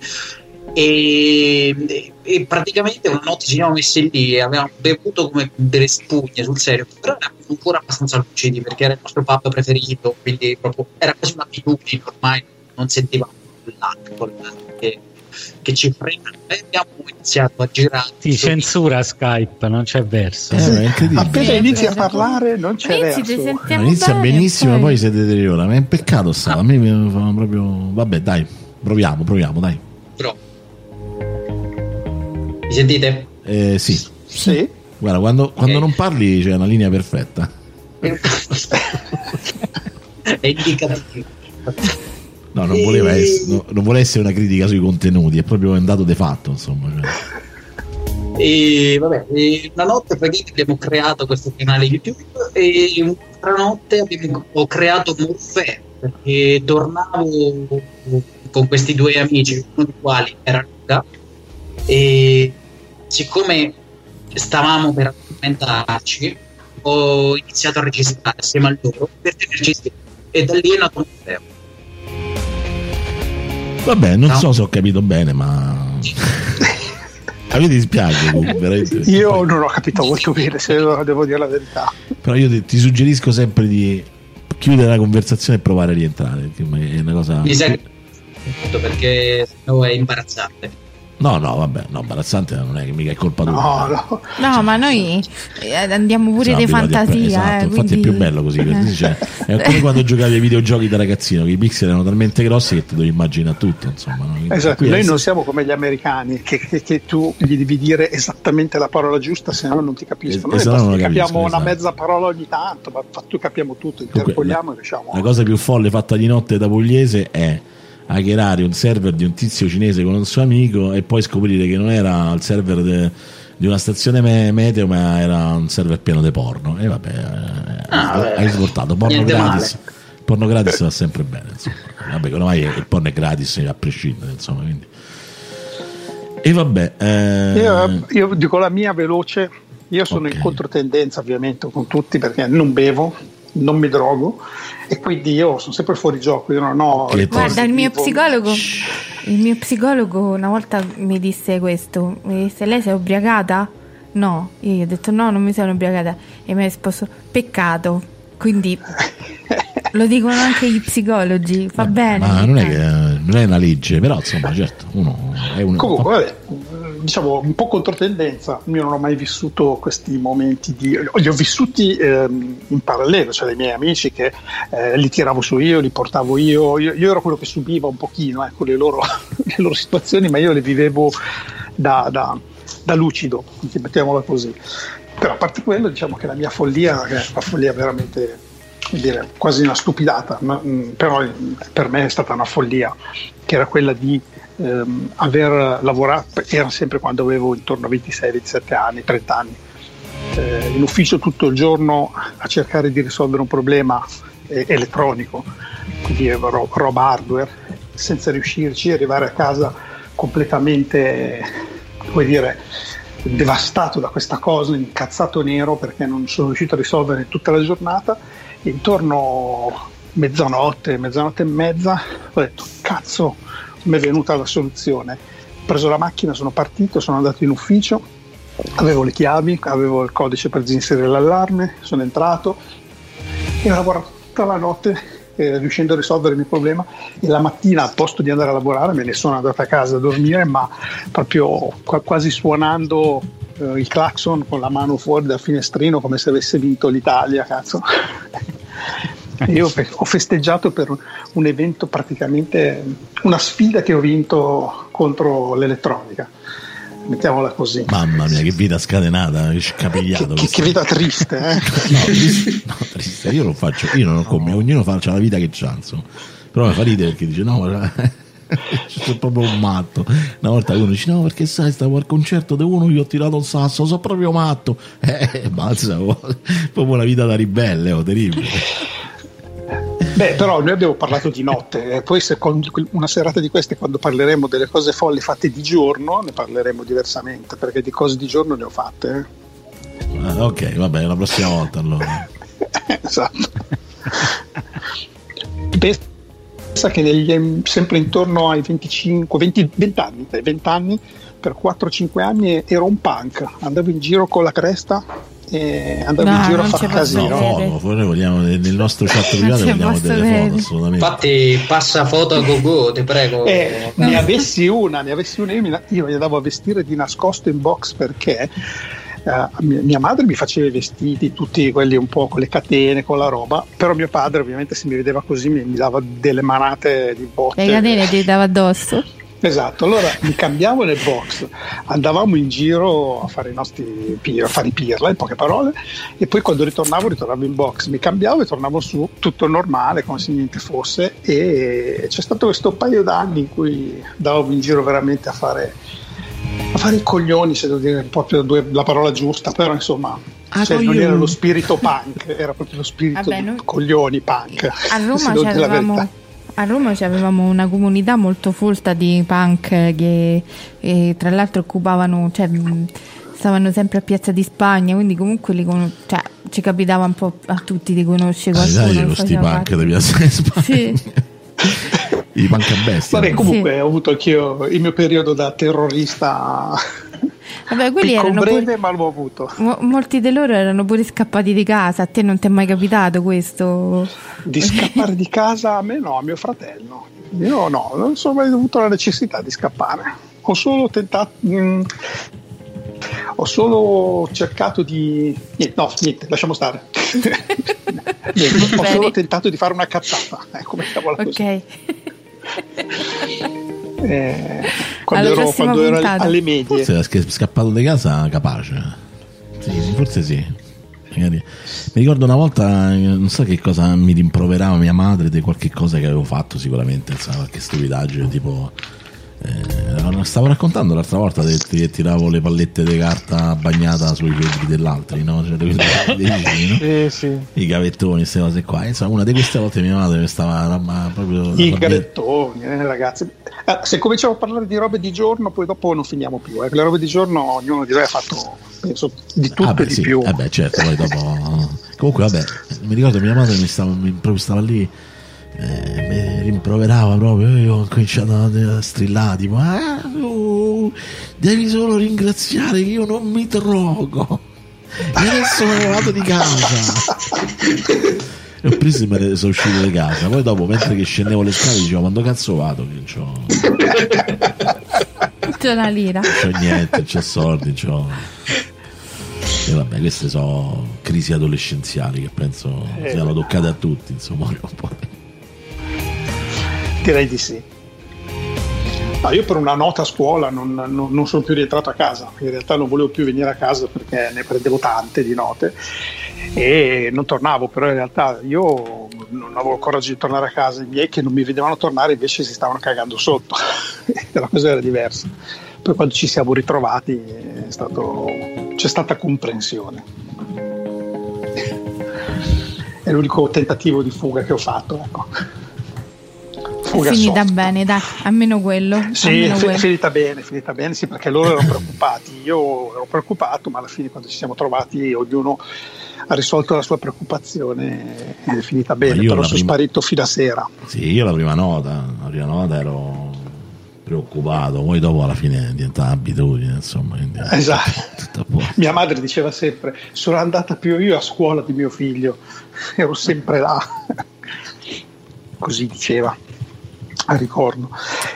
E: e, e, praticamente una notte ci siamo messi lì e avevamo bevuto come delle spugne sul serio però eravamo ancora abbastanza lucidi perché era il nostro pub preferito quindi proprio era quasi un'abitudine ormai non sentivamo l'alcol che, che ci frena e abbiamo iniziato a girare
F: sì, censura Skype non c'è verso
G: eh, appena inizi a parlare non c'è
B: Inizi,
G: verso
B: ti
A: No, inizia
B: bene,
A: benissimo,
B: poi-
A: poi si deteriora. Ma è un peccato sta. A me mi fa proprio. Vabbè, dai, proviamo, proviamo, dai.
E: però mi sentite?
A: Eh, sì.
G: sì
A: Guarda, quando, quando
E: Ok.
A: non parli c'è una linea perfetta.
E: è indicativo
A: No, non voleva essere, no, non vuole essere una critica sui contenuti, è proprio un dato de fatto, insomma. cioè.
E: E vabbè, e una notte praticamente abbiamo creato questo canale YouTube e un'altra notte abbiamo- ho creato Morfeo perché tornavo con questi due amici, uno dei quali era Luca, e siccome stavamo per addormentarci, ho iniziato a registrare assieme a loro per tenerci e da lì è nato Morfeo.
A: Vabbè, non
E: No.
A: so se ho capito bene, ma. A me dispiace, veramente.
G: io
A: Poi-
G: non ho capito molto bene se devo dire la verità
A: Però io ti, ti suggerisco sempre di chiudere la conversazione e provare a rientrare. È una cosa.
E: Mi sa perché sennò è imbarazzante.
A: No, no, vabbè, no, imbarazzante non è che mica è colpa tua.
G: no no
B: No, ma noi eh, andiamo pure di fantasia.
A: esatto,
B: eh,
A: infatti
B: quindi-
A: è più bello così. così, cioè, è come quando giocavi ai videogiochi da ragazzino, che i pixel erano talmente grossi che ti devi immaginare tutto. Insomma, no?
G: Esatto, noi
A: è-
G: non siamo come gli americani che, che- che tu gli devi dire esattamente la parola giusta, se no non ti capiscono.
A: Eh,
G: Noi
A: lo
G: che
A: capiscono,
G: capiamo una
A: esatto.
G: mezza parola ogni tanto, ma fa- tu capiamo tutto, interpoliamo e riusciamo.
A: La cosa più folle fatta di notte da pugliese è hackerare un server di un tizio cinese con un suo amico e poi scoprire che non era il server de- di una stazione me- meteo, ma era un server pieno di porno. E vabbè, eh,
E: Ah, vabbè.
A: hai svoltato porno gratis. Porno gratis va sempre bene, insomma. Vabbè, ormai il porno è gratis a prescindere, insomma. Quindi. E vabbè, eh,
G: Io, io dico la mia veloce, io sono
A: Ok.
G: in controtendenza ovviamente con tutti perché non bevo, non mi drogo e quindi io sono sempre fuori gioco, io non ho...
B: Guarda, il mio psicologo, il mio psicologo una volta mi disse questo, mi disse lei si è ubriacata? No, io gli ho detto no, non mi sono ubriacata e mi ha risposto peccato, quindi lo dicono anche gli psicologi, fa bene.
A: ma non è,
B: eh.
A: che, non è una legge, però insomma, certo, uno è un
G: Comunque, vabbè, diciamo un po' controtendenza. Io non ho mai vissuto questi momenti di. Li ho vissuti ehm, in parallelo, cioè dei miei amici che eh, li tiravo su io, li portavo io. Io, io ero quello che subiva un pochino ecco, le, loro, le loro situazioni, ma io le vivevo da, da- da lucido, mettiamola così. Però a parte quello, diciamo che la mia follia è una follia veramente dire, quasi una stupidata, ma, mh, però mh, per me è stata una follia, che era quella di ehm, aver lavorato, era sempre quando avevo intorno a 26, 27 anni, 30 anni, eh, in ufficio tutto il giorno a cercare di risolvere un problema eh, elettronico, quindi ro- roba hardware, senza riuscirci, arrivare a casa completamente, come dire, devastato da questa cosa, incazzato nero perché non sono riuscito a risolvere tutta la giornata. E intorno mezzanotte, mezzanotte e mezza, ho detto cazzo, mi è venuta la soluzione. Ho preso la macchina, sono partito, sono andato in ufficio, avevo le chiavi, avevo il codice per inserire l'allarme, sono entrato e ho lavorato tutta la notte eh, riuscendo a risolvere il mio problema e la mattina al posto di andare a lavorare me ne sono andato a casa a dormire ma proprio qua- quasi suonando eh, il clacson con la mano fuori dal finestrino come se avesse vinto l'Italia cazzo io ho festeggiato per un, evento praticamente una sfida che ho vinto contro l'elettronica mettiamola così
A: Mamma mia, che vita scatenata, che scapigliato.
G: che, che- vita triste eh?
A: No, triste, no, triste, io non faccio, io non ho come, ognuno fa c'ha la vita che c'ha, insomma. Però mi fa ridere perché dice no, sono proprio un matto. Una volta uno dice no, perché sai, stavo al concerto di uno, gli ho tirato un sasso, sono proprio matto. Eh, balza, oh, proprio una vita da ribelle, oh, terribile.
G: Beh, però noi abbiamo parlato di notte, e poi se con una serata di queste, quando parleremo delle cose folli fatte di giorno, ne parleremo diversamente, perché di cose di giorno ne ho fatte.
A: Eh. Ah, ok, vabbè, la prossima volta allora.
G: esatto. Pensa che negli, sempre intorno ai 25, 20, 20 anni, 20 anni, per 4-5 anni ero un punk, andavo in giro con la cresta e andavo no, in giro a fare casino.
A: Foto, noi vogliamo nel nostro chat privato vogliamo delle vedere. foto assolutamente.
E: Infatti passa foto a gogo, ti prego.
G: Eh, ne avessi una, ne avessi una io, mi, io mi andavo a vestire di nascosto in box perché Uh, mia, mia, madre mi faceva i vestiti, tutti quelli un po' con le catene, con la roba, però mio padre ovviamente se mi vedeva così mi, mi dava delle manate di botte.
B: Le catene ti dava addosso?
G: Esatto, allora mi cambiavo nel box, andavamo in giro a fare i nostri pir, a fare i pirla in poche parole e poi quando ritornavo ritornavo in box, mi cambiavo e tornavo su tutto normale come se niente fosse e c'è stato questo paio d'anni in cui andavo in giro veramente a fare, a fare i coglioni, se devo dire proprio la parola giusta, però insomma ah, cioè, non era lo spirito punk, era proprio lo spirito Vabbè, noi... coglioni punk.
B: A Roma c'avevamo a Roma avevamo una comunità molto folta di punk che, tra l'altro occupavano, cioè, stavano sempre a Piazza di Spagna, quindi comunque li con... cioè, ci capitava un po' a tutti di conoscere qualcuno.
A: Ah, dai, questi punk di Piazza di Spagna. Sì. I punk a bestia.
G: Vabbè, comunque sì. ho avuto anch'io il mio periodo da terrorista
B: Vabbè, quelli erano
G: breve, pure, ma l'ho avuto.
B: Mo- molti di loro erano pure scappati di casa. A te non ti è mai capitato questo?
G: Di scappare di casa a me no, a mio fratello. Io no, non sono mai avuto la necessità di scappare. Ho solo tentato. Mh, mm, ho solo cercato di. Niente, no, niente, lasciamo stare. niente, ho solo tentato di fare una cazzata. Mettiamola così. Ok. eh, quando ero, quando ero alle medie.
A: Forse è scappato di casa capace. Sì, forse sì. Magari. Mi ricordo una volta, non so che cosa mi rimproverava mia madre di qualche cosa che avevo fatto sicuramente, so, qualche stupidaggine, tipo... Eh, stavo raccontando l'altra volta che tiravo le pallette di carta bagnata sui vetri dell'altro, no? Cioè, dei,
C: vicini, no? sì, sì.
A: i gavettoni, queste cose qua. Insomma, una di queste volte mia madre mi stava proprio.
G: I gavettoni, eh, ragazzi. Eh, se cominciamo a parlare di robe di giorno, poi dopo non finiamo più. Eh. Le robe di giorno ognuno di noi ha fatto, penso, di tutto ah, beh, e di
A: sì.
G: più.
A: Eh beh, certo, poi dopo. Comunque, vabbè, mi ricordo mia madre mi stava, mi, proprio stava lì. Eh, mi rimproverava proprio. Io ho cominciato a strillare, tipo, ah, oh, devi solo ringraziare che io non mi drogo. E adesso me ne vado di casa. e ho preso e me ne sono uscito di casa. Poi dopo, mentre che scendevo le scale, dicevo, quando cazzo vado? Che c'ho...
B: c'è una lira.
A: C'ho niente, c'ho soldi, c'ho... E vabbè, queste sono crisi adolescenziali che penso eh, siano toccate a tutti, insomma, un po'.
G: Direi di sì. No, io per una nota a scuola non, non, non, sono più rientrato a casa, in realtà non volevo più venire a casa perché ne prendevo tante di note e non tornavo, però in realtà io non avevo il coraggio di tornare a casa, i miei che non mi vedevano tornare invece si stavano cagando sotto, la cosa era diversa. Poi quando ci siamo ritrovati stato, c'è stata comprensione. È l'unico tentativo di fuga che ho fatto. Ecco
B: fuga finita soft. bene, dai, almeno quello.
G: Sì,
B: almeno
G: è quello. finita bene, finita bene, sì, perché loro erano preoccupati. Io ero preoccupato, ma alla fine quando ci siamo trovati ognuno ha risolto la sua preoccupazione ed è finita bene, però sono prima... sparito fino a sera.
A: Sì, io la prima nota, la prima nota ero preoccupato, poi dopo alla fine diventa abitudine, insomma.
G: Esatto. Mia madre diceva sempre, sono andata più io a scuola di mio figlio, ero sempre là. Così diceva ricordo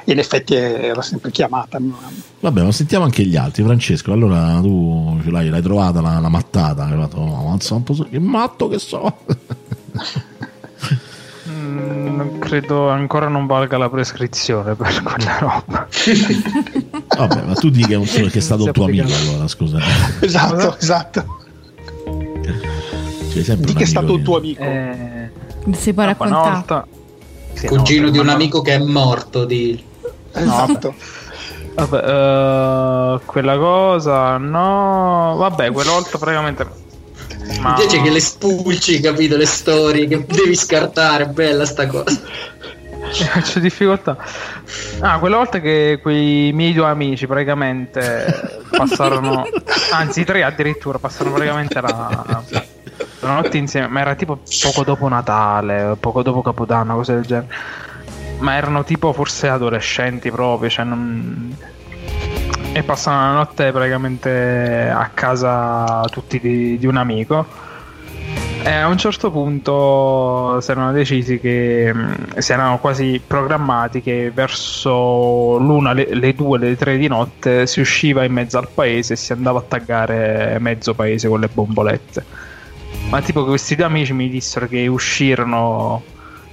G: e in effetti era sempre chiamata.
A: Vabbè ma sentiamo anche gli altri. Francesco allora tu ce l'hai, l'hai trovata la, la mattata? Hai fatto oh, un po' so, che matto che so.
C: Mm, credo ancora non valga la prescrizione per quella roba.
A: Vabbè ma tu dici che, è stato un tuo amico allora scusa.
G: Esatto esatto.
A: Cioè,
G: di che è stato un tuo amico?
B: Eh, si può raccontare
E: Cugino no, di un amico che è morto di...
G: Esatto.
C: Vabbè, uh, quella cosa no, vabbè, quella volta praticamente
E: Ma... Mi piace che le spulci, capito? Le storie che devi scartare, bella sta cosa.
C: C'è difficoltà. Ah, quella volta che quei miei due amici praticamente passarono, anzi tre addirittura, passarono praticamente la, la notte insieme, ma era tipo poco dopo Natale, poco dopo Capodanno, cose del genere. Ma erano tipo forse adolescenti proprio, cioè non... E passano la notte praticamente a casa tutti di, di un amico e a un certo punto si erano decisi che mm, si erano quasi programmati che verso l'una, le, le due, le tre di notte si usciva in mezzo al paese e si andava a taggare mezzo paese con le bombolette. Ma tipo questi due amici mi dissero che uscirono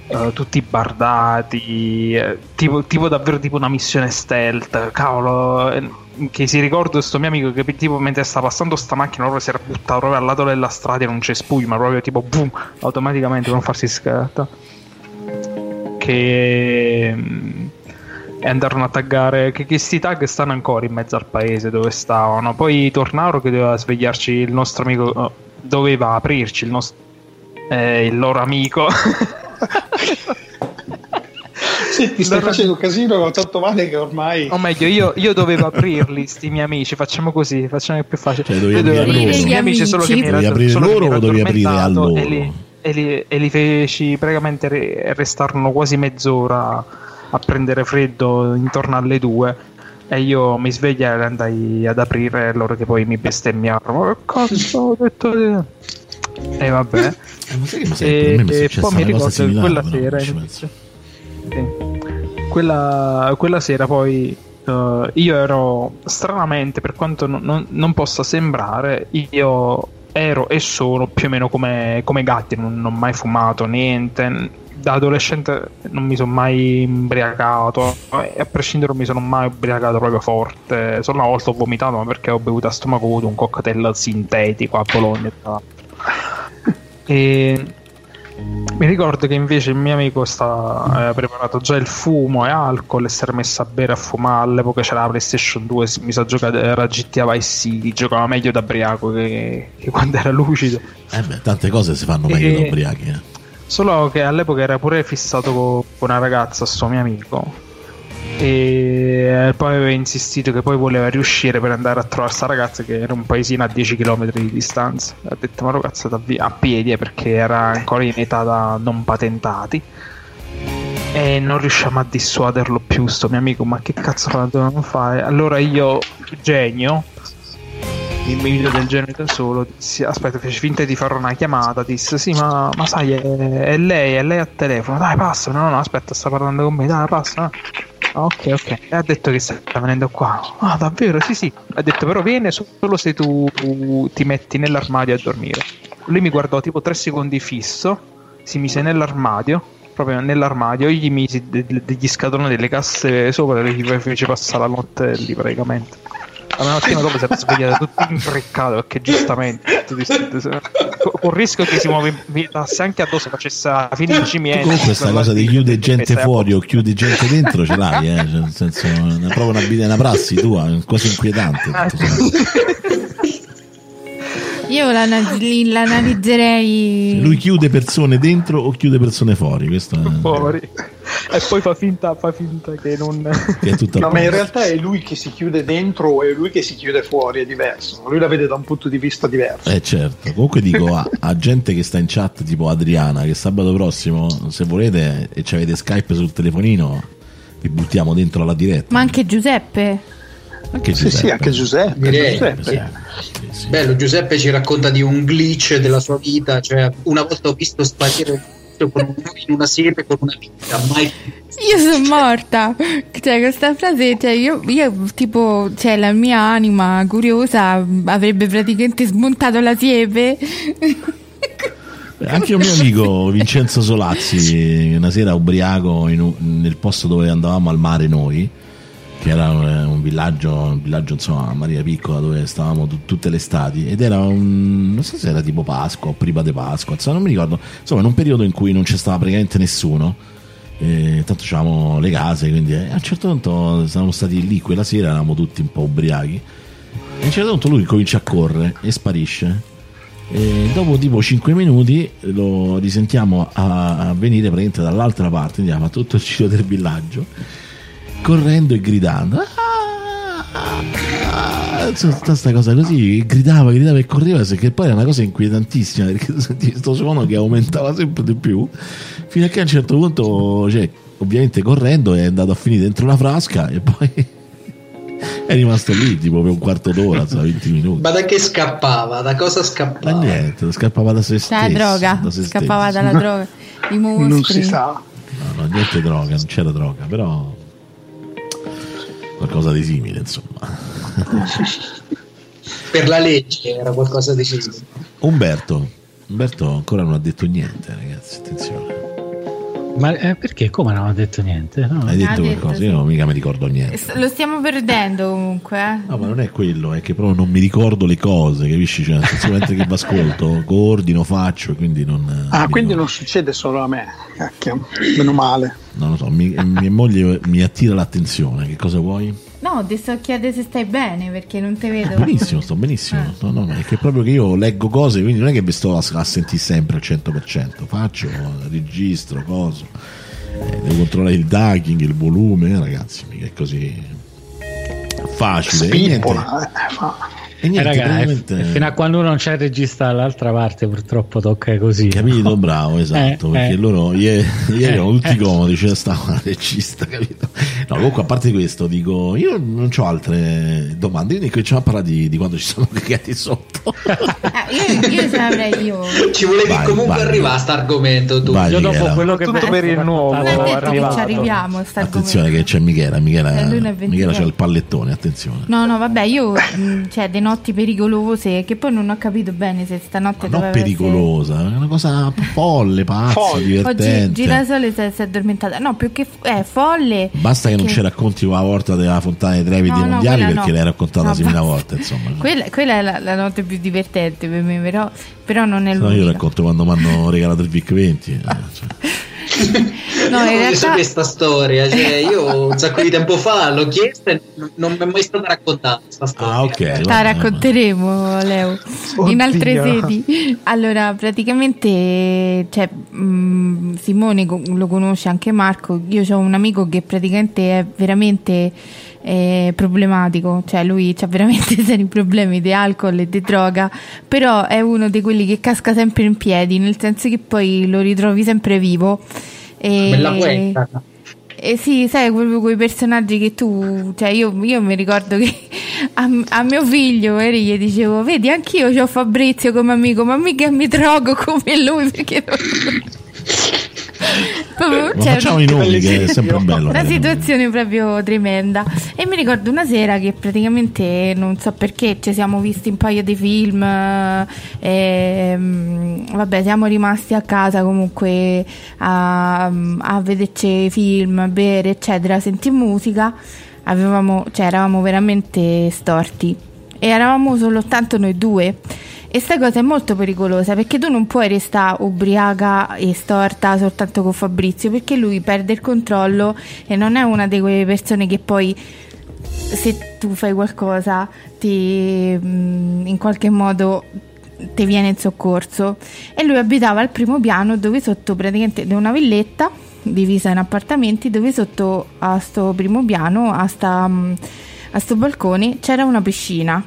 C: uh, tutti bardati, eh, tipo, tipo, davvero tipo una missione stealth. Cavolo, eh, che si ricordo questo mio amico che tipo mentre sta passando sta macchina proprio si era buttato proprio al lato della strada in un cespuglio ma proprio tipo boom automaticamente per non farsi scatta che mm, e andarono a taggare che questi tag stanno ancora in mezzo al paese dove stavano poi tornarono che doveva svegliarci il nostro amico oh, doveva aprirci il, nostro, eh, il loro amico
G: Sì, ti stai facendo casino tanto male che ormai.
C: O meglio, io, io dovevo aprirli, sti miei amici. Facciamo così, facciamo più facile.
A: Cioè, dovevi aprire
C: aprire i miei amici solo che mi
A: era aprire loro o dovevi aprire a loro?
C: E li, e, li, e li feci praticamente re, restarono quasi mezz'ora a prendere freddo intorno alle due. E io mi svegliai e andai ad aprire loro che poi mi bestemmiarono. Ma che cazzo ho detto? E vabbè.
A: Eh, e, e poi mi ricordo
C: che quella sera invece quella, quella sera poi uh, io ero stranamente, per quanto non, non, non, possa sembrare, io ero e sono più o meno come, come gatti, non, non ho mai fumato niente. Da adolescente non mi sono mai imbriacato e a prescindere non mi sono mai ubriacato proprio forte. Solo una volta ho vomitato ma perché ho bevuto a stomaco vuoto un cocktail sintetico a Bologna. E mi ricordo che invece il mio amico sta, eh, preparato già il fumo e alcol e si era messo a bere a fumare. All'epoca c'era la PlayStation 2, mi sa giocare, era GTA Vice City, giocava meglio da briaco che, che, quando era lucido.
A: Eh beh, tante cose si fanno meglio e, da ubriachi. Eh.
C: Solo che all'epoca era pure fissato con, una ragazza, sto mio amico. E poi aveva insistito che poi voleva riuscire per andare a trovare questa ragazza che era un paesino a 10 km di distanza. Ha detto ma ragazza a piedi eh, perché era ancora in età da non patentati. E non riusciamo a dissuaderlo più sto mio amico. Ma che cazzo dovevamo fare? Allora io genio in video del genere da solo dissi, aspetta fece finta di fare una chiamata disse sì ma, ma sai è, è, lei è lei a telefono dai passa no no aspetta sta parlando con me dai passa ok, ok. E ha detto che sta venendo qua. Ah, davvero? Sì, sì. Ha detto però viene solo se tu ti metti nell'armadio a dormire. Lui mi guardò tipo tre secondi fisso, si mise nell'armadio, proprio nell'armadio, io gli misi degli scatoloni delle casse sopra e gli fece passare la notte lì praticamente la mattina dopo si è svegliato tutto imbriccato perché giustamente con il rischio che si muovesse anche addosso facesse la fine di cimiento
A: comunque questa cosa di chiude gente fuori o chiude gente dentro ce l'hai eh? cioè, nel senso è proprio una, una prassi tua quasi inquietante ah,
B: io l'analizzerei.
A: Lui chiude persone dentro o chiude persone fuori? Questo è...
C: Fuori. E poi fa finta, fa finta che non.
G: Che è no, ma in realtà è lui che si chiude dentro o è lui che si chiude fuori, è diverso. Lui la vede da un punto di vista diverso.
A: Eh certo. Comunque dico a, a gente che sta in chat, tipo Adriana, che sabato prossimo, se volete e ci avete Skype sul telefonino, vi buttiamo dentro la diretta.
B: Ma anche Giuseppe.
G: Anche Giuseppe. Sì, sì, anche Giuseppe.
E: Direi, Giuseppe. Sì. Bello, Giuseppe ci racconta di un glitch della sua vita, cioè una volta ho visto sparire in una siepe con una vita mai
B: io sono morta. Cioè questa frase cioè, io, io, tipo cioè la mia anima curiosa avrebbe praticamente smontato la siepe.
A: Anche un mio amico Vincenzo Solazzi una sera ubriaco in, nel posto dove andavamo al mare noi che era un, villaggio, un villaggio insomma a Maria Piccola dove stavamo t- tutte le estati ed era un non so se era tipo Pasqua o prima di Pasqua insomma non mi ricordo. Insomma in un periodo in cui non c'è stava praticamente nessuno e tanto c'avevamo le case quindi eh, a un certo punto siamo stati lì quella sera eravamo tutti un po' ubriachi. E a un certo punto lui comincia a correre e sparisce. E dopo tipo 5 minuti lo risentiamo a, venire praticamente dall'altra parte, andiamo a tutto il giro del villaggio, correndo e gridando. Ah, tutta questa cosa così gridava, gridava e correva che poi era una cosa inquietantissima perché sentivi questo suono che aumentava sempre di più fino a che a un certo punto cioè, ovviamente correndo è andato a finire dentro una frasca e poi è rimasto lì tipo per un quarto d'ora, 20 minuti.
E: Ma da che scappava? Da cosa scappava?
A: Ma niente, scappava da se stesso.
B: Dalla droga,
A: da se
B: scappava
A: stesso.
B: dalla droga. I muscoli.
G: Non si sa.
A: No, no, niente droga, non c'era droga, però qualcosa di simile, insomma.
E: Per la legge era qualcosa di simile.
A: Umberto, Umberto ancora non ha detto niente, ragazzi, attenzione.
F: Ma eh, perché? Come non ho detto niente? No.
A: Hai detto
B: Ha detto,
A: qualcosa?
B: sì.
A: Io non mica mi ricordo niente.
B: S- Lo stiamo perdendo comunque. eh.
A: No, ma non è quello, è che proprio non mi ricordo le cose, capisci? Cioè, nel senso, mentre che ascolto, coordino, faccio, quindi non.
G: Ah,
A: mi
G: quindi
A: ricordo.
G: non succede solo a me. Cacchio, meno male.
A: Non lo so, mi- mia moglie mi attira l'attenzione. Che cosa vuoi?
B: No, ti sto chiedendo se stai bene perché non ti vedo.
A: Benissimo, sto benissimo.
B: Ah.
A: No, no, no, è che proprio che io leggo cose, quindi non è che vi sto a, a sentire sempre al 100%. Faccio, registro, coso. Eh, devo controllare il ducking, il volume, eh, ragazzi, mica è così facile. Niente,
G: Spippola. eh, fa-
A: e
F: Eh,
A: niente,
F: raga,
A: praticamente-
F: eh, fino a quando non c'è il regista dall'altra parte, purtroppo tocca così.
A: Capito, bravo, esatto,
F: Eh,
A: perché
F: eh.
A: loro ieri, ieri
F: Eh,
A: erano tutti
F: eh.
A: comodi, c'era stava una regista, capito? No, comunque a parte questo, dico, io non ho altre domande, quindi cominciamo a parlare di, di quando ci siamo cagati sotto.
B: Io, io io.
E: Ci volevi
A: Vai,
E: comunque
A: vai.
E: arrivare a sto argomento tu.
A: Vai.
F: Io dopo
A: Michela.
F: quello che
C: Tutto per il nuovo,
B: Non è detto che
C: arrivato.
B: ci arriviamo
A: Attenzione
B: argomento.
A: che c'è Michela, Michela,
B: Eh, lui ne è 23.
A: Michela c'ha il pallettone, attenzione.
B: No, no, vabbè, io mh, cioè dei notti pericolose che poi non ho capito bene se stanotte
A: Ma non pericolosa, è una cosa folle, pazza,
G: Folle.
A: divertente.
B: Oggi Girasole si è, si è addormentata. No, più che è folle.
A: Basta che non
B: perché-
A: ci racconti una volta della fontana dei Trevi
B: No,
A: dei
B: no,
A: mondiali perché
B: no.
A: l'hai raccontata
B: No,
A: 6.000
B: basta.
A: volte, insomma.
B: Quella, quella è la, la notte più divertente per me, però, però non è
A: Se no io
B: l'unica.
A: racconto quando mi hanno regalato il VIC 20. eh, cioè.
B: No,
E: io
B: in realtà-
E: questa storia. Cioè, io un sacco di tempo fa l'ho chiesta e non, mi è mai stata raccontata questa storia.
A: Ah, ok.
B: La
A: vabbè,
B: racconteremo, Leo, in altre
C: Oddio.
B: sedi. Allora, praticamente, cioè, mh, Simone lo conosce anche Marco. Io ho un amico che praticamente è veramente eh, problematico, cioè lui ha veramente seri problemi di alcol e di droga, però è uno di quelli che casca sempre in piedi, nel senso che poi lo ritrovi sempre vivo. E...
E: Bella guerra.
B: Eh sì, sai, proprio quei personaggi che tu, cioè io, io mi ricordo che a, a mio figlio ieri gli dicevo, vedi, anch'io ho Fabrizio come amico, ma mica mi drogo come lui perché non... Proprio,
A: Ma
B: cioè,
A: facciamo i nomi che è sempre bello.
B: una
A: nomi.
B: situazione proprio tremenda. E mi ricordo una sera che praticamente non so perché ci siamo visti un paio di film. eh, ehm, vabbè, siamo rimasti a casa comunque a, a vederci film, a bere, eccetera, senti musica. Avevamo, cioè, eravamo veramente storti. E eravamo soltanto noi due. E sta cosa è molto pericolosa perché tu non puoi restare ubriaca e storta soltanto con Fabrizio perché lui perde il controllo e non è una di quelle persone che poi se tu fai qualcosa ti mm, in qualche modo ti viene in soccorso. E lui abitava al primo piano dove sotto praticamente di una villetta divisa in appartamenti dove sotto a sto primo piano a sta mm, a sto balcone c'era una piscina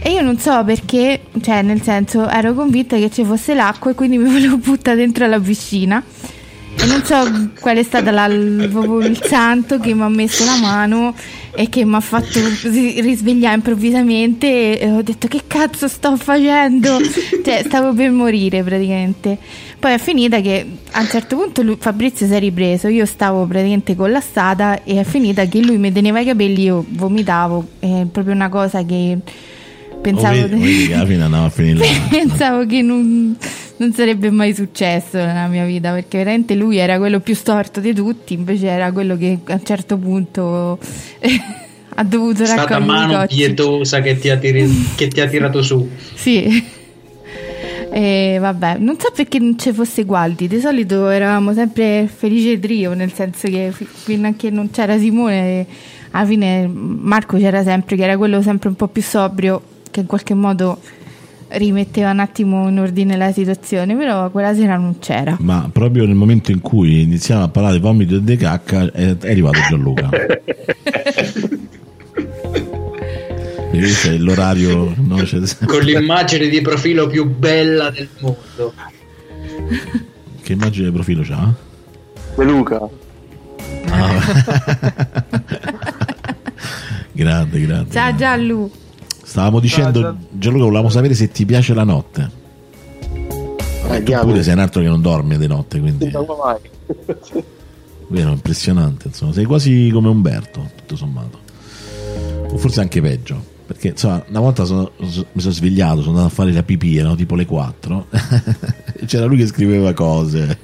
B: e io non so perché, cioè nel senso ero convinta che ci fosse l'acqua e quindi mi volevo buttare dentro la piscina. E non so qual è stato la- il, santo che mi ha messo la mano e che mi ha fatto ri- risvegliare improvvisamente e ho detto che cazzo sto facendo? Cioè stavo per morire praticamente. Poi è finita che a un certo punto lui- Fabrizio si è ripreso, io stavo praticamente collassata e è finita che lui mi teneva i capelli, io vomitavo, è proprio una cosa che pensavo...
A: Oh, vedi, vedi che andava a finire.
B: Pensavo che non, non sarebbe mai successo nella mia vita perché veramente lui era quello più storto di tutti, invece era quello che a un certo punto ha dovuto
E: È stata
B: raccogliere
E: mano
B: cocci.
E: pietosa che ti, ha tiri- che ti ha tirato su.
B: Sì. E vabbè, non so perché non ci fosse Gualdi, di solito eravamo sempre felice trio, nel senso che fi- fino a che non c'era Simone, alla fine Marco c'era sempre, che era quello sempre un po' più sobrio, che in qualche modo rimetteva un attimo in ordine la situazione, però quella sera non c'era.
A: Ma proprio nel momento in cui iniziamo a parlare di vomito e di cacca è, arrivato Gianluca. Questo è l'orario no? C'è-
E: Con l'immagine di profilo più bella del mondo.
A: Che immagine di profilo c'ha?
I: De Luca.
A: Ah. grande, grande.
B: Ciao Giallu.
A: Stavamo dicendo,
C: Gian-
A: Gianluca, volevamo sapere se ti piace la notte.
I: Eh,
A: tu
I: diamine.
A: pure sei un altro che non dorme di notte, quindi
I: Non come mai.
A: vero, impressionante. Insomma, sei quasi come Umberto, tutto sommato. O forse anche peggio. Perché insomma, una volta sono- so- mi sono svegliato, sono andato a fare la pipì, erano tipo le 4. e c'era lui che scriveva cose.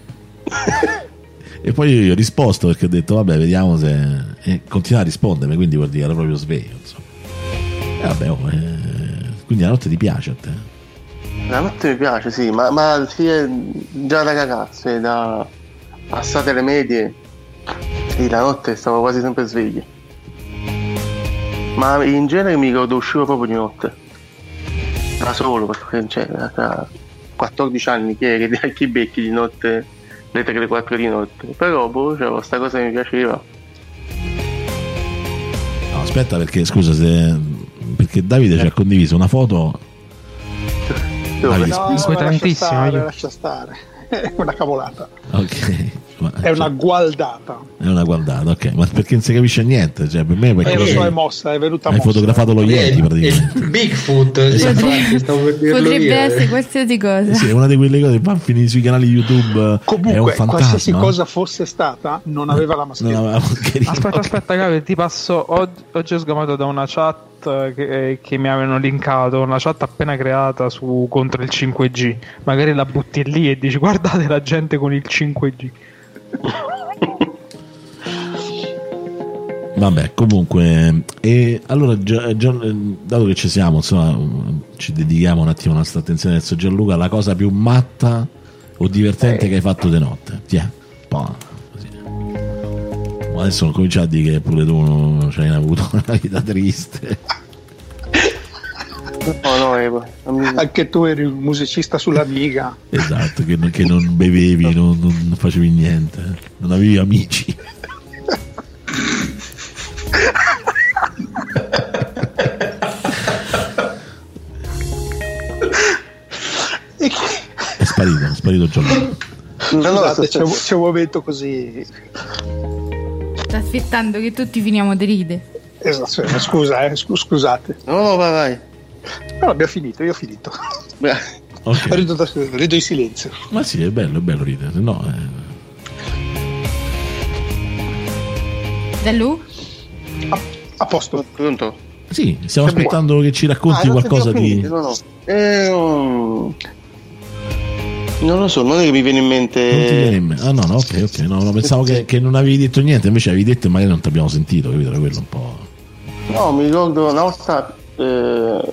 A: e poi io gli ho risposto perché ho detto, vabbè, vediamo se. E continua a rispondermi, quindi vuol dire ero proprio sveglio. Insomma. E vabbè, oh, eh, quindi la notte ti piace a te?
I: La notte mi piace, sì, ma, ma sì, è già da ragazzo, è da passate le medie, sì, la notte stavo quasi sempre sveglio. Ma in genere mi ricordo uscivo proprio di notte. Da solo, perché cioè, da 14 anni che eri a chi becchi di notte, le 3 le 4 di notte. Però boh, cioè, questa cosa mi piaceva.
A: No, aspetta, perché scusa se. Perché Davide ci ha condiviso una foto. Davide,
G: No,
A: scusa.
G: no,
C: Inquietantissimo,
G: lascia stare, lascia stare. È una cavolata.
A: Ok. Ma-
G: È una gualdata.
A: è una guardata, ok. Ma perché non si capisce niente? Cioè, per me perché
G: Eh, lo
A: hai
G: so, è mossa, è venuta
A: hai
G: mossa.
A: fotografato lo
E: Eh,
A: Yeti
E: il-
A: praticamente.
E: il Bigfoot, sì, infatti, stavo per dirlo
B: Potrebbe
E: io, eh.
B: essere qualsiasi cosa.
A: Sì, è una di quelle cose che va a finire sui canali YouTube. è un
G: Comunque,
A: fantasma.
G: qualsiasi cosa fosse stata, non aveva la
A: Non
G: mascherina.
A: aveva la mascherina.
C: Aspetta,
A: Ok.
C: aspetta, Gabriele, ti passo. Oggi, oggi ho sgamato da una chat che, che mi avevano linkato, una chat appena creata su contro il 5G. Magari la butti lì e dici guardate la gente con il 5G.
A: Vabbè, comunque, e allora, Gia- Gian- eh, dato che ci siamo, insomma, ci dedichiamo un attimo la nostra attenzione verso Gianluca. La cosa più matta o divertente che hai fatto di notte? Tiè, po', adesso non comincia a dire che pure tu non hai avuto una vita triste.
I: No, no, eh, non mi-
G: Anche tu eri un musicista sull'Amiga.
A: Esatto, che, non- che non bevevi, non, non facevi niente, non avevi amici. È sparito, è sparito Gianluca.
I: No, no,
G: c'è, c'è un momento così.
B: Sta aspettando che tutti finiamo di ridere.
G: Esatto, scusa, eh, scu- scusate.
I: no, no, vai, vai.
G: Però abbiamo finito, io ho finito.
I: Beh,
A: Ok.
G: Rido, da- rido in silenzio.
A: Ma sì, è bello, è bello ridere, no... eh,
B: Giallu?
G: A posto.
I: Pronto?
A: Sì, stiamo aspettando che ci racconti
I: Ah,
A: qualcosa di...
I: No, no. Eh, no. Non lo so, non è che mi viene in mente.
A: Non ti viene in mente? Ah no, no, ok, ok. No, no, pensavo che, che non avevi detto niente, invece avevi detto e magari non ti abbiamo sentito, capito? Era quello un po'...
I: No, mi ricordo una volta. Eh...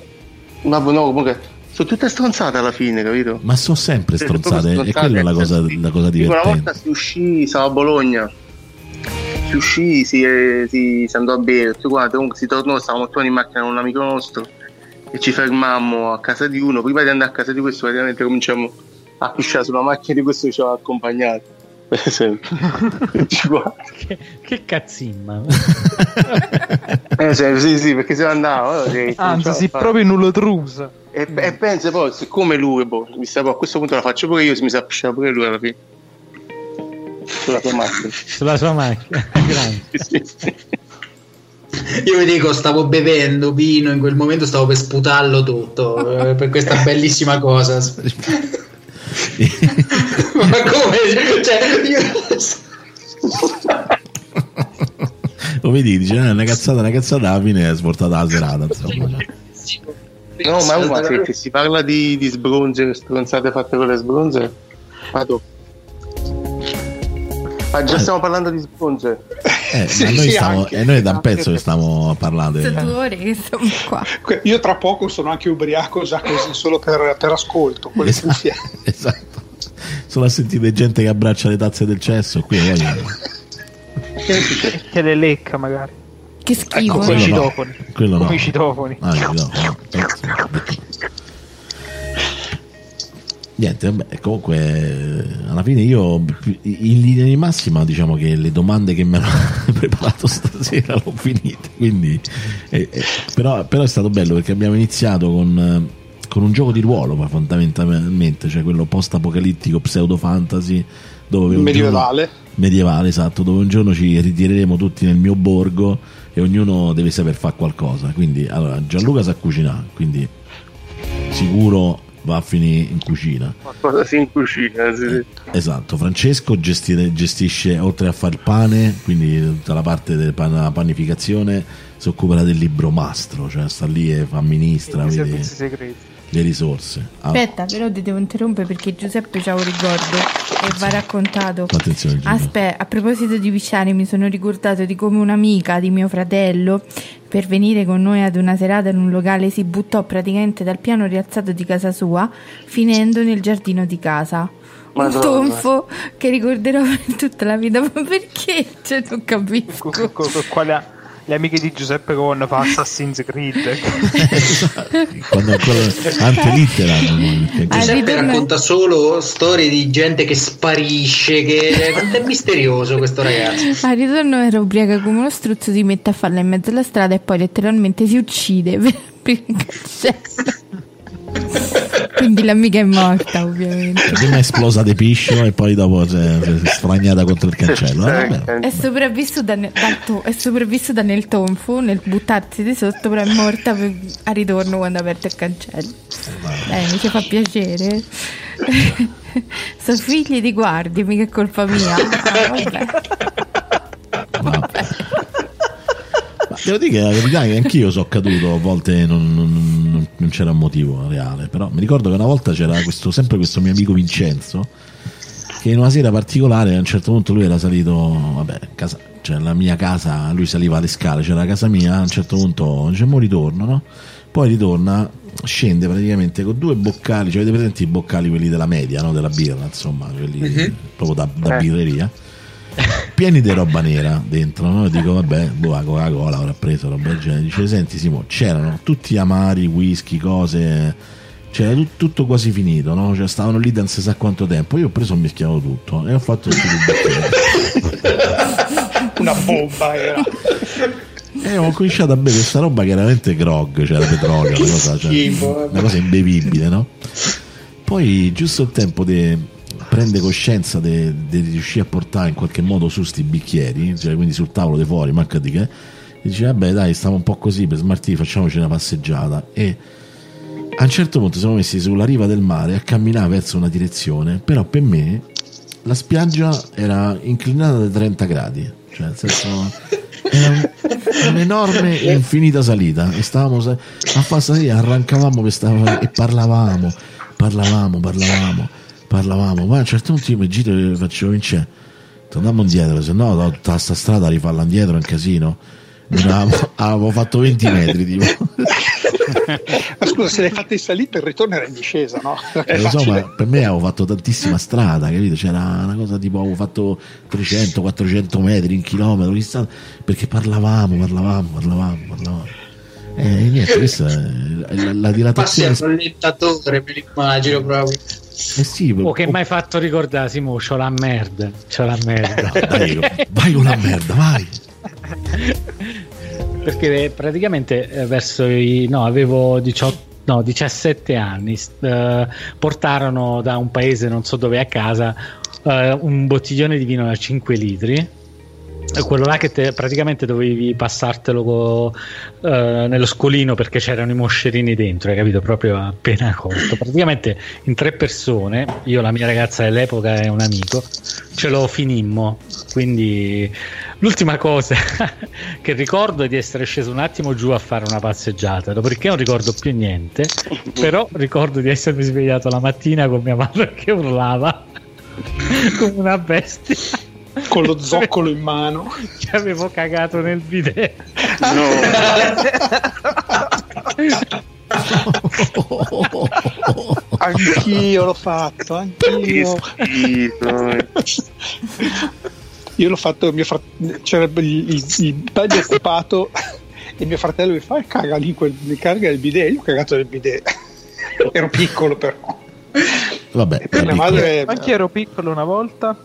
I: Ma no, comunque. Sono tutte stronzate alla fine, capito?
A: Ma sono sempre stronzate,
I: proprio
A: e quella è la cosa,
I: sì.
A: la cosa
I: Tipo, Una
A: divertente.
I: volta si uscì, stavo a Bologna. Si uscì, si, si, si andò a bere, tutti quanti. Comunque si tornò, stavamo tutti in macchina con un amico nostro. E ci fermammo a casa di uno. Prima di andare a casa di questo, praticamente cominciamo a pisciare sulla macchina di questo che ci aveva accompagnato. Per esempio. Tutti quanti.
F: Che, che cazzimma.
I: Eh, cioè, sì, sì, perché se andava. allora, eh,
C: Anzi, si proprio nullotrusa.
I: E, e pensa poi, siccome lui, boh, mi sa, boh, a questo punto la faccio pure io, si mi sa pisciare pure lui alla fine. Sulla sua macchina.
F: Sulla sua macchina. Grande.
I: Sì, sì.
E: Io vi dico, stavo bevendo vino, in quel momento stavo per sputarlo tutto, eh, per questa bellissima cosa. Ma come? Cioè, io...
A: Lo vedi, dice, "Ah, una cazzata, una cazzata, alla fine è svoltata la serata, insomma.
I: No, ma, ma se, se si parla di, di sbronze, stronzate fatte con le sbronze, vado. Ma già stiamo parlando di sbronze.
A: Eh,
G: Sì,
A: ma noi,
G: sì,
A: stiamo,
G: anche.
A: eh, noi è da un pezzo che stiamo parlando. Eh.
B: ore che siamo qua.
G: Que- Io tra poco sono anche ubriaco già così, solo per, per ascolto.
A: Esatto, esatto. Solo a sentire gente che abbraccia le tazze del cesso qui.
C: Che, che le lecca magari.
B: Che schifo.
A: Ecco, quello
C: Come i
A: no.
C: citofoni.
A: Quello no.
C: Come i citofoni.
A: Ah, no, no. niente, vabbè, comunque alla fine io in linea di massima diciamo che le domande che mi hanno preparato stasera l'ho finite, quindi, eh, eh, però, però, è stato bello perché abbiamo iniziato con, con un gioco di ruolo fondamentalmente, cioè quello post-apocalittico, pseudo-fantasy, dove
G: medievale.
A: Giorno, medievale, esatto, dove un giorno ci ritireremo tutti nel mio borgo e ognuno deve saper fare qualcosa, quindi allora Gianluca sa cucinare, quindi sicuro va a finire in cucina.
I: Qualcosa si in cucina, sì.
A: Esatto, Francesco gestire, gestisce oltre a fare il pane, quindi tutta la parte della panificazione, si occupa del libro mastro, cioè sta lì e fa amministra. I servizi segreti le risorse.
B: Ah. Aspetta, però ti devo interrompere perché Giuseppe c'ha un ricordo e va raccontato.
A: Attenzione,
B: Aspetta, a proposito di pisciare, mi sono ricordato di come un'amica di mio fratello per venire con noi ad una serata in un locale si buttò praticamente dal piano rialzato di casa sua, finendo nel giardino di casa. Madonna. Un tonfo che ricorderò per tutta la vita, ma perché? Cioè, non capisco.
C: Quale le amiche di Giuseppe Con fa Assassin's Creed.
A: Quando ancora antelittera
E: Giuseppe racconta solo storie di gente che sparisce che è misterioso questo ragazzo.
B: Al ritorno era ubriaca come uno struzzo si mette a farla in mezzo alla strada e poi letteralmente si uccide per, per quindi l'amica è morta, ovviamente.
A: Prima è esplosa di piscio e poi dopo si è sfragnata contro il cancello.
B: Ah, è, sopravvissuta nel, to- è sopravvissuta nel tonfo, nel buttarsi di sotto, però è morta per, a ritorno quando ha aperto il cancello. Dai, mi ci fa piacere. Sono figli di guardi, mica è colpa mia. Ah, vabbè.
A: vabbè. Devo dire che la verità è che anch'io sono caduto, a volte non, non, non, c'era un motivo reale, però mi ricordo che una volta c'era questo, sempre questo mio amico Vincenzo, che in una sera particolare a un certo punto lui era salito, vabbè, casa, cioè la mia casa, lui saliva le scale, c'era la casa mia, a un certo punto dice, mo ritorno, no? Poi ritorna, scende praticamente con due boccali, cioè avete presenti i boccali quelli della media, no? Della birra, insomma, quelli uh-huh. proprio da, da eh. birreria pieni di roba nera dentro, no? Dico, vabbè, boh, la Coca-Cola avrà preso roba del genere. Dice, senti Simo, c'erano tutti amari, whisky, cose, c'era tut- tutto quasi finito, no? Cioè, stavano lì da non si sa quanto tempo. Io ho preso e mischiato tutto e ho fatto tutto il
G: Una bomba era.
A: E ho cominciato a bere questa roba chiaramente grog, c'era cioè petrolio, una cosa, cioè, una cosa imbevibile, no? Poi giusto il tempo di prende coscienza di riuscire a portare in qualche modo su sti bicchieri, cioè quindi sul tavolo di fuori, manca di che, e dice vabbè dai stiamo un po' così per smartire, facciamoci una passeggiata. E a un certo punto siamo messi sulla riva del mare a camminare verso una direzione, però per me la spiaggia era inclinata da 30 gradi, cioè nel senso era un'enorme e infinita salita e stavamo a fare salita, arrancavamo e parlavamo, parlavamo, parlavamo parlavamo, ma a un certo punto io mi giro e facevo vincere, torniamo indietro, se no tutta questa strada rifarla indietro è un casino. Avevo, avevo fatto 20 metri tipo.
G: ma scusa se l'hai fatta in salita il ritorno era in discesa no?
A: Eh, lo so, ma per me avevo fatto tantissima strada capito? c'era una cosa tipo avevo fatto 300-400 metri in chilometro strada perché parlavamo parlavamo parlavamo parlavamo e eh, niente questa è la, la dilatazione
E: passi al rallentatore me l'immagino proprio
F: eh sì, oh, che mai fatto ricordare Simo, c'ho la merda, c'ho la merda.
A: dai, vai con la merda, vai.
F: Perché praticamente eh, verso i no, avevo 18 no, 17 anni, eh, portarono da un paese non so dove a casa eh, un bottiglione di vino da 5 litri quello là che te, praticamente dovevi passartelo co, uh, nello scolino perché c'erano i moscerini dentro, hai capito? Proprio appena cotto. Praticamente in tre persone, io, la mia ragazza dell'epoca e un amico, ce lo finimmo. Quindi l'ultima cosa che ricordo è di essere sceso un attimo giù a fare una passeggiata, dopodiché non ricordo più niente, però ricordo di essermi svegliato la mattina con mia madre che urlava come una bestia
G: con lo zoccolo in mano.
F: Che avevo cagato nel bidet.
I: No.
G: anch'io l'ho fatto, anch'io. Io l'ho fatto, mio frat- c'era il, il, il occupato e mio fratello mi fa caga lì quel, mi carica il bidet, io ho cagato nel bidet. Ero piccolo però.
A: Vabbè,
G: per
A: piccolo.
G: madre
C: Anche ero piccolo una volta.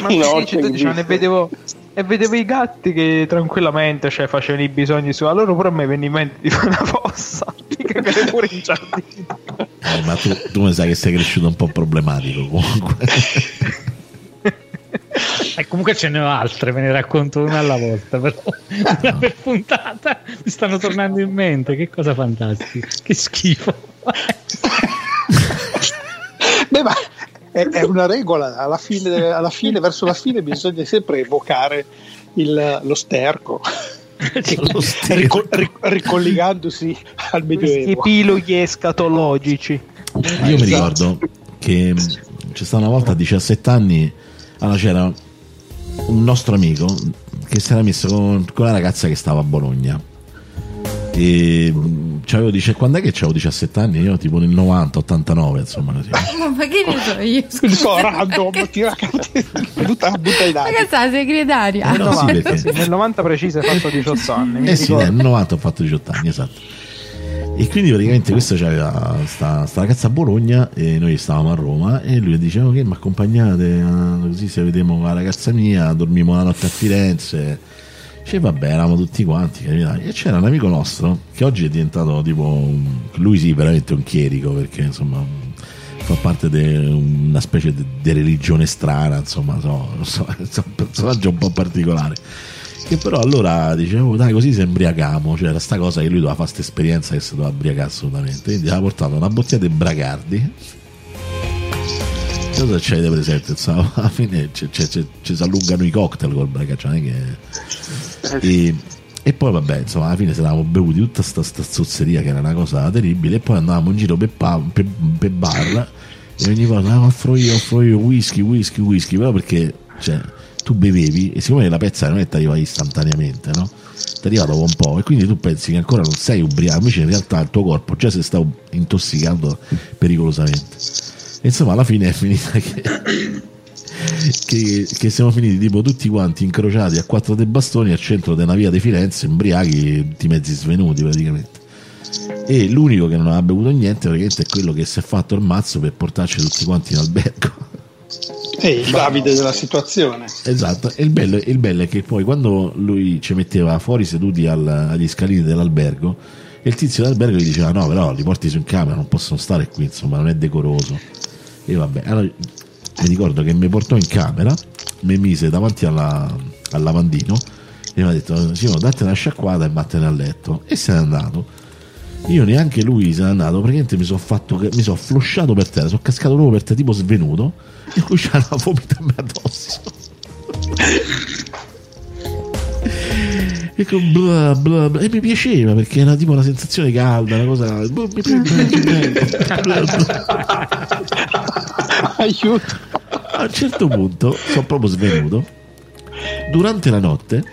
C: Ma
H: Una
C: sì,
H: volta
C: 110
H: in
C: anni e vedevo, e vedevo i gatti che tranquillamente cioè, facevano i bisogni su. Allora pure a me venne in mente di fare una fossa, di cagare pure in giardino.
A: Eh, ma tu, tu mi sai che sei cresciuto un po' problematico comunque.
F: E comunque ce ne ho altre, ve ne racconto una alla volta, però una per puntata mi stanno tornando in mente, che cosa fantastica, che schifo.
G: È, è una regola, alla fine, alla fine, verso la fine bisogna sempre evocare il- lo sterco, rico- ric- ricollegandosi al
C: Questi
G: medioevo.
C: epiloghi escatologici.
A: Io mi ricordo che c'è stata una volta a 17 anni, allora c'era un nostro amico che si era messo con, con una ragazza che stava a Bologna. E mh, c'avevo, dice, quando è che avevo 17 anni? Io tipo nel 90, 89, insomma così.
B: Ma, ma che ne so io?
G: Quindi so,
B: scusa.
G: random, tira butta, butta i
B: Ma
G: dadi.
B: che sta la segretaria?
A: Eh no, sì, perché-
C: Nel 90 preciso hai fatto 18 anni.
A: Eh sì,
C: ricordo.
A: nel 90 ho fatto 18 anni, esatto. E quindi praticamente questo c'aveva sta, sta ragazza a Bologna e noi stavamo a Roma e lui diceva che mi accompagnate eh, così se vediamo la ragazza mia, dormimmo la notte a Firenze. Cioè vabbè, eravamo tutti quanti? E c'era un amico nostro che oggi è diventato tipo, lui sì, veramente un chierico perché insomma fa parte di una specie di religione strana, insomma, so, so, so, un personaggio un po' particolare. Che però allora dicevo, dai, così si embriagamo. Cioè, era sta cosa che lui doveva fare questa esperienza che si doveva ubriacare assolutamente. Quindi aveva portato una bottiglia di Bragardi. Cosa c'è di presente? Insomma, alla fine ci- si allungano i cocktail col Bragardi. Cioè, che... e, e poi, vabbè, insomma, alla fine se eravamo bevuti tutta sta, sta zozzeria che era una cosa terribile. E poi andavamo in giro per, pa- per- per bar e ogni volta ah, offro io, offro io whisky, whisky, whisky. Però perché cioè, tu bevevi e siccome la pezza non è che ti arriva istantaneamente, no? Ti arriva dopo un po' e quindi tu pensi che ancora non sei ubriaco, invece in realtà il tuo corpo già si sta intossicando pericolosamente. E insomma, alla fine è finita che, che, che siamo finiti tipo tutti quanti incrociati a quattro dei bastoni al centro della via di Firenze, ubriachi, tutti mezzi svenuti praticamente. E l'unico che non aveva bevuto niente praticamente è quello che si è fatto il mazzo per portarci tutti quanti in albergo.
G: È il Davide della situazione.
A: Esatto, e il bello, il bello è che poi quando lui ci metteva fuori seduti al- agli scalini dell'albergo, e il tizio dell'albergo gli diceva: No, però li porti su in camera, non possono stare qui, insomma, non è decoroso. E vabbè, allora mi ricordo che mi portò in camera, mi mise davanti alla- al lavandino e mi ha detto: Simone, date una sciacquata e vattene a letto. E se n'è andato. Io neanche lui se n'è andato, praticamente mi sono fatto, mi sono flosciato per terra, sono cascato proprio per terra, tipo svenuto, e lui c'era la vomitata addosso. E, con bla bla bla. e mi piaceva perché era tipo una sensazione calda, una cosa. boh.
G: Aiuto.
A: A un certo punto sono proprio svenuto. Durante la notte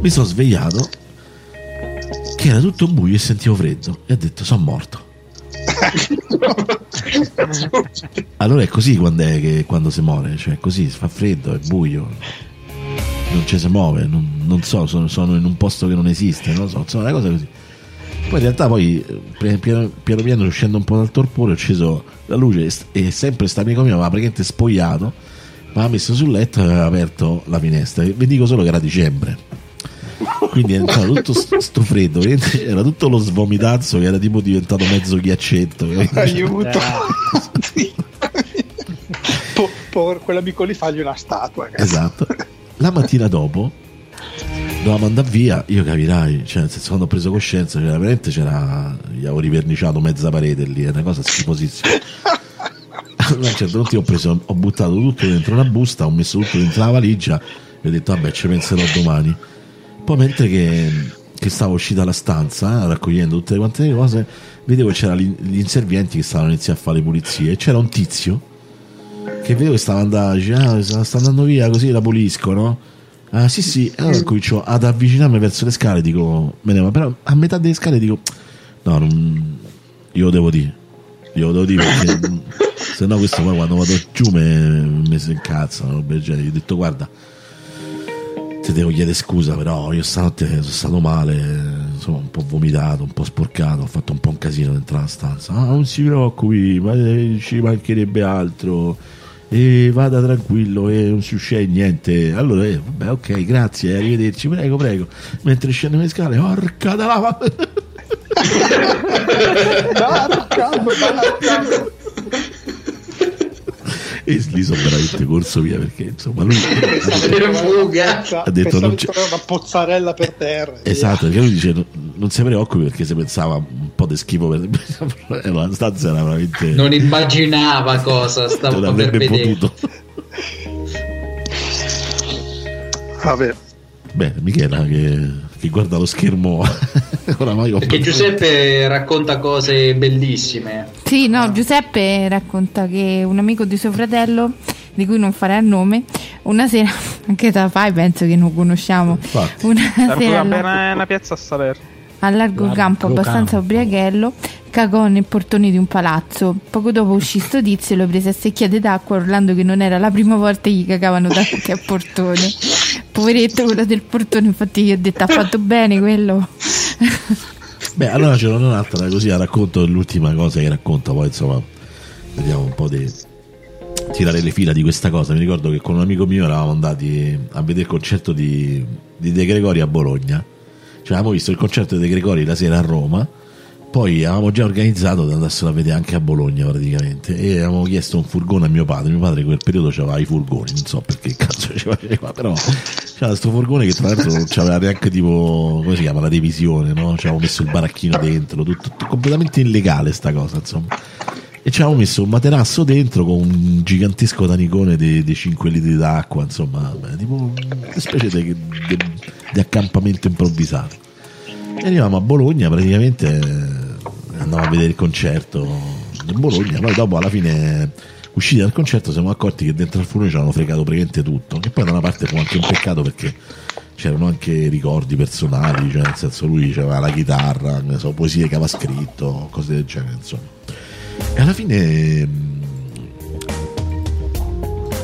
A: mi sono svegliato che era tutto buio e sentivo freddo e ho detto sono morto. Allora è così quando, è che, quando si muore, cioè così, fa freddo, è buio, non ci si muove, non, non so, sono, sono in un posto che non esiste, non lo so, insomma, una cosa così. Poi in realtà poi eh, piano piano, piano uscendo un po' dal torpore ho acceso la luce e sempre sta amico mio mi aveva praticamente spogliato, mi ha messo sul letto e aveva aperto la finestra. Vi dico solo che era dicembre. Quindi è entrato tutto st- sto freddo, era tutto lo svomitazzo che era tipo diventato mezzo ghiaccetto.
G: Aiuto. Po- por- quell'amico lì fagli una statua. cazzo.
A: Esatto. La mattina dopo dovevamo andare via, io capirai, cioè nel senso quando ho preso coscienza, cioè, veramente c'era, gli avevo riverniciato mezza parete lì, è una cosa schifosissima. A un certo punto ho preso, ho buttato tutto dentro una busta, ho messo tutto dentro la valigia e ho detto vabbè ci penserò domani. Poi mentre che, che stavo uscita dalla stanza, raccogliendo tutte quante le cose, vedevo che c'erano gli, inservienti che stavano iniziando a fare le pulizie e c'era un tizio che vedevo che stava andando, ah, sta andando via così la pulisco, no? Ah sì sì, allora comincio ad avvicinarmi verso le scale, dico, me ne va, però a metà delle scale dico, no, non, io lo devo dire, io lo devo dire perché se no questo poi quando vado giù mi, si roba del genere. Gli ho detto guarda, ti devo chiedere scusa, però io stanotte sono stato male, insomma un po' vomitato, un po' sporcato, ho fatto un po' un casino dentro la stanza. Ah, non si preoccupi, ma eh, ci mancherebbe altro. E vada tranquillo e non succede niente. Allora, eh, vabbè, ok, grazie, arrivederci, prego, prego. Mentre scendo le scale, orca da lava. e lì sono veramente corso via perché insomma lui ha detto non c'è
G: una pozzarella per terra
A: esatto perché lui dice non, non si preoccupi perché se pensava di schifo per la stanza era veramente
E: non immaginava cosa stava
A: non
E: per
A: avrebbe
E: vedere.
A: potuto.
G: Vabbè.
A: Bene Michela che, che guarda lo schermo oramai ho
E: perché Giuseppe racconta cose bellissime.
B: Sì, no, Giuseppe racconta che un amico di suo fratello, di cui non farà il nome, una sera, anche da fai penso che non conosciamo,
A: Infatti.
B: una sera
C: Campo
B: a
C: è una, è una piazza a Salerno.
B: A largo
F: Largo
B: campo abbastanza
F: campo.
B: ubriachello cagò nei portoni di un palazzo poco dopo uscì sto tizio e lo prese a secchiate d'acqua urlando che non era la prima volta che gli cagavano davanti al portone poveretto quello del portone infatti gli ho detto ha fatto bene quello
A: Beh, allora c'era un'altra così racconto l'ultima cosa che racconta, poi insomma vediamo un po' di tirare le fila di questa cosa. Mi ricordo che con un amico mio eravamo andati a vedere il concerto di, di De Gregori a Bologna. Cioè avevamo visto il concerto di De Gregori la sera a Roma, poi avevamo già organizzato di andarselo a vedere anche a Bologna praticamente e avevamo chiesto un furgone a mio padre. Mio padre in quel periodo aveva i furgoni, non so perché cazzo ci faceva, però c'era questo furgone che tra l'altro non c'aveva neanche tipo come si chiama la divisione no? ci avevamo messo il baracchino dentro tutto, tutto completamente illegale sta cosa insomma e ci avevamo messo un materasso dentro con un gigantesco tanicone di, di 5 litri d'acqua insomma tipo una specie di, accampamento improvvisato. E arrivavamo a Bologna praticamente eh, andavamo a vedere il concerto di Bologna poi dopo alla fine usciti dal concerto siamo accorti che dentro al furgone ci avevano fregato praticamente tutto che poi da una parte fu anche un peccato perché c'erano anche ricordi personali cioè nel senso lui aveva la chitarra so, poesie che aveva scritto cose del genere insomma e alla fine mh,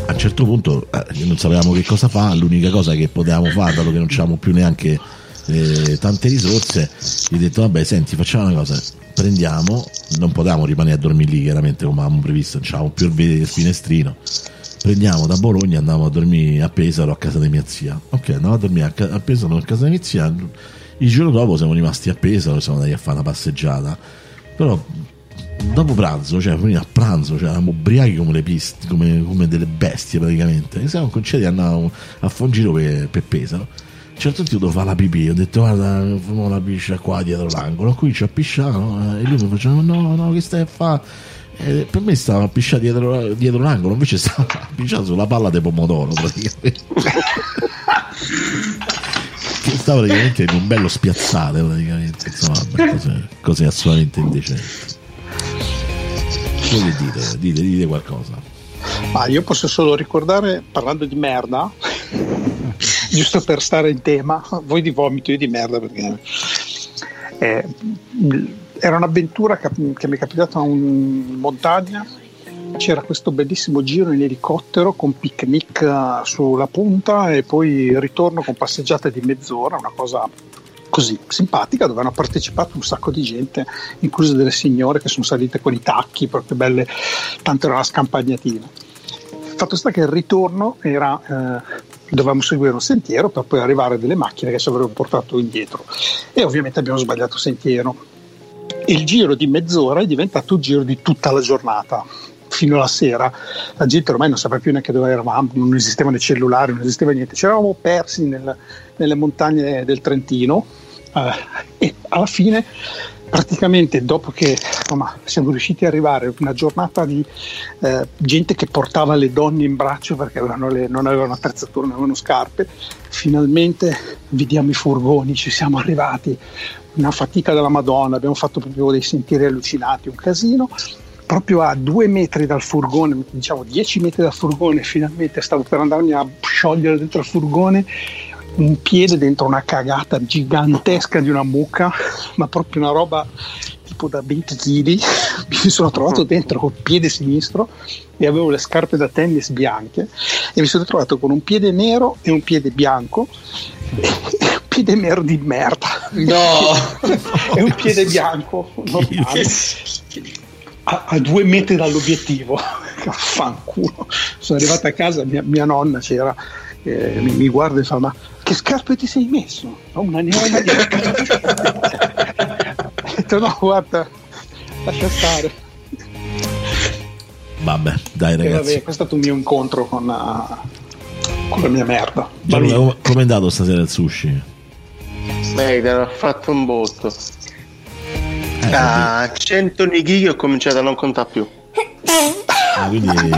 A: a un certo punto eh, non sapevamo che cosa fare l'unica cosa che potevamo fare dato che non c'avevamo più neanche eh, tante risorse gli ho detto vabbè senti facciamo una cosa prendiamo non potevamo rimanere a dormire lì chiaramente come avevamo previsto non c'avevamo più il finestrino. Prendiamo da Bologna andiamo a dormire a Pesaro a casa di mia zia. Ok andiamo a dormire a, ca- a Pesaro a casa di mia zia. Il giorno dopo siamo rimasti a Pesaro siamo andati a fare una passeggiata. Però dopo pranzo cioè prima a pranzo cioè eravamo ubriachi come le piste come, come delle bestie praticamente. E siamo concedi andavamo a fare un giro per, per Pesaro. A un certo punto devo fare la pipì ho detto guarda facciamo la piscia qua dietro l'angolo. Qui c'è a pisciare no? e lui mi faceva no no che stai a fare? E per me stava a pisciare dietro, dietro l'angolo invece stava a pisciare sulla palla di pomodoro praticamente. Stava praticamente in un bello spiazzale praticamente insomma cose, cose assolutamente indecenti voi dite? dite dite qualcosa
G: Ma io posso solo ricordare, parlando di merda, giusto per stare in tema, voi di vomito, io di merda perché eh, era un'avventura che, che mi è capitata in montagna. C'era questo bellissimo giro in elicottero con picnic eh, sulla punta e poi ritorno con passeggiate di mezz'ora, una cosa così simpatica dove hanno partecipato un sacco di gente, incluse delle signore che sono salite con i tacchi, proprio belle, tanto era una scampagnatina. Fatto sta che il ritorno era, eh, dovevamo seguire un sentiero per poi arrivare a delle macchine che ci avrebbero portato indietro e ovviamente abbiamo sbagliato sentiero. Il giro di mezz'ora è diventato il giro di tutta la giornata fino alla sera la gente ormai non sapeva più neanche dove eravamo, non esistevano i cellulari, non esisteva niente, ci eravamo persi nel- nelle montagne del Trentino e alla fine praticamente dopo che insomma, siamo riusciti ad arrivare una giornata di eh, gente che portava le donne in braccio perché le- non avevano attrezzatura, non avevano scarpe, finalmente vediamo i furgoni, ci siamo arrivati, una fatica della Madonna, abbiamo fatto proprio dei sentieri allucinati, un casino. Proprio a due metri dal furgone, diciamo dieci metri dal furgone, finalmente stavo per andarmi a sciogliere dentro il furgone, un piede dentro una cagata gigantesca di una mucca, ma proprio una roba tipo da 20 kg. Mi sono trovato dentro col piede sinistro e avevo le scarpe da tennis bianche e mi sono trovato con un piede nero e un piede bianco. piede mer di merda.
E: No!
G: è un piede bianco, normale, a, a due metri dall'obiettivo. Fanculo. Sono arrivata a casa, mia, mia nonna c'era, eh, mi, mi guarda e fa: Ma che scarpe ti sei messo? Ho una neona di Ho detto: No, guarda, lascia stare.
A: Vabbè, dai
G: E
A: ragazzi.
G: vabbè, questo è stato un mio incontro con, ah, con la mia merda.
A: Gianluca, come com'è andato stasera il sushi?
I: Beh, te l'ha fatto un botto.
A: Eh,
I: A 100 nighi ho cominciato a non contare più.
A: Ah, quindi...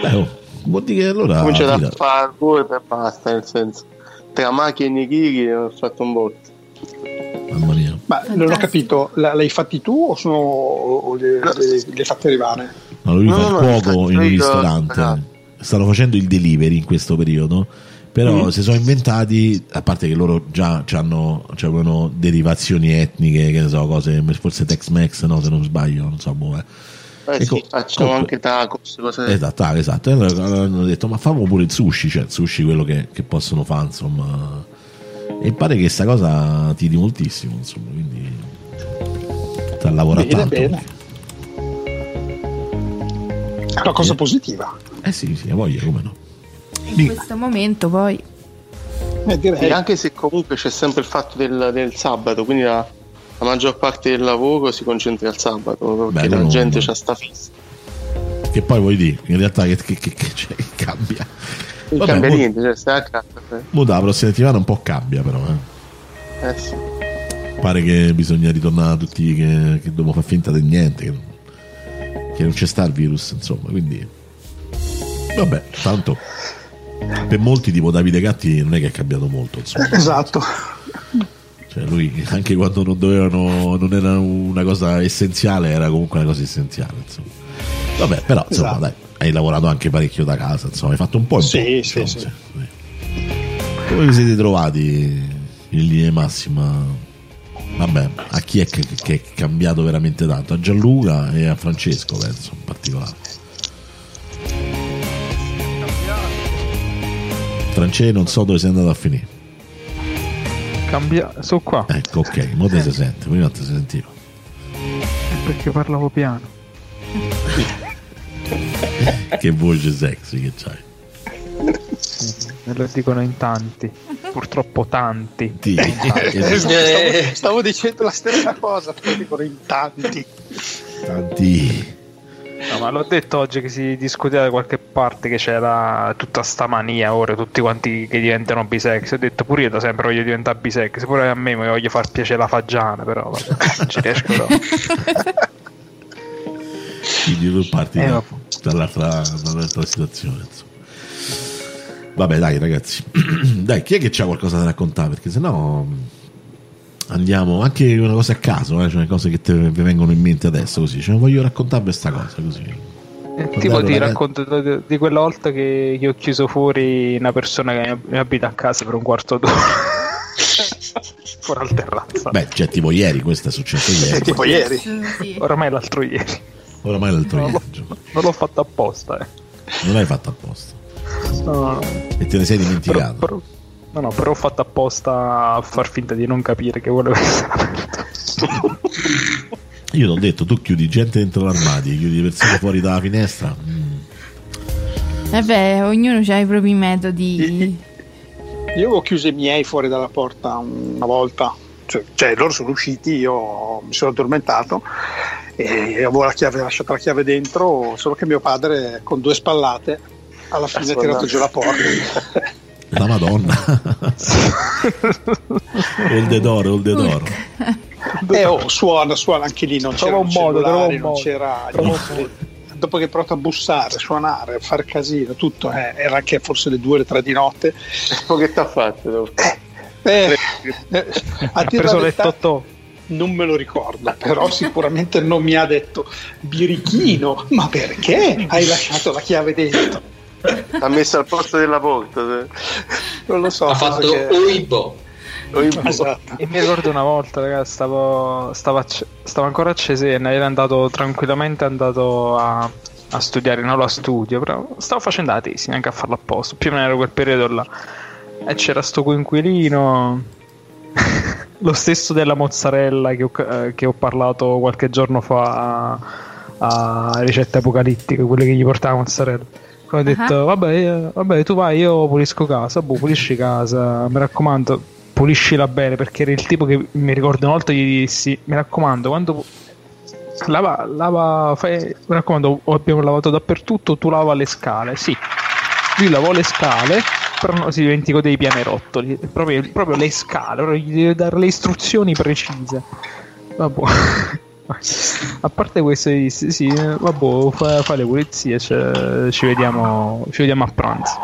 A: Beh, oh, vuol dire che allora... Tira.
I: a fare due e basta, nel senso. Tra macchie e nighi ho fatto un botto.
A: Mamma mia.
G: Ma non ho capito, l'hai fatti tu o, sono, o le, le, le fatte arrivare?
A: No, lui
I: No,
A: fa
I: no,
A: il
I: no,
A: cuoco in un ristorante.
I: esatto.
A: Stanno facendo il delivery in questo periodo. Però
G: Mm.
A: si sono inventati, a parte che loro già hanno derivazioni etniche, che ne so, cose, forse Tex-Mex, no, se non sbaglio, non so, boh, eh.
I: Eh
A: Ecco,
I: sì, facciamo
A: comunque-
I: anche tacos, cose
A: Esatto, ah, esatto. E allora hanno detto, ma famo pure il sushi, cioè il sushi quello che, che possono fare, insomma. E pare che sta cosa tiri moltissimo, insomma, quindi ti ha lavorato
G: Bene,
A: tanto.
G: bene. È una cosa positiva.
A: Eh sì, sì, a voglia, come no.
B: In questo momento poi
G: Eh, direi.
I: E anche se comunque c'è sempre il fatto del, del sabato, quindi la, la maggior parte del lavoro si concentra al sabato, perché
A: Beh,
I: la
A: no,
I: gente c'ha sta fissa.
A: Che poi vuoi dire, in realtà che, che, che, che- cioè, che cambia.
I: Non
A: Vabbè,
I: cambia
A: mo-
I: niente, cioè stai a casa. eh.
A: Mo da la prossima settimana un po' cambia però, eh.
I: Eh sì.
A: Pare che bisogna ritornare tutti che, che dobbiamo far finta di niente, che, che non c'è sta il virus, insomma, quindi... Vabbè, tanto per molti tipo Davide Gatti non è che è cambiato molto, insomma.
G: Esatto.
A: Cioè lui anche quando non dovevano, non era una cosa essenziale, era comunque una cosa essenziale, insomma. Vabbè, però insomma,
G: Esatto.
A: dai, hai lavorato anche parecchio da casa, insomma, hai fatto un po' in
G: Sì,
A: po',
G: sì,
A: insomma,
G: sì.
A: sì. Come vi siete trovati in linea massima? Vabbè, a chi è che, che è cambiato veramente tanto? A Gianluca e a Francesco, penso, in particolare. Francesco non so dove sei andato a finire.
C: Cambia... Sono qua.
A: Ecco, ok, mo te si sente, prima ti si sentiva.
C: Perché parlavo piano.
A: che voce sexy che c'hai.
C: Me lo dicono in tanti. Purtroppo tanti.
A: Sì,
G: Eh, stavo, stavo dicendo la stessa cosa, però dicono in tanti.
A: tanti.
C: No, ma l'ho detto oggi che si discuteva da qualche parte che c'era tutta sta mania ora, tutti quanti che diventano bisex. Ho detto pure io da sempre voglio diventare bisex, pure a me mi voglio far piacere la fagiana, però vabbè, non ci riesco però.
A: Quindi tu parti
C: Eh,
A: da- dall'altra, dall'altra situazione. insomma. Vabbè, dai, ragazzi, dai, chi è che c'ha qualcosa da raccontare? Perché sennò andiamo anche una cosa a caso, eh, cioè cose che vi vengono in mente adesso, così. Cioè, voglio raccontarvi questa cosa così.
C: Eh, tipo
A: Guardate,
C: ti
A: ragazzi.
C: racconto di, di quella volta che, che ho chiuso fuori una persona che mi abita a casa per un quarto d'ora. fuori al terrazzo.
A: Beh, cioè, tipo ieri, questo è successo ieri.
G: Tipo ieri.
B: sì.
C: Oramai l'altro ieri.
A: Oramai l'altro
C: Non l'ho,
A: ieri.
C: non l'ho fatto apposta, eh.
A: Non l'hai fatto apposta.
C: No.
A: E te ne sei dimenticato.
C: però- no, no, però ho fatto apposta a far finta di non capire che volevo essere aperto.
A: Io ti ho detto, tu chiudi gente dentro l'armadio, chiudi persone fuori dalla finestra. mm,
B: Vabbè, ognuno ha i propri metodi.
G: Io ho chiuso i miei fuori dalla porta una volta, cioè, cioè, loro sono usciti, io mi sono addormentato e avevo la chiave, lasciato la chiave dentro, solo che mio padre con due spallate alla fine ha tirato giù la porta.
A: La Madonna. All the door, all the door.
G: E oh, suona, suona anche lì, non
C: Trova
G: c'era
C: un modo,
G: cellulare,
C: un
G: non
C: modo.
G: c'era. Dopo che hai provato a bussare, suonare, fare casino, tutto, eh, era anche forse le due, le tre di notte.
I: Che ti ha fatto? dopo?
G: Eh, eh,
C: Ha preso le totò.
G: non me lo ricordo, però sicuramente non mi ha detto birichino, ma perché hai lasciato la chiave dentro?
I: L'ha messo al posto della porta. se-
G: Non lo so.
E: ha fatto
G: che-
E: Oibo.
G: Esatto.
C: E mi ricordo una volta, ragazzi, stavo, stavo, stavo ancora a Cesena, ero andato tranquillamente andato a, a studiare in aula studio, però stavo facendo la tesi, neanche a farlo apposta, più o meno era quel periodo là. E c'era sto coinquilino, lo stesso della mozzarella che ho, eh, che ho parlato qualche giorno fa a, a ricette apocalittiche, quelle che gli portava mozzarella. Ho detto, uh-huh. vabbè, eh, vabbè, tu vai, io pulisco casa, boh, pulisci casa, mi raccomando, puliscila bene, perché era il tipo che mi ricordo una volta gli dissi, mi raccomando, quando lava, lava fai, mi raccomando, abbiamo lavato dappertutto, tu lava le scale, sì. Lui lavò le scale, però non si dimenticò dei pianerottoli, proprio, proprio le scale, gli deve dare le istruzioni precise. Vabbè. A parte questo, sì, sì vabbè, fa, fa le pulizie, cioè, ci, vediamo, ci vediamo a pranzo.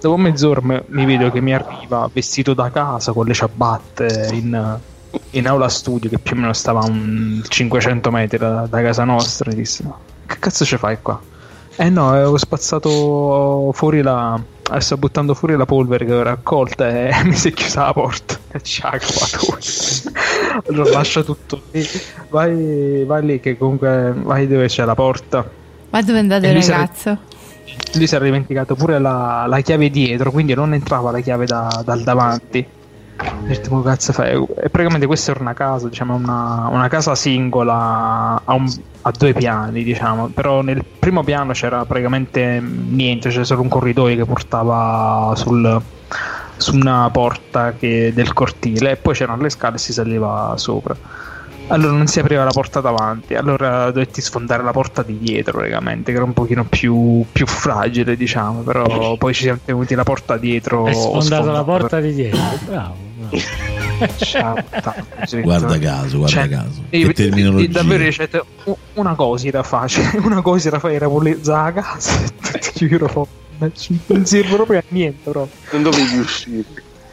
C: Dopo mezz'ora mi vedo che mi arriva vestito da casa con le ciabatte in, in aula studio che più o meno stava a un 500 metri da, da casa nostra. E disse: Che cazzo ci fai qua? Eh no, ho spazzato fuori la. Sto buttando fuori la polvere che ho raccolta e mi si è chiusa la porta. E ciao, allora lascia tutto lì. Vai, vai lì che comunque vai dove c'è la porta.
B: Ma dove andate ragazzo?
C: lui si era dimenticato pure la, la, chiave dietro, quindi non entrava la chiave da, dal davanti. Detto, cazzo fai? E praticamente questa era una casa, diciamo, una, una casa singola a, un, a, due piani, diciamo. Però nel primo piano c'era praticamente niente, c'era solo un corridoio che portava sul, su una porta che, del cortile e poi c'erano le scale e si saliva sopra. Allora non si apriva la porta davanti, allora dovetti sfondare la porta di dietro praticamente, che era un pochino più, più fragile, diciamo, però poi ci siamo tenuti la porta dietro.
F: Hai sfondato la porta di dietro, bravo.
A: Ciao, guarda caso, guarda cioè, caso. Che terminologia.
C: Davvero cioè, una cosa era facile, una cosa era fare era pulizzare la casa e non serve proprio a niente, però.
I: Non dovevi uscire.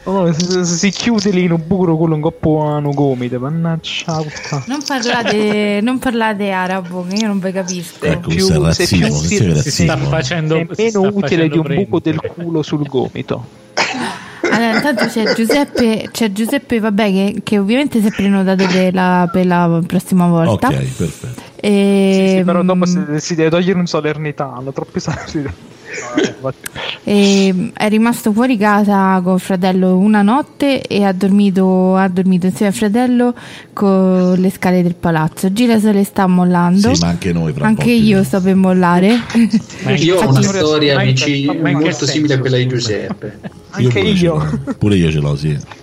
C: Oh, si, si, chiude lì in un buco quello un coppo a gomito mannaggia
B: non parlate non parlate arabo che io non vi capisco
A: ecco più, è razzismo,
C: si,
A: si,
C: si, sta facendo è meno utile di un buco del culo sul gomito
B: allora, intanto c'è Giuseppe, c'è Giuseppe vabbè, che, che, ovviamente si è prenotato per la, per la prossima volta.
A: Ok, perfetto.
B: E,
C: sì, sì, però dopo si, si deve togliere un salernitano, troppi salernitani.
B: E è rimasto fuori casa con il fratello una notte e ha dormito, ha dormito insieme al fratello con le scale del palazzo. Gira se le sta mollando.
A: Sì, ma anche noi.
B: Anche io sto per mollare.
E: io ho una storia amici, molto simile a quella di Giuseppe.
C: Anche io.
A: io. Pure io ce l'ho, sì.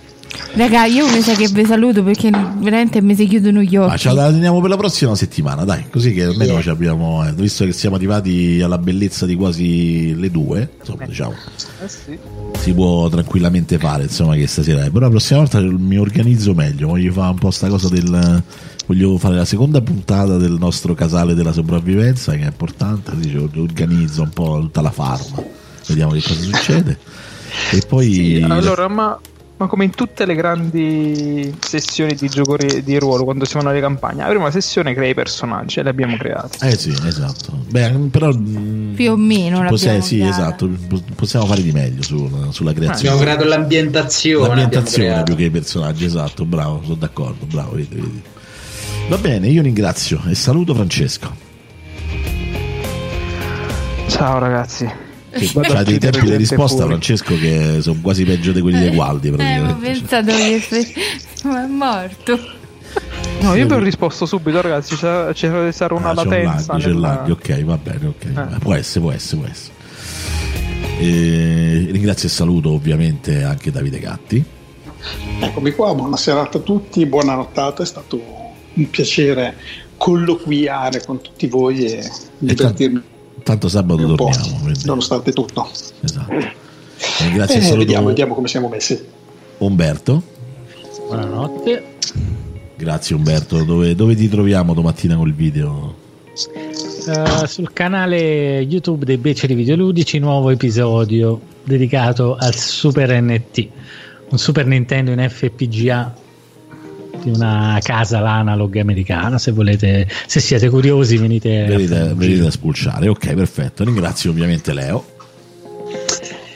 B: Raga, io mi sa che vi saluto perché veramente mi si chiudono gli occhi. Ma
A: ce la teniamo per la prossima settimana, dai, così che almeno yeah. abbiamo, eh, visto che siamo arrivati alla bellezza di quasi le due, insomma, diciamo. Eh sì. Si può tranquillamente fare, insomma, che stasera. Però la prossima volta mi organizzo meglio, voglio fare un po' sta cosa del voglio fare la seconda puntata del nostro casale della sopravvivenza che è importante, dice, organizzo un po' tutta la farma. Vediamo che cosa succede. E poi
C: sì, allora, ma ma come in tutte le grandi sessioni di gioco di ruolo quando si fanno le campagne, avremo una sessione crea i personaggi e li abbiamo creati.
A: Eh sì, esatto. Beh, però
B: mm, più o meno
A: possiamo, sì, esatto, possiamo fare di meglio su, sulla creazione.
E: abbiamo creato l'ambientazione,
A: l'ambientazione più che i personaggi, esatto, bravo, sono d'accordo, bravo, vedi, vedi. Va bene, io ringrazio e saluto Francesco.
C: Ciao ragazzi
A: che ha dei tempi di risposta fuori. Francesco che sono quasi peggio di quelli dei Gualdi
B: eh, ho pensato che ma è morto.
C: No io vi ho risposto subito ragazzi c'era, c'era stare una ah, latenza
A: c'è un lag, nella... ok va bene ok eh. può essere può essere può essere. E ringrazio e saluto ovviamente anche Davide Gatti.
G: Eccomi qua buona serata a tutti buona nottata è stato un piacere colloquiare con tutti voi e divertirmi
A: Tanto sabato torniamo.
G: Quindi. Nonostante tutto.
A: Esatto. Eh, grazie eh,
G: vediamo, vediamo come siamo messi.
A: Umberto.
F: Buonanotte.
A: Grazie Umberto. Dove, dove ti troviamo domattina col video?
F: Uh, sul canale YouTube dei Beceri Videoludici, nuovo episodio dedicato al Super NT, un Super Nintendo in FPGA di una casa l'analog americana se volete se siete curiosi venite,
A: venite, a, venite a spulciare ok perfetto ringrazio ovviamente Leo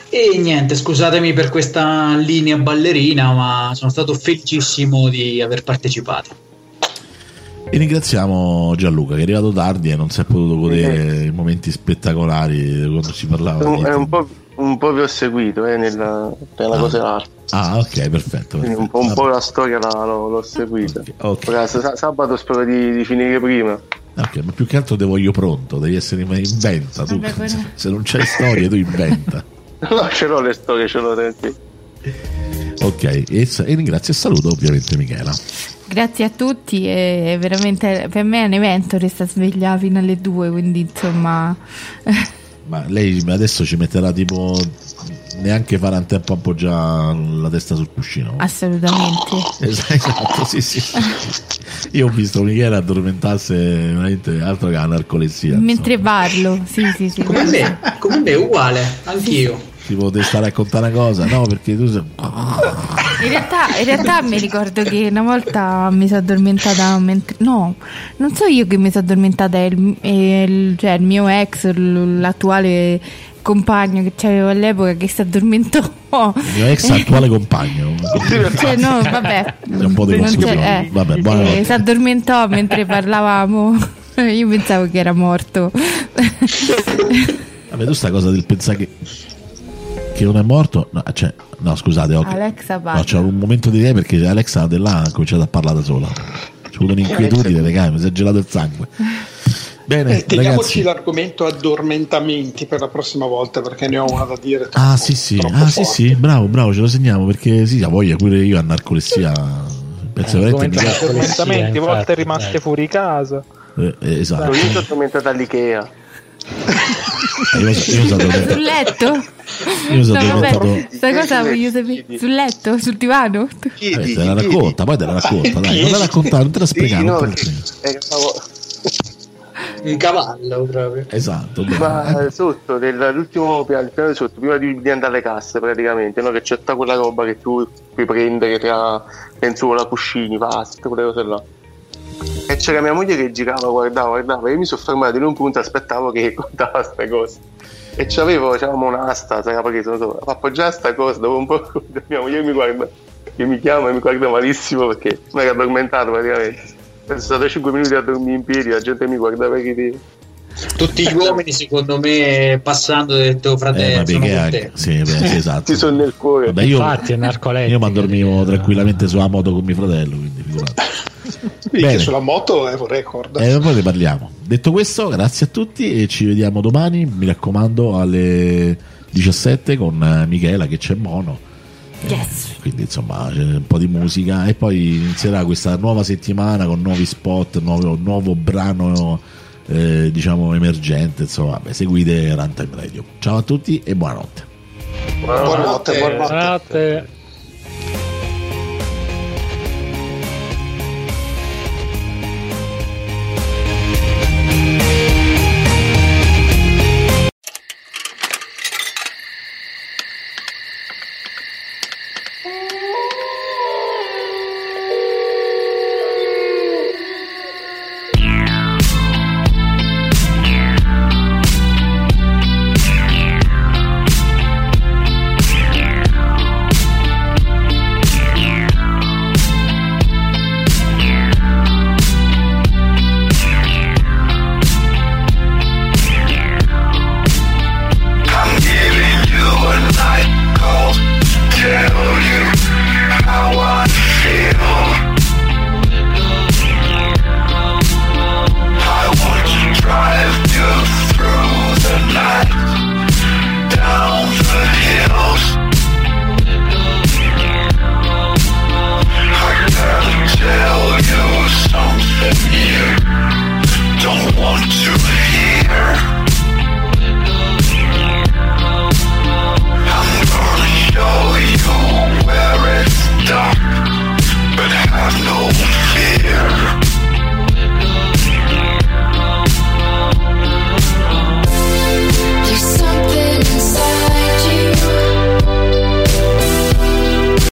E: e niente, scusatemi per questa linea ballerina, ma sono stato felicissimo di aver partecipato.
A: E ringraziamo Gianluca che è arrivato tardi e non si è potuto godere i momenti spettacolari quando si parlava.
I: È un, è un po' un po' vi ho seguito eh, nella, nella
A: Ah.
I: cosa dell'arte.
A: Ah, ok, perfetto.
I: Quindi un
A: perfetto.
I: po', un po' la storia la- l'ho, l'ho seguita.
A: Ok.
I: Ora, sa- sabato spero di, di finire prima.
A: Ok, ma più che altro te voglio pronto, devi essere inventa tu.
B: Vabbè, però-
A: Se, se non c'è storia, tu inventa.
I: No, ce l'ho le storie, ce l'ho tranquillo.
A: Ok, e, e ringrazio e saluto ovviamente Michela.
B: Grazie a tutti e veramente per me è un evento resta sveglia fino alle due, quindi insomma
A: Ma lei adesso ci metterà tipo neanche farà in tempo a appoggiare la testa sul cuscino.
B: assolutamente.
A: Es- Esatto, sì, sì. Io ho visto Michela addormentarsi veramente altro che la narcolessia. insomma.
B: Mentre parlo, sì, sì, sì.
E: Come me, come me, uguale, anch'io.
A: Tipo, devi stare a raccontare una cosa, no? Perché tu sei.
B: In realtà, in realtà mi ricordo che una volta mi sono addormentata mentre. No, non so io che mi sono addormentata, è il, è il- cioè il mio ex, l'attuale compagno che c'avevo all'epoca che si addormentò.
A: Il mio ex attuale compagno.
B: Cioè, no, vabbè.
A: C'è un po' di confusione.
B: eh,
A: Vabbè,
B: eh, si addormentò mentre parlavamo. Io pensavo che era morto.
A: Vabbè, tu sta cosa del pensare che. Che non è morto? No, cioè, no scusate, ok.
B: Alexa
A: No, c'è un momento di lei perché Alexa là ha cominciato a parlare da sola. C'è avuto un'inquietudine, raga, mi si è gelato il sangue. Bene,
G: Eh, teniamoci
A: ragazzi.
G: l'argomento addormentamenti per la prossima volta perché ne ho una da dire.
A: Ah,
G: troppo-
A: sì, sì,
G: troppo
A: ah, sì, sì, bravo, bravo, ce lo segniamo perché sì, ha voglia pure io a narcolessia. Penso
F: Eh,
A: veramente
F: Narcolessia,
C: Addormentamenti, volte rimaste
F: dai.
C: fuori casa.
A: eh, eh, esatto.
I: Io mi sono addormentato all'Ikea.
A: Eh, Io, io sono
B: Sul
A: addormentato.
B: letto?
A: Io sono
B: No, vabbè,
A: addormentato.
B: sta cosa voglio sapere. Sul letto? Sul divano?
A: Vabbè, te la racconta, poi te la racconta, dai, non te la raccontare, non te la spiegare.
I: no, perché- eh, stavo-
E: Un cavallo proprio.
A: Esatto.
I: Ma sotto, dell'ultimo piano, piano sotto, prima di, di andare alle casse praticamente, no? che c'è tutta quella roba che tu puoi prendere tra lenzuola, cuscini, pasta, quelle cose là. E c'era mia moglie che girava, guardava, guardava, io mi sono fermato in un punto, aspettavo che contava sta cosa. E c'avevo, c'avevamo un'asta, si era preso, so, appoggiare sta cosa, dopo un po' mia moglie mi guarda, che mi chiama e mi guarda malissimo perché mi era addormentato praticamente. Sono stato 5 minuti a dormire in piedi, la gente mi guardava che ti...
E: Tutti gli uomini, secondo me, passando, ho detto,
A: Eh,
E: fratello,
A: ma
E: sono
A: anche, sì, beh, sì, esatto.
I: Ti sono nel cuore.
A: Vabbè, io,
F: Infatti è narcolettica.
A: io mi addormivo tranquillamente sulla moto con mio fratello, quindi figurati.
G: Quindi che sulla moto è un record.
A: E poi ne parliamo. Detto questo, grazie a tutti e ci vediamo domani, mi raccomando, alle 17 con eh, Michela che c'è mono.
B: Yes.
A: Quindi insomma c'è un po' di musica e poi inizierà questa nuova settimana con nuovi spot, nuovo, nuovo brano eh, diciamo emergente. Insomma, vabbè, seguite Runtime Radio. Ciao a tutti e buonanotte.
G: Buonanotte, buonanotte.
F: Buonanotte.